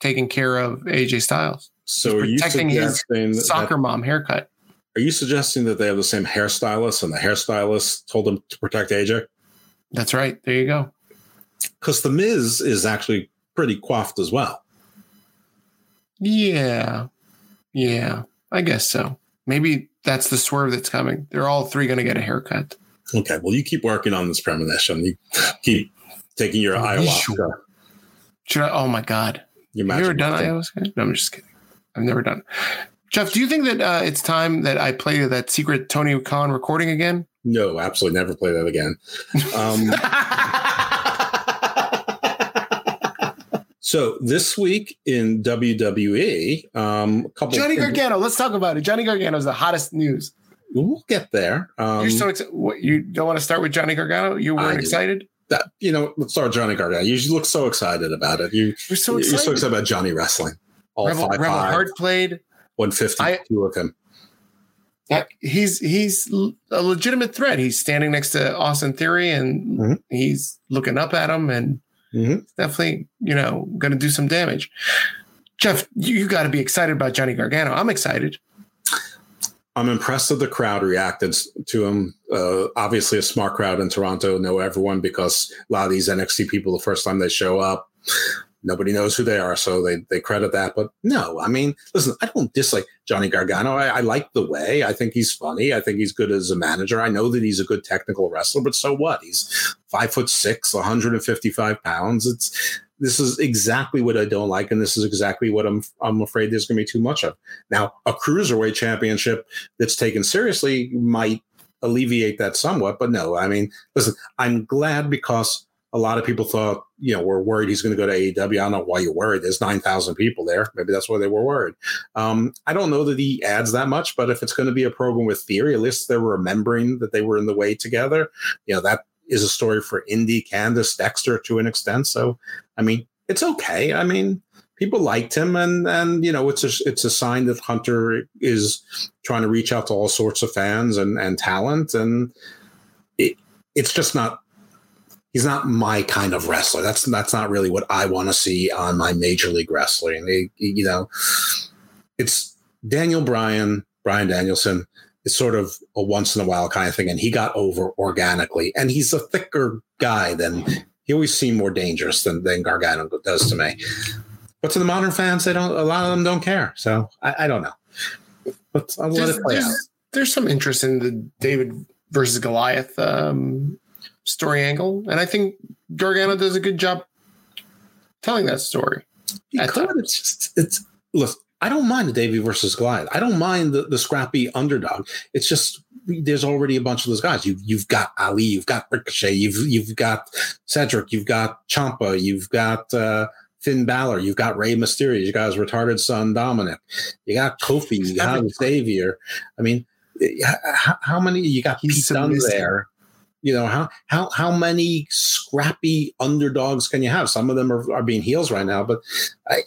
Speaker 4: Taking care of AJ Styles.
Speaker 5: So He's protecting his
Speaker 4: soccer that- mom haircut.
Speaker 5: Are you suggesting that they have the same hairstylist and the hairstylist told them to protect AJ?
Speaker 4: That's right. There you go.
Speaker 5: Because the Miz is actually pretty coiffed as well.
Speaker 4: Yeah. Yeah. I guess so. Maybe that's the swerve that's coming. They're all three going to get a haircut.
Speaker 5: Okay. Well, you keep working on this premonition. You keep taking your ayahuasca.
Speaker 4: Should I? Oh my God. Your Have you ever done ayahuasca? No, I'm just kidding. I've never done. Jeff, do you think that uh, it's time that I play that secret Tony Khan recording again?
Speaker 5: No, absolutely never play that again. Um, so this week in WWE, um, a couple
Speaker 4: Johnny Gargano. Let's talk about it. Johnny Gargano is the hottest news.
Speaker 5: We'll get there. Um,
Speaker 4: You're so excited. You don't want to start with Johnny Gargano? You weren't excited?
Speaker 5: That you know, let's start with Johnny Gargano. You look so excited about it. You, are so excited. You're so excited about Johnny wrestling.
Speaker 4: All Rebel, five, Rebel five. Hart played.
Speaker 5: 152 of him.
Speaker 4: He's he's a legitimate threat. He's standing next to Austin Theory and mm-hmm. he's looking up at him and mm-hmm. definitely, you know, going to do some damage. Jeff, you, you got to be excited about Johnny Gargano. I'm excited.
Speaker 5: I'm impressed that the crowd reacted to him. Uh, obviously, a smart crowd in Toronto know everyone because a lot of these NXT people, the first time they show up, Nobody knows who they are, so they they credit that. But no, I mean, listen, I don't dislike Johnny Gargano. I, I, like the way. I think he's funny. I think he's good as a manager. I know that he's a good technical wrestler, but so what? He's five foot six, 155 pounds. It's this is exactly what I don't like, and this is exactly what I'm I'm afraid there's going to be too much of. Now, a cruiserweight championship that's taken seriously might alleviate that somewhat, but no, I mean, listen, I'm glad because a lot of people thought, you know, we're worried he's going to go to AEW. I don't know why you're worried. There's 9,000 people there. Maybe that's why they were worried. Um, I don't know that he adds that much, but if it's going to be a program with theory, at least they're remembering that they were in the way together. You know, that is a story for Indi, Candice, Dexter to an extent. So, I mean, it's okay. I mean, people liked him, and and you know it's a it's a sign that Hunter is trying to reach out to all sorts of fans and and talent, and it, it's just not. He's not my kind of wrestler. That's that's not really what I want to see on my major league wrestling. They, you know, it's Daniel Bryan, Bryan Danielson. It's sort of a once in a while kind of thing, and he got over organically. And he's a thicker guy than he always seemed more dangerous than than Gargano does to me. But to the modern fans, they don't. A lot of them don't care. So I, I don't know. But I'll let
Speaker 4: there's,
Speaker 5: it play
Speaker 4: there's,
Speaker 5: out.
Speaker 4: there's some interest in the David versus Goliath um, story angle, and I think Gargano does a good job telling that story.
Speaker 5: He could. It's just it's listen. I don't mind the Davey versus Goliath. I don't mind the, the scrappy underdog. It's just there's already a bunch of those guys. You've you've got Ali, you've got Ricochet, you've you've got Cedric, you've got Champa, you've got uh, Finn Balor, you've got Rey Mysterio, you got his retarded son Dominik, you got Kofi, you got Xavier. I mean, how, how many? You got Pete Dunne there. You know how how how many scrappy underdogs can you have? Some of them are, are being heels right now, but I,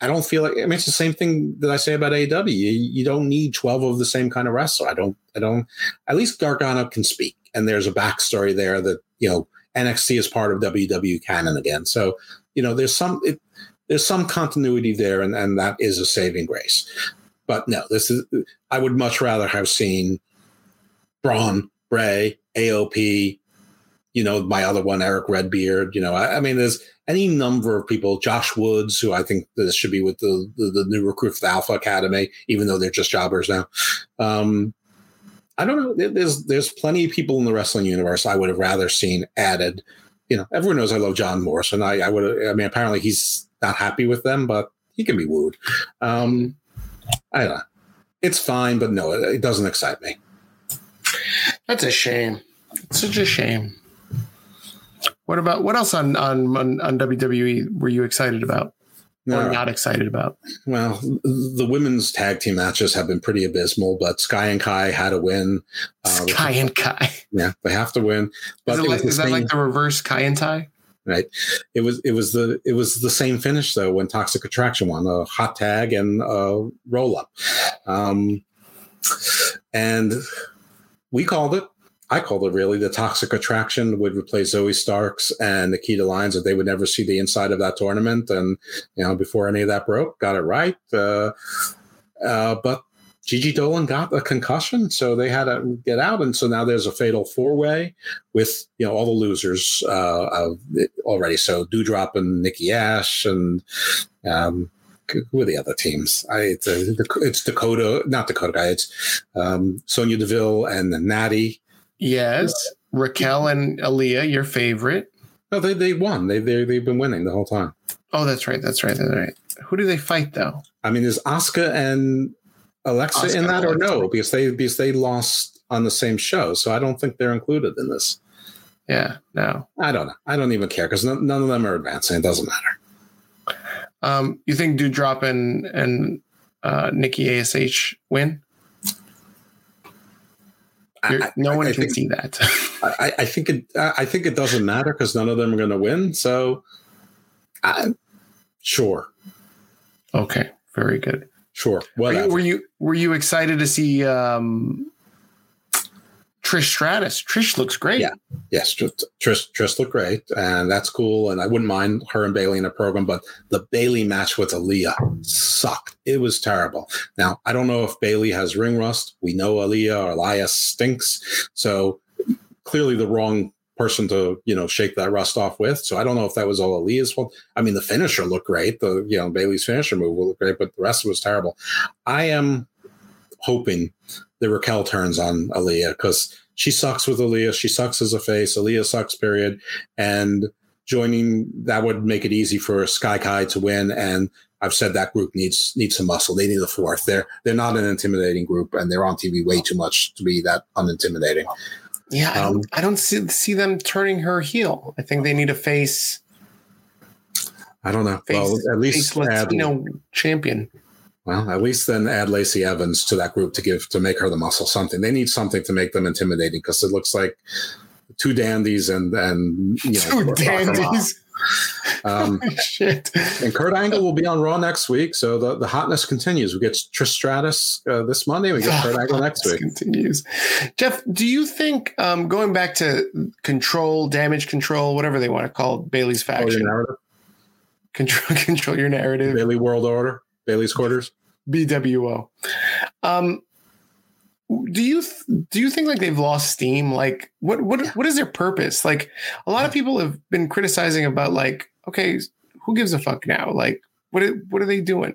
Speaker 5: I don't feel like I mean it's the same thing that I say about AEW. You, you, don't need twelve of the same kind of wrestler. I don't. I don't. At least Gargano can speak, and there's a backstory there that you know NXT is part of WWE canon again. So you know there's some it, there's some continuity there, and and that is a saving grace. But no, this is I would much rather have seen Braun, Bray, AOP, you know, my other one, Eric Redbeard. You know, I, I, mean, there's any number of people. Josh Woods, who I think this should be with the the, the new recruit for the Alpha Academy, even though they're just jobbers now. Um, I don't know. There's there's plenty of people in the wrestling universe I would have rather seen added. You know, everyone knows I love John Morrison. I, I would. I mean, apparently he's not happy with them, but he can be wooed. Um, I don't know. It's fine, but no, it, it doesn't excite me.
Speaker 4: That's a shame. It's such a shame. What about what else on on on, on WWE were you excited about?
Speaker 5: No.
Speaker 4: Or not excited about?
Speaker 5: Well, the women's tag team matches have been pretty abysmal, but Sky and Kai had to win.
Speaker 4: Uh, Sky and Kai.
Speaker 5: Yeah, they have to win.
Speaker 4: But is, like, is that like the reverse Kai and Tai?
Speaker 5: Right. It was it was the it was the same finish though when Toxic Attraction won a hot tag and a roll up, um, and we called it. I called it really the toxic attraction would replace Zoe Starks and Nikita Lyons that they would never see the inside of that tournament. And, you know, before any of that broke, got it right. Uh, uh, but Gigi Dolin got a concussion, so they had to get out. And so now there's a fatal four way with, you know, all the losers uh, already. So Doudrop and Nikki Ash and, um, who are the other teams? I, it's, uh, it's Dakota, not Dakota guy. It's um, Sonya Deville and Natty.
Speaker 4: Yes, Raquel and Aliyah, your favorite.
Speaker 5: No, they they won. They they they've been winning the whole time.
Speaker 4: Oh, that's right. That's right. That's right. Who do they fight though?
Speaker 5: I mean, is Oscar and Alexa Asuka in that or no? Because they because they lost on the same show, so I don't think they're included in this.
Speaker 4: Yeah, no.
Speaker 5: I don't know. I don't even care because none, none of them are advancing. It doesn't matter.
Speaker 4: Um, you think Doudrop and and uh, Nikki Ash win? I, no one I, can think, see that.
Speaker 5: I, I, think it. I think it doesn't matter because none of them are going to win. So, I, sure.
Speaker 4: Okay, very good.
Speaker 5: Sure.
Speaker 4: Were you, were you were you excited to see um, Trish Stratus? Trish looks great.
Speaker 5: Yeah. Yes, Trish, Trish looked great, and that's cool. And I wouldn't mind her and Bayley in a program, but the Bayley match with Aliyah sucked. It was terrible. Now I don't know if Bayley has ring rust. We know Aliyah or Elias stinks, so clearly the wrong person to you know shake that rust off with. So I don't know if that was all Aliyah's fault. I mean, the finisher looked great. The you know Bayley's finisher move looked great, but the rest was terrible. I am hoping that Raquel turns on Aliyah because she sucks with Aliyah. She sucks as a face. Aliyah sucks, period. And joining that would make it easy for Sky Kai to win. And I've said that group needs needs some muscle. They need a fourth. They're they're not an intimidating group, and they're on TV way too much to be that unintimidating.
Speaker 4: Yeah, I don't, um, I don't see, see them turning her heel. I think they need a face.
Speaker 5: I don't know. Face, well, at least
Speaker 4: Latino add, champion.
Speaker 5: Well, at least then add Lacey Evans to that group to give to make her the muscle something. They need something to make them intimidating because it looks like two dandies and and you
Speaker 4: know, two dandies.
Speaker 5: Um,
Speaker 4: Shit.
Speaker 5: and Kurt Angle will be on Raw next week, so the, the hotness continues. We get Trish Stratus uh, this Monday. We get Kurt Angle next week.
Speaker 4: continues. Jeff, do you think um, going back to control, damage control, whatever they want to call it, Bayley's
Speaker 5: Oh, your
Speaker 4: faction,
Speaker 5: narrative,
Speaker 4: control control your narrative,
Speaker 5: Bayley World Order, Bayley's quarters.
Speaker 4: BWO. Um, do you do you think like they've lost steam? Like, what what what is their purpose? Like, a lot of people have been criticizing about like, okay, who gives a fuck now? Like, what what are they doing?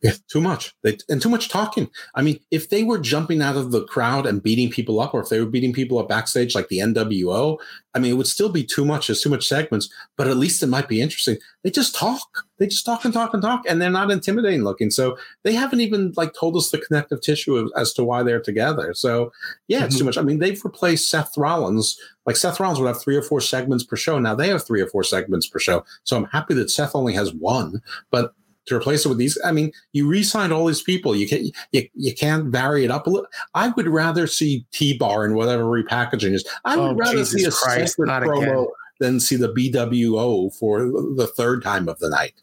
Speaker 5: Yeah, too much. They, and too much talking. I mean, if they were jumping out of the crowd and beating people up, or if they were beating people up backstage like the NWO, I mean, it would still be too much. There's too much segments, but at least it might be interesting. They just talk. They just talk and talk and talk, and they're not intimidating looking. So they haven't even like told us the connective tissue as to why they're together. So yeah, it's too mm-hmm. much. I mean, they've replaced Seth Rollins. Like Seth Rollins would have three or four segments per show. Now they have three or four segments per show. So I'm happy that Seth only has one, but to replace it with these. I mean, you re-signed all these people. You can you, you can't vary it up a little. I would rather see T-Bar and whatever repackaging is. I would
Speaker 4: Oh,
Speaker 5: rather
Speaker 4: Jesus
Speaker 5: see a
Speaker 4: Christ,
Speaker 5: separate promo
Speaker 4: again.
Speaker 5: than see the BWO for the third time of the night.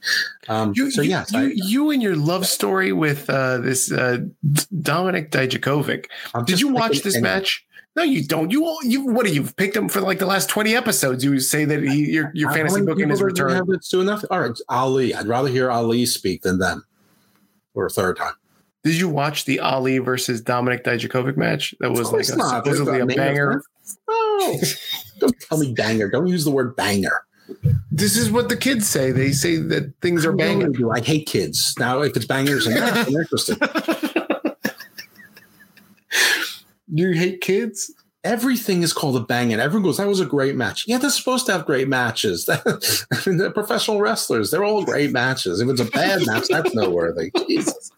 Speaker 5: Um,
Speaker 4: You,
Speaker 5: so yes,
Speaker 4: you,
Speaker 5: I,
Speaker 4: you and your love story with uh, this uh, Dominik Dijakovic.
Speaker 5: I'm
Speaker 4: Did you watch this match? No, you don't. You all- you what? Are you picked him for like the last twenty episodes? You say that he, your your fantasy booking is
Speaker 5: do we
Speaker 4: return.
Speaker 5: have that's doing nothing? All right, Ali. I'd rather hear Ali speak than them for a third time.
Speaker 4: Did you watch the Ali versus Dominik Dijakovic match? That was like a,
Speaker 5: not.
Speaker 4: supposedly a banger.
Speaker 5: No, don't tell me banger. Don't use the word banger.
Speaker 4: This is what the kids say. They say that things are
Speaker 5: I know
Speaker 4: banging.
Speaker 5: you do. I hate kids. Now, if it's bangers I'm interested.
Speaker 4: Do you hate kids?
Speaker 5: Everything is called a bang, and everyone goes, "That was a great match." Yeah, they're supposed to have great matches. I mean, they're professional wrestlers. They're all great matches. If it's a bad match, that's noteworthy. Jesus.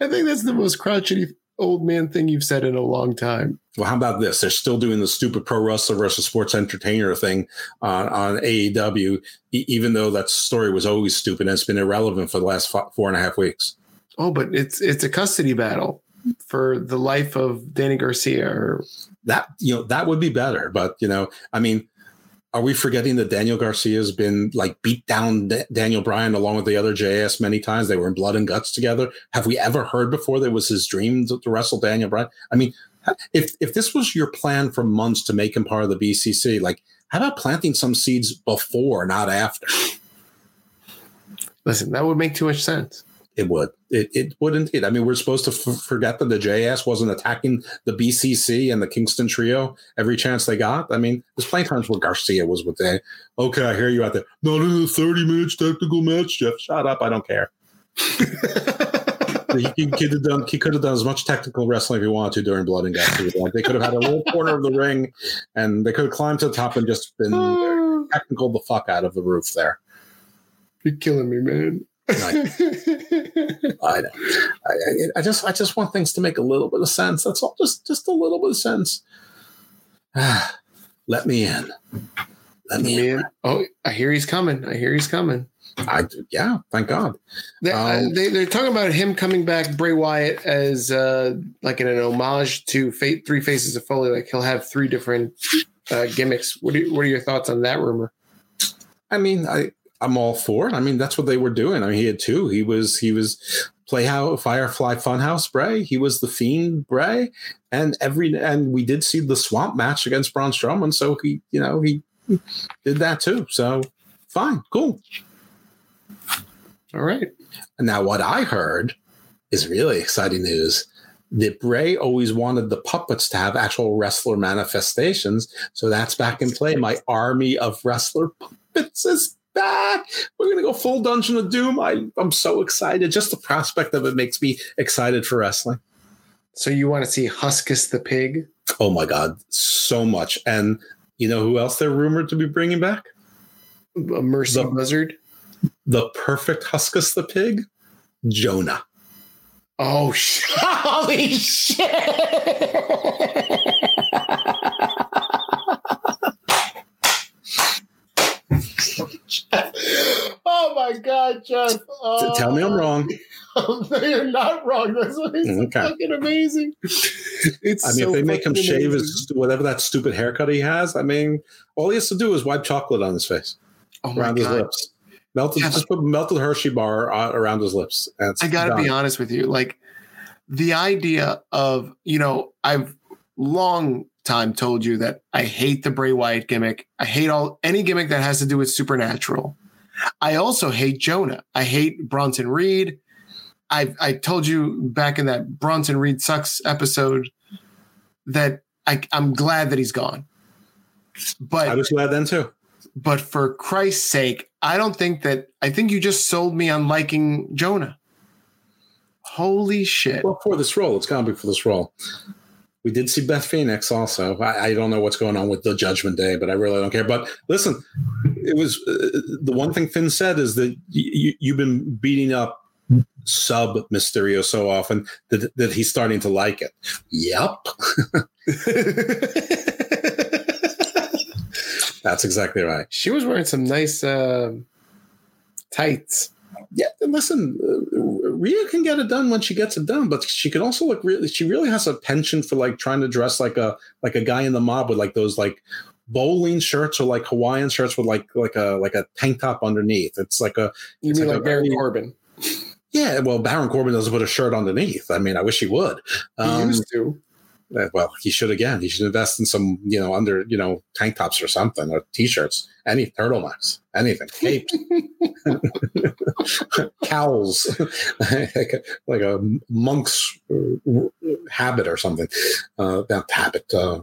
Speaker 4: I think that's the most crotchety old man thing you've said in a long time.
Speaker 5: Well, how about this? They're still doing the stupid pro wrestler versus sports entertainer thing on, on AEW, even though that story was always stupid and it's been irrelevant for the last fo- four and a half weeks.
Speaker 4: Oh, but it's it's a custody battle for the life of Danny Garcia. Or
Speaker 5: That you know that would be better, but you know, I mean, are we forgetting that Daniel Garcia has been like beat down Da- Daniel Bryan along with the other JS many times? They were in blood and guts together. Have we ever heard before that it was his dream to, to wrestle Daniel Bryan? I mean, if if this was your plan for months to make him part of the BCC, like how about planting some seeds before, not after?
Speaker 4: listen, that would make too much sense.
Speaker 5: It would. It, it would indeed. I mean, we're supposed to f- forget that the JS wasn't attacking the BCC and the Kingston Trio every chance they got. I mean, there's plenty of times where Garcia was with the, okay, I hear you out there. Not in a 30 minutes technical match, Jeff. Shut up. I don't care. he, he could have done. He could have done as much technical wrestling if he wanted to during Blood and Guts. Like they could have had a little corner of the ring, and they could have climbed to the top and just been technical the fuck out of the roof there.
Speaker 4: You're killing me, man.
Speaker 5: I, I. I, I, just I just want things to make a little bit of sense. That's all. Just just a little bit of sense. Let me in. Let me in.
Speaker 4: Oh, I hear he's coming. I hear he's coming.
Speaker 5: I yeah. Thank God.
Speaker 4: They,
Speaker 5: Um,
Speaker 4: they, they're talking about him coming back, Bray Wyatt, as uh, like in an homage to Fate, Three Faces of Foley. Like he'll have three different uh, gimmicks. What are, what are your thoughts on that rumor?
Speaker 5: I mean, I I'm all for it. I mean, that's what they were doing. I mean, he had two. He was he was Playhouse Firefly Funhouse Bray. He was the Fiend Bray, and every and we did see the Swamp match against Braun Strowman. So he, you know, he did that too. So fine, cool.
Speaker 4: All right.
Speaker 5: Now what I heard is really exciting news. That Bray always wanted the puppets to have actual wrestler manifestations. So that's back in play. My army of wrestler puppets is back. We're gonna go full Dungeon of Doom. I, I'm so excited. Just the prospect of it makes me excited for wrestling.
Speaker 4: So you want to see Huskus the pig?
Speaker 5: Oh my god, so much. And you know who else they're rumored to be bringing back?
Speaker 4: A Mercy
Speaker 5: The-
Speaker 4: Buzzard?
Speaker 5: The perfect Huskus the pig, Jonah.
Speaker 4: Oh, sh- holy shit! oh my god, Jeff! Oh,
Speaker 5: Tell me I'm wrong.
Speaker 4: no, you're not wrong. That's why it's
Speaker 5: Okay.
Speaker 4: fucking amazing. It's
Speaker 5: I mean,
Speaker 4: so
Speaker 5: if they make him
Speaker 4: fucking
Speaker 5: shave
Speaker 4: amazing.
Speaker 5: his whatever that stupid haircut he has, I mean, all he has to do is wipe chocolate on his face,
Speaker 4: Oh my
Speaker 5: around his
Speaker 4: God.
Speaker 5: lips. Melted,
Speaker 4: Yeah,
Speaker 5: just put melted Hershey bar uh, around his lips. And
Speaker 4: I got to
Speaker 5: done.
Speaker 4: be honest with you. Like the idea of, you know, I've long time told you that I hate the Bray Wyatt gimmick. I hate all any gimmick that has to do with supernatural. I also hate Jonah. I hate Bronson Reed. I I told you back in that Bronson Reed sucks episode that I, I'm glad that he's gone. But
Speaker 5: I was glad then too.
Speaker 4: but for Christ's sake, I don't think that I think you just sold me on liking Jonah. Holy shit.
Speaker 5: Well, for this role, it's got to be for this role. We did see Beth Phoenix also. I, I don't know what's going on with the Judgment Day, but I really don't care. But listen, it was uh, the one thing Finn said is that y- you've been beating up sub Mysterio so often that, that he's starting to like it. Yep. That's exactly right.
Speaker 4: She was wearing some nice uh, tights.
Speaker 5: Yeah, and listen, uh, Rhea can get it done when she gets it done, but she can also look really. She really has a penchant for like trying to dress like a like a guy in the mob with like those like bowling shirts or like Hawaiian shirts with like like a like a tank top underneath. It's like a
Speaker 4: You mean like
Speaker 5: a
Speaker 4: Baron
Speaker 5: very-
Speaker 4: Corbin?
Speaker 5: Yeah, well, Baron Corbin doesn't put a shirt underneath. I mean, I wish he would.
Speaker 4: He
Speaker 5: Um,
Speaker 4: used to.
Speaker 5: Uh, well, he should again. He should invest in some, you know, under, you know, tank tops or something, or t-shirts, any turtlenecks, anything, capes, cowls, like, a, like a monk's uh, habit or something. Uh, not habit, uh,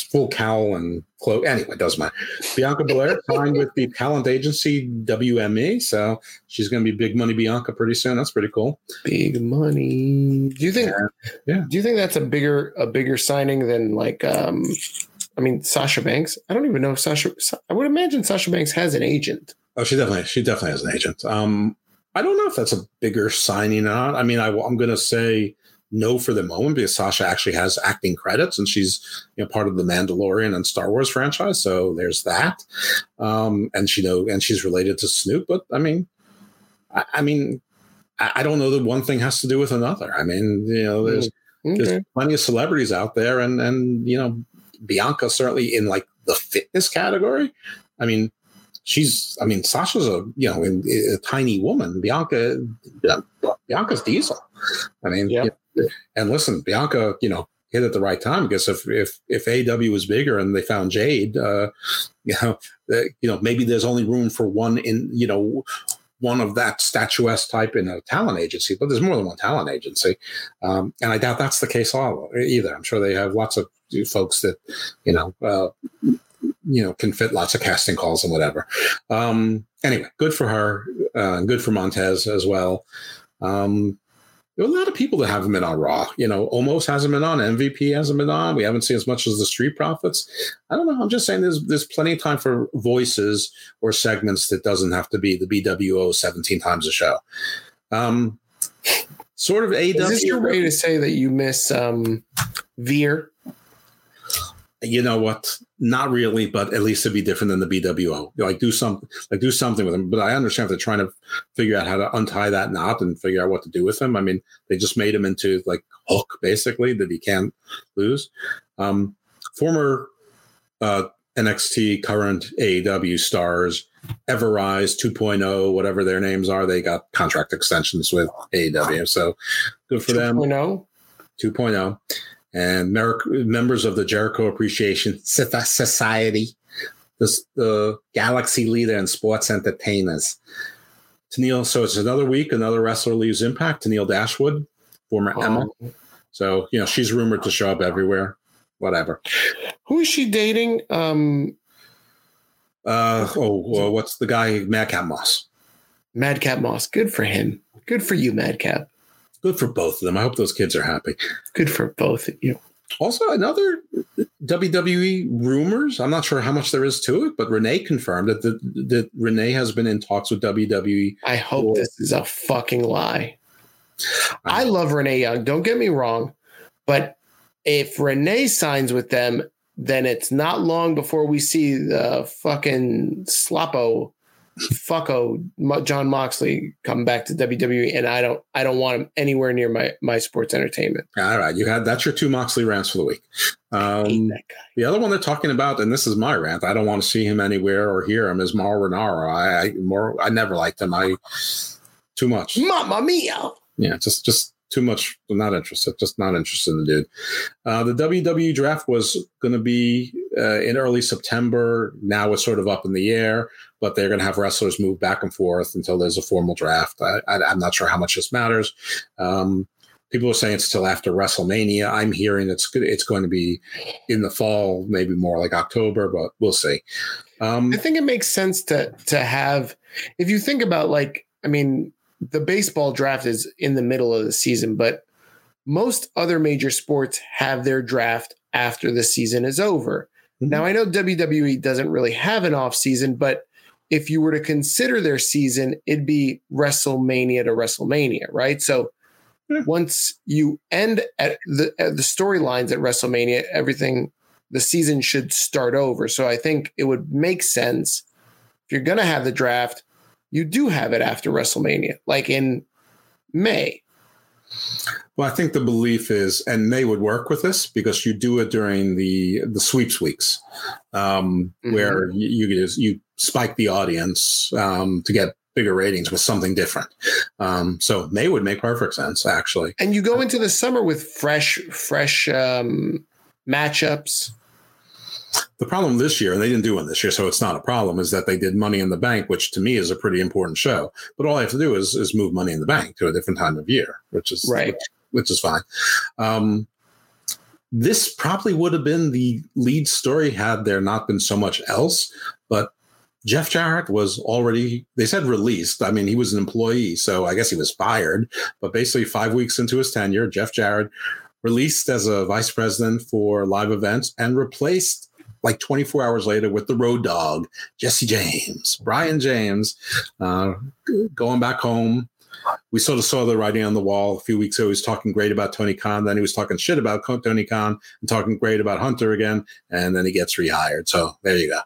Speaker 5: full cowl and cloak. Anyway, doesn't matter. Bianca Belair signed with the talent agency WME, so she's going to be big money Bianca pretty soon. That's pretty cool.
Speaker 4: Big money. Do you think?
Speaker 5: Yeah.
Speaker 4: Do you think that's a bigger a bigger signing than like? um I mean, Sasha Banks. I don't even know if Sasha. I would imagine Sasha Banks has an agent.
Speaker 5: Oh, she definitely, she definitely has an agent. Um, I don't know if that's a bigger signing or not. I mean, I, I'm going to say no for the moment because Sasha actually has acting credits and she's you know part of the Mandalorian and Star Wars franchise. So there's that. Um, and she know and she's related to Snoop. But I mean, I, I mean, I, I don't know that one thing has to do with another. I mean, you know, there's
Speaker 4: Okay.
Speaker 5: there's plenty of celebrities out there, and and you know, Bianca certainly in like the fitness category. I mean, she's. I mean, Sasha's a you know a, a tiny woman. Bianca, Bianca's diesel. I mean,
Speaker 4: Yeah.
Speaker 5: And listen, Bianca, you know, hit at the right time because if if if AEW was bigger and they found Jade, uh, you know, you know, maybe there's only room for one in you know one of that statuesque type in a talent agency, but there's more than one talent agency. Um, and I doubt that's the case either. I'm sure they have lots of folks that, you know, uh, you know, can fit lots of casting calls and whatever. Um, anyway, good for her. Uh, good for Montez as well. Um, there are a lot of people that haven't been on Raw. You know, Omos hasn't been on. MVP hasn't been on. We haven't seen as much as the Street Profits. I don't know. I'm just saying there's there's plenty of time for voices or segments that doesn't have to be the BWO 17 times a show. Um, sort of AEW.
Speaker 4: Is this your way to say that you miss um Veer?
Speaker 5: you know what? Not really, but at least it'd be different than the BWO. Like do some, like do something with him. But I understand if they're trying to figure out how to untie that knot and figure out what to do with him. I mean, they just made him into like Hook, basically, that he can't lose. Um, former uh, NXT, current AEW stars, Everrise 2.0, whatever their names are, they got contract extensions with AEW. So good for them.
Speaker 4: 2.0?
Speaker 5: 2.0 and Mer- members of the Jericho Appreciation Society, the, the galaxy leader in sports entertainers. Tennille, so it's another week, another wrestler leaves Impact. Tennille Dashwood, former Emma. So, you know, she's rumored to show up everywhere. Whatever.
Speaker 4: Who is she dating? Um,
Speaker 5: Uh, oh, well, what's the guy? Madcap Moss.
Speaker 4: Madcap Moss. Good for him. Good for you, Madcap.
Speaker 5: Good for both of them. I hope those kids are happy.
Speaker 4: Good for both of you.
Speaker 5: Also, another WWE rumors. I'm not sure how much there is to it, but Renee confirmed that the, that Renee has been in talks with WWE.
Speaker 4: I hope this is a fucking lie. I love Renee Young. Don't get me wrong, but if Renee signs with them, then it's not long before we see the fucking Sloppo fucko Jon Moxley come back to WWE, and I don't I don't want him anywhere near my my sports entertainment.
Speaker 5: All right, you had that's your two Moxley rants for the week. Um, the other one they're talking about, and this is my rant. I don't want to see him anywhere or hear him. Is Mauro Ranallo. I, I more I never liked him. I too much.
Speaker 4: Mamma mia!
Speaker 5: Yeah, just just too much. Not interested. Just not interested in the dude. Uh, the WWE draft was going to be uh, in early September. Now it's sort of up in the air, but they're going to have wrestlers move back and forth until there's a formal draft. I, am not sure how much this matters. Um, people are saying it's still after WrestleMania. I'm hearing it's it's going to be in the fall, maybe more like October, but we'll see.
Speaker 4: Um, I think it makes sense to to have if you think about like I mean the baseball draft is in the middle of the season, but most other major sports have their draft after the season is over. Mm-hmm. Now I know WWE doesn't really have an off season, but if you were to consider their season, it'd be WrestleMania to WrestleMania, right? So once you end at the at the storylines at WrestleMania, everything the season should start over. So I think it would make sense if you're going to have the draft, you do have it after WrestleMania, like in May.
Speaker 5: Well, I think the belief is, and May would work with this because you do it during the the sweeps weeks, um, mm-hmm. where you you, you spike the audience um, to get bigger ratings with something different. Um, so May would make perfect sense, actually.
Speaker 4: And you go into the summer with fresh, fresh um, matchups.
Speaker 5: The problem this year, and they didn't do one this year, so it's not a problem, is that they did Money in the Bank, which to me is a pretty important show. But all I have to do is, is move Money in the Bank to a different time of year, which is
Speaker 4: right,
Speaker 5: which, which is fine. Um, this probably would have been the lead story had there not been so much else. But Jeff Jarrett was already, they said released. I mean, he was an employee, so I guess he was fired. But basically, five weeks into his tenure, Jeff Jarrett released as a vice president for live events and replaced like 24 hours later with the road dog, Jesse James, Brian James, uh, going back home. We sort of saw the writing on the wall a few weeks ago. He was talking great about Tony Khan. Then he was talking shit about Tony Khan and talking great about Hunter again. And then he gets rehired. So there you go.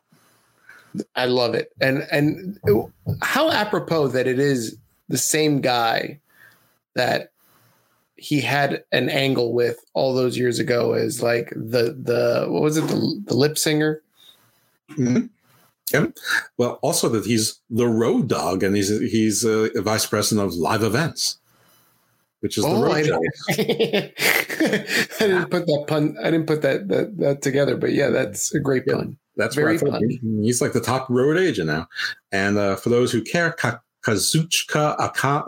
Speaker 4: I love it. And and how apropos that it is the same guy that he had an angle with all those years ago is like the the what was it the, the lip singer.
Speaker 5: Mm-hmm. Yeah. Well, also that he's the road dog and he's he's a vice president of live events, which is oh, the road
Speaker 4: I, dog. I didn't put that pun. I didn't put that that, that together, but yeah, that's a great pun.
Speaker 5: That's very fun. He's like the top road agent now. And uh, for those who care, Kazuchika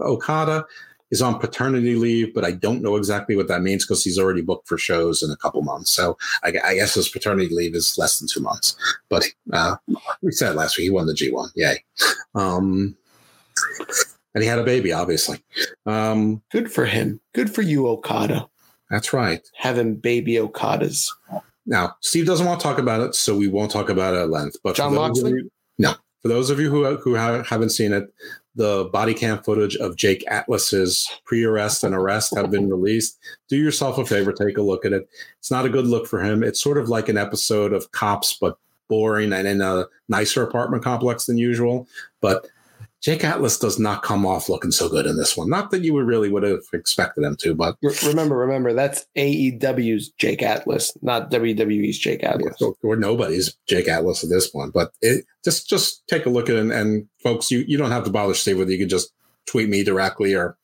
Speaker 5: Okada is on paternity leave, but I don't know exactly what that means because he's already booked for shows in a couple months. So I, I guess his paternity leave is less than two months. But uh, we said last week he won the G1. Yay. Um, and he had a baby, obviously. Um,
Speaker 4: Good for him. Good for you, Okada.
Speaker 5: That's right.
Speaker 4: Having baby Okadas.
Speaker 5: Now, Steve doesn't want to talk about it, so we won't talk about it at length. But
Speaker 4: Jon Moxley?
Speaker 5: You, no. For those of you who, who haven't seen it, the body cam footage of Jake Atlas's pre-arrest and arrest have been released. Do yourself a favor, take a look at it. It's not a good look for him. It's sort of like an episode of Cops, but boring and in a nicer apartment complex than usual. But Jake Atlas does not come off looking so good in this one. Not that you would really would have expected him to, but
Speaker 4: remember, remember that's AEW's Jake Atlas, not WWE's Jake Atlas,
Speaker 5: or, or nobody's Jake Atlas at this point. But it, just just take a look at it, and, and folks, you you don't have to bother Steve with it. You can just tweet me directly or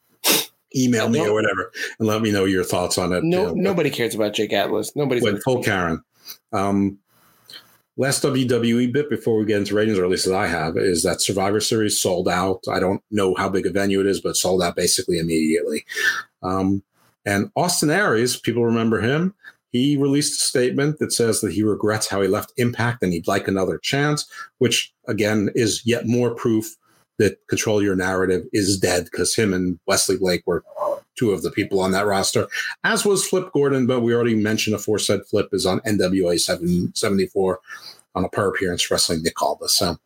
Speaker 5: email me no, or whatever, and let me know your thoughts on it.
Speaker 4: No,
Speaker 5: you know,
Speaker 4: nobody cares about Jake Atlas. Nobody's
Speaker 5: full Karen. Um, last WWE bit before we get into ratings, or at least that I have, is that Survivor Series sold out. I don't know how big a venue it is, but sold out basically immediately. Um, and Austin Aries, people remember him. He released a statement that says that he regrets how he left Impact and he'd like another chance, which again is yet more proof that Control Your Narrative is dead because him and Wesley Blake were two of the people on that roster, as was Flip Gordon. But we already mentioned aforesaid Flip is on NWA 774 on a per appearance wrestling Nick Aldis. So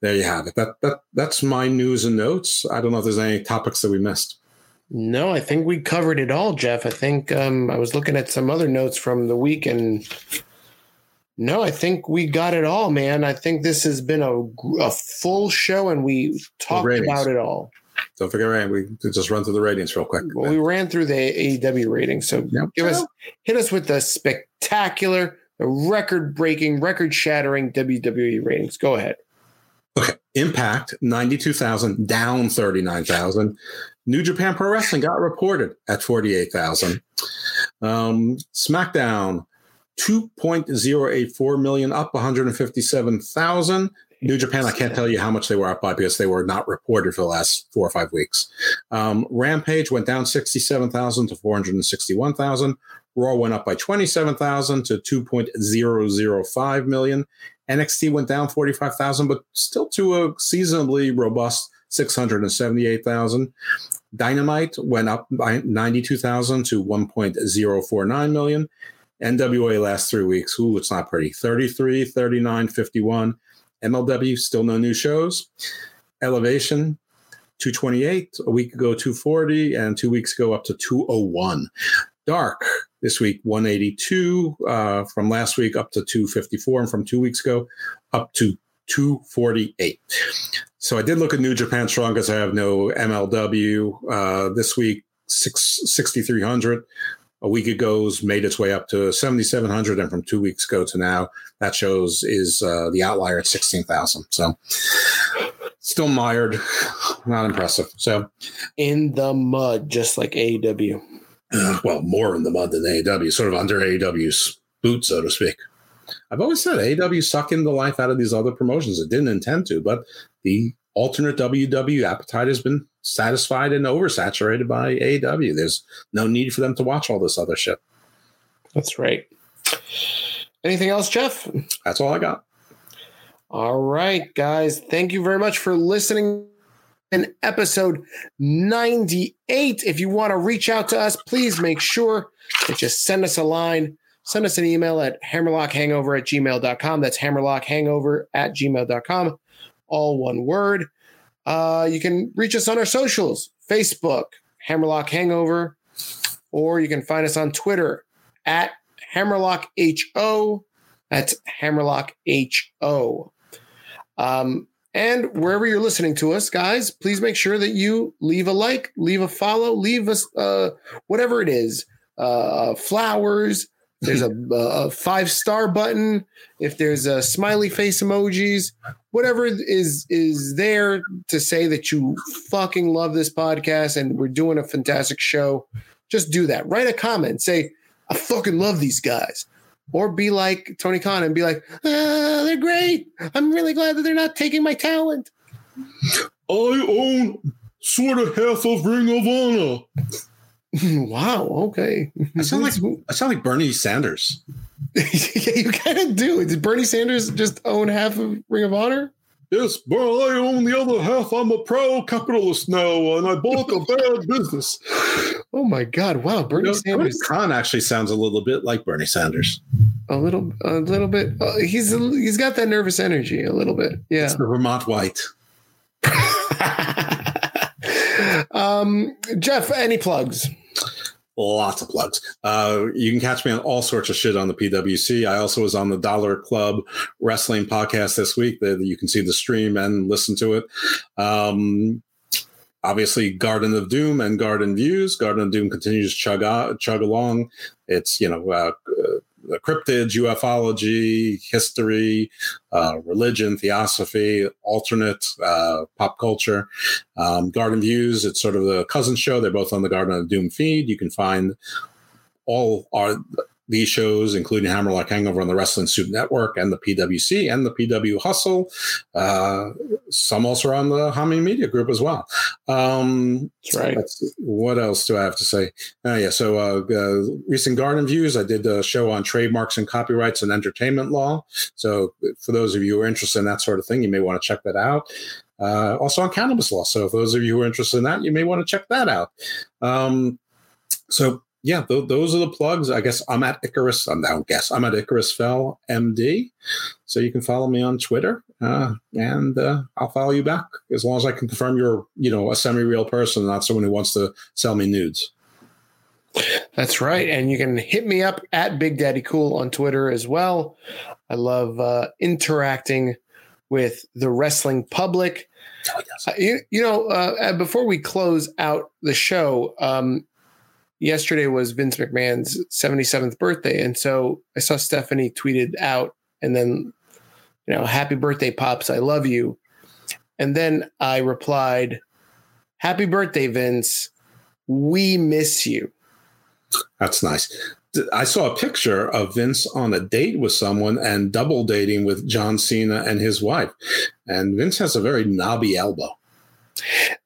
Speaker 5: there you have it. That that that's my news and notes. I don't know if there's any topics that we missed.
Speaker 4: No, I think we covered it all, Jeff. I think um, I was looking at some other notes from the week, and No, I think we got it all, man. I think this has been a, a full show and we talked about it all.
Speaker 5: Don't forget, right? We just run through the ratings real quick.
Speaker 4: Well, we ran through the AEW ratings, so yep. give us hit us with the spectacular, the record-breaking, record-shattering WWE ratings. Go ahead.
Speaker 5: Okay, Impact ninety-two thousand, down thirty-nine thousand. New Japan Pro Wrestling got reported at forty-eight thousand. Um, SmackDown 2.084 million, up 157,000. New Japan, I can't tell you how much they were up by because they were not reported for the last four or five weeks. Um, Rampage went down 67,000 to 461,000. Raw went up by 27,000 to 2.005 million. NXT went down 45,000, but still to a seasonably robust 678,000. Dynamite went up by 92,000 to 1.049 million. NWA last three weeks. Ooh, it's not pretty. 33, 39, 51. MLW, still no new shows. Elevation, 228. A week ago, 240. And two weeks ago, up to 201. Dark this week, 182. Uh, from last week, up to 254. And from two weeks ago, up to 248. So I did look at New Japan Strong because I have no MLW. Uh, this week, 6,300 a week ago's made its way up to 7,700, and from two weeks ago to now, that shows is uh, the outlier at 16,000. So still mired, not impressive. So
Speaker 4: in the mud, just like AEW.
Speaker 5: Uh, well, more in the mud than AEW, sort of under AEW's boot, so to speak. I've always said AEW sucking the life out of these other promotions. It didn't intend to, but the alternate WW appetite has been satisfied and oversaturated by AEW. There's no need for them to watch all this other shit.
Speaker 4: That's right. Anything else, Jeff?
Speaker 5: That's all I got.
Speaker 4: All right, guys. Thank you very much for listening. In episode 98. If you want to reach out to us, please make sure that you send us a line. Send us an email at hammerlockhangover at gmail.com. That's hammerlockhangover at gmail.com. All one word. Uh, you can reach us on our socials Facebook, Hammerlock Hangover, or you can find us on Twitter at Hammerlock HO. That's Hammerlock HO. Um, and wherever you're listening to us, guys, please make sure that you leave a like, leave a follow, leave us uh, whatever it is uh, flowers, there's a, a five star button. If there's a smiley face emojis, whatever is is there to say that you fucking love this podcast and we're doing a fantastic show, just do that. Write a comment. Say I fucking love these guys. Or be like Tony Khan and be like, ah, they're great. I'm really glad that they're not taking my talent.
Speaker 5: I own sort of half of Ring of Honor.
Speaker 4: wow. Okay.
Speaker 5: I sound like I sound like Bernie Sanders.
Speaker 4: yeah, you kind of do. Did Bernie Sanders just own half of Ring of Honor?
Speaker 5: Yes, but I own the other half. I'm a pro-capitalist now, and I bought a bad business.
Speaker 4: Oh my God! Wow, Bernie you know, Sanders.
Speaker 5: Khan actually sounds a little bit like Bernie Sanders.
Speaker 4: A little, a little bit. Uh, he's he's got that nervous energy a little bit. Yeah,
Speaker 5: it's the Vermont White.
Speaker 4: um, Jeff, any plugs?
Speaker 5: Lots of plugs. Uh, you can catch me on all sorts of shit on the PWC. I also was on the Dollar Club Wrestling podcast this week. That you can see the stream and listen to it. Um, obviously, Garden of Doom and Garden Views. Garden of Doom continues chug chug along. It's you know. Uh, cryptids, ufology, history, uh, religion, theosophy, alternate uh, pop culture. Um, Garden Views, it's sort of the cousin show. They're both on the Garden of Doom feed. You can find all our these shows, including Hammerlock Hangover on the Wrestling Soup Network and the PWC and the PW Hustle. Uh, some also are on the Hami Media Group as well. Um,
Speaker 4: that's right. That's,
Speaker 5: what else do I have to say? Uh, yeah, so uh, uh, recent Garden Views, I did a show on trademarks and copyrights and entertainment law. So for those of you who are interested in that sort of thing, you may want to check that out. Uh, also on cannabis law. So, for those of you who are interested in that, you may want to check that out. Um, so, yeah, th- those are the plugs. I guess I'm at Icarus. I'm not guess. I'm at Icarus Fell MD. So you can follow me on Twitter, uh, and uh, I'll follow you back as long as I can confirm you're, you know, a semi-real person, not someone who wants to sell me nudes.
Speaker 4: That's right. And you can hit me up at Big Daddy Cool on Twitter as well. I love uh, interacting with the wrestling public. Oh, uh, you, you, know, uh, before we close out the show, um, yesterday was Vince McMahon's 77th birthday. And so I saw Stephanie tweeted out and then, you know, happy birthday, Pops. I love you. And then I replied, Happy birthday, Vince. We miss you.
Speaker 5: That's nice. I saw a picture of Vince on a date with someone and double dating with John Cena and his wife. And Vince has a very knobby elbow.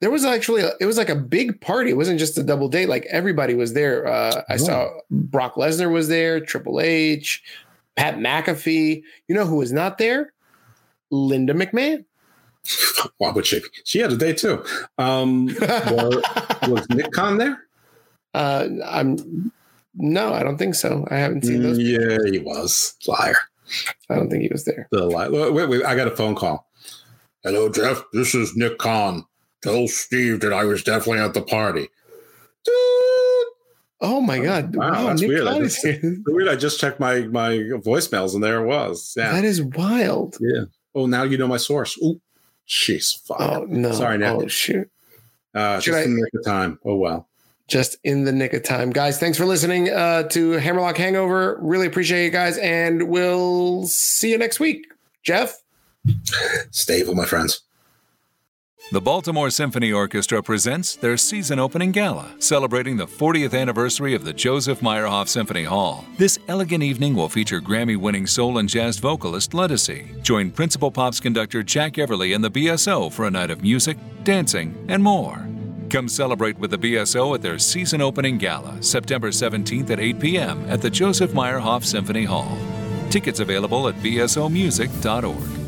Speaker 4: There was actually a, it was like a big party. It wasn't just a double date. Like everybody was there. Uh, I oh. saw Brock Lesnar was there, Triple H, Pat McAfee. You know who was not there? Linda McMahon.
Speaker 5: Why would she? She had a date too. Um, was Nick Khan there?
Speaker 4: Uh, I'm no, I don't think so. I haven't seen those.
Speaker 5: Yeah, he was liar.
Speaker 4: I don't think he was there.
Speaker 5: The liar. Wait, wait. I got a phone call. Hello, Jeff. This is Nick Khan. Tell Steve that I was definitely at the party.
Speaker 4: Oh my god!
Speaker 5: Wow, wow that's Nick weird. I just, weird. I just checked my my voicemails and there it was.
Speaker 4: Yeah, that is wild.
Speaker 5: Yeah. Oh, now you know my source. Ooh, jeez. Fuck.
Speaker 4: Oh no!
Speaker 5: Sorry, Nick.
Speaker 4: Oh shoot.
Speaker 5: Uh, just I, in the nick of time. Oh well
Speaker 4: just in the nick of time. Guys, thanks for listening uh, to Hammerlock Hangover. Really appreciate you guys, and we'll see you next week. Jeff?
Speaker 5: Stable, my friends.
Speaker 1: The Baltimore Symphony Orchestra presents their season opening gala, celebrating the 40th anniversary of the Joseph Meyerhoff Symphony Hall. This elegant evening will feature Grammy winning soul and jazz vocalist Ledisi. Join Principal Pops conductor Jack Everly and the BSO for a night of music, dancing, and more. Come celebrate with the BSO at their season opening gala, September 17th at 8 p.m. at the Joseph Meyerhoff Symphony Hall. Tickets available at bsomusic.org.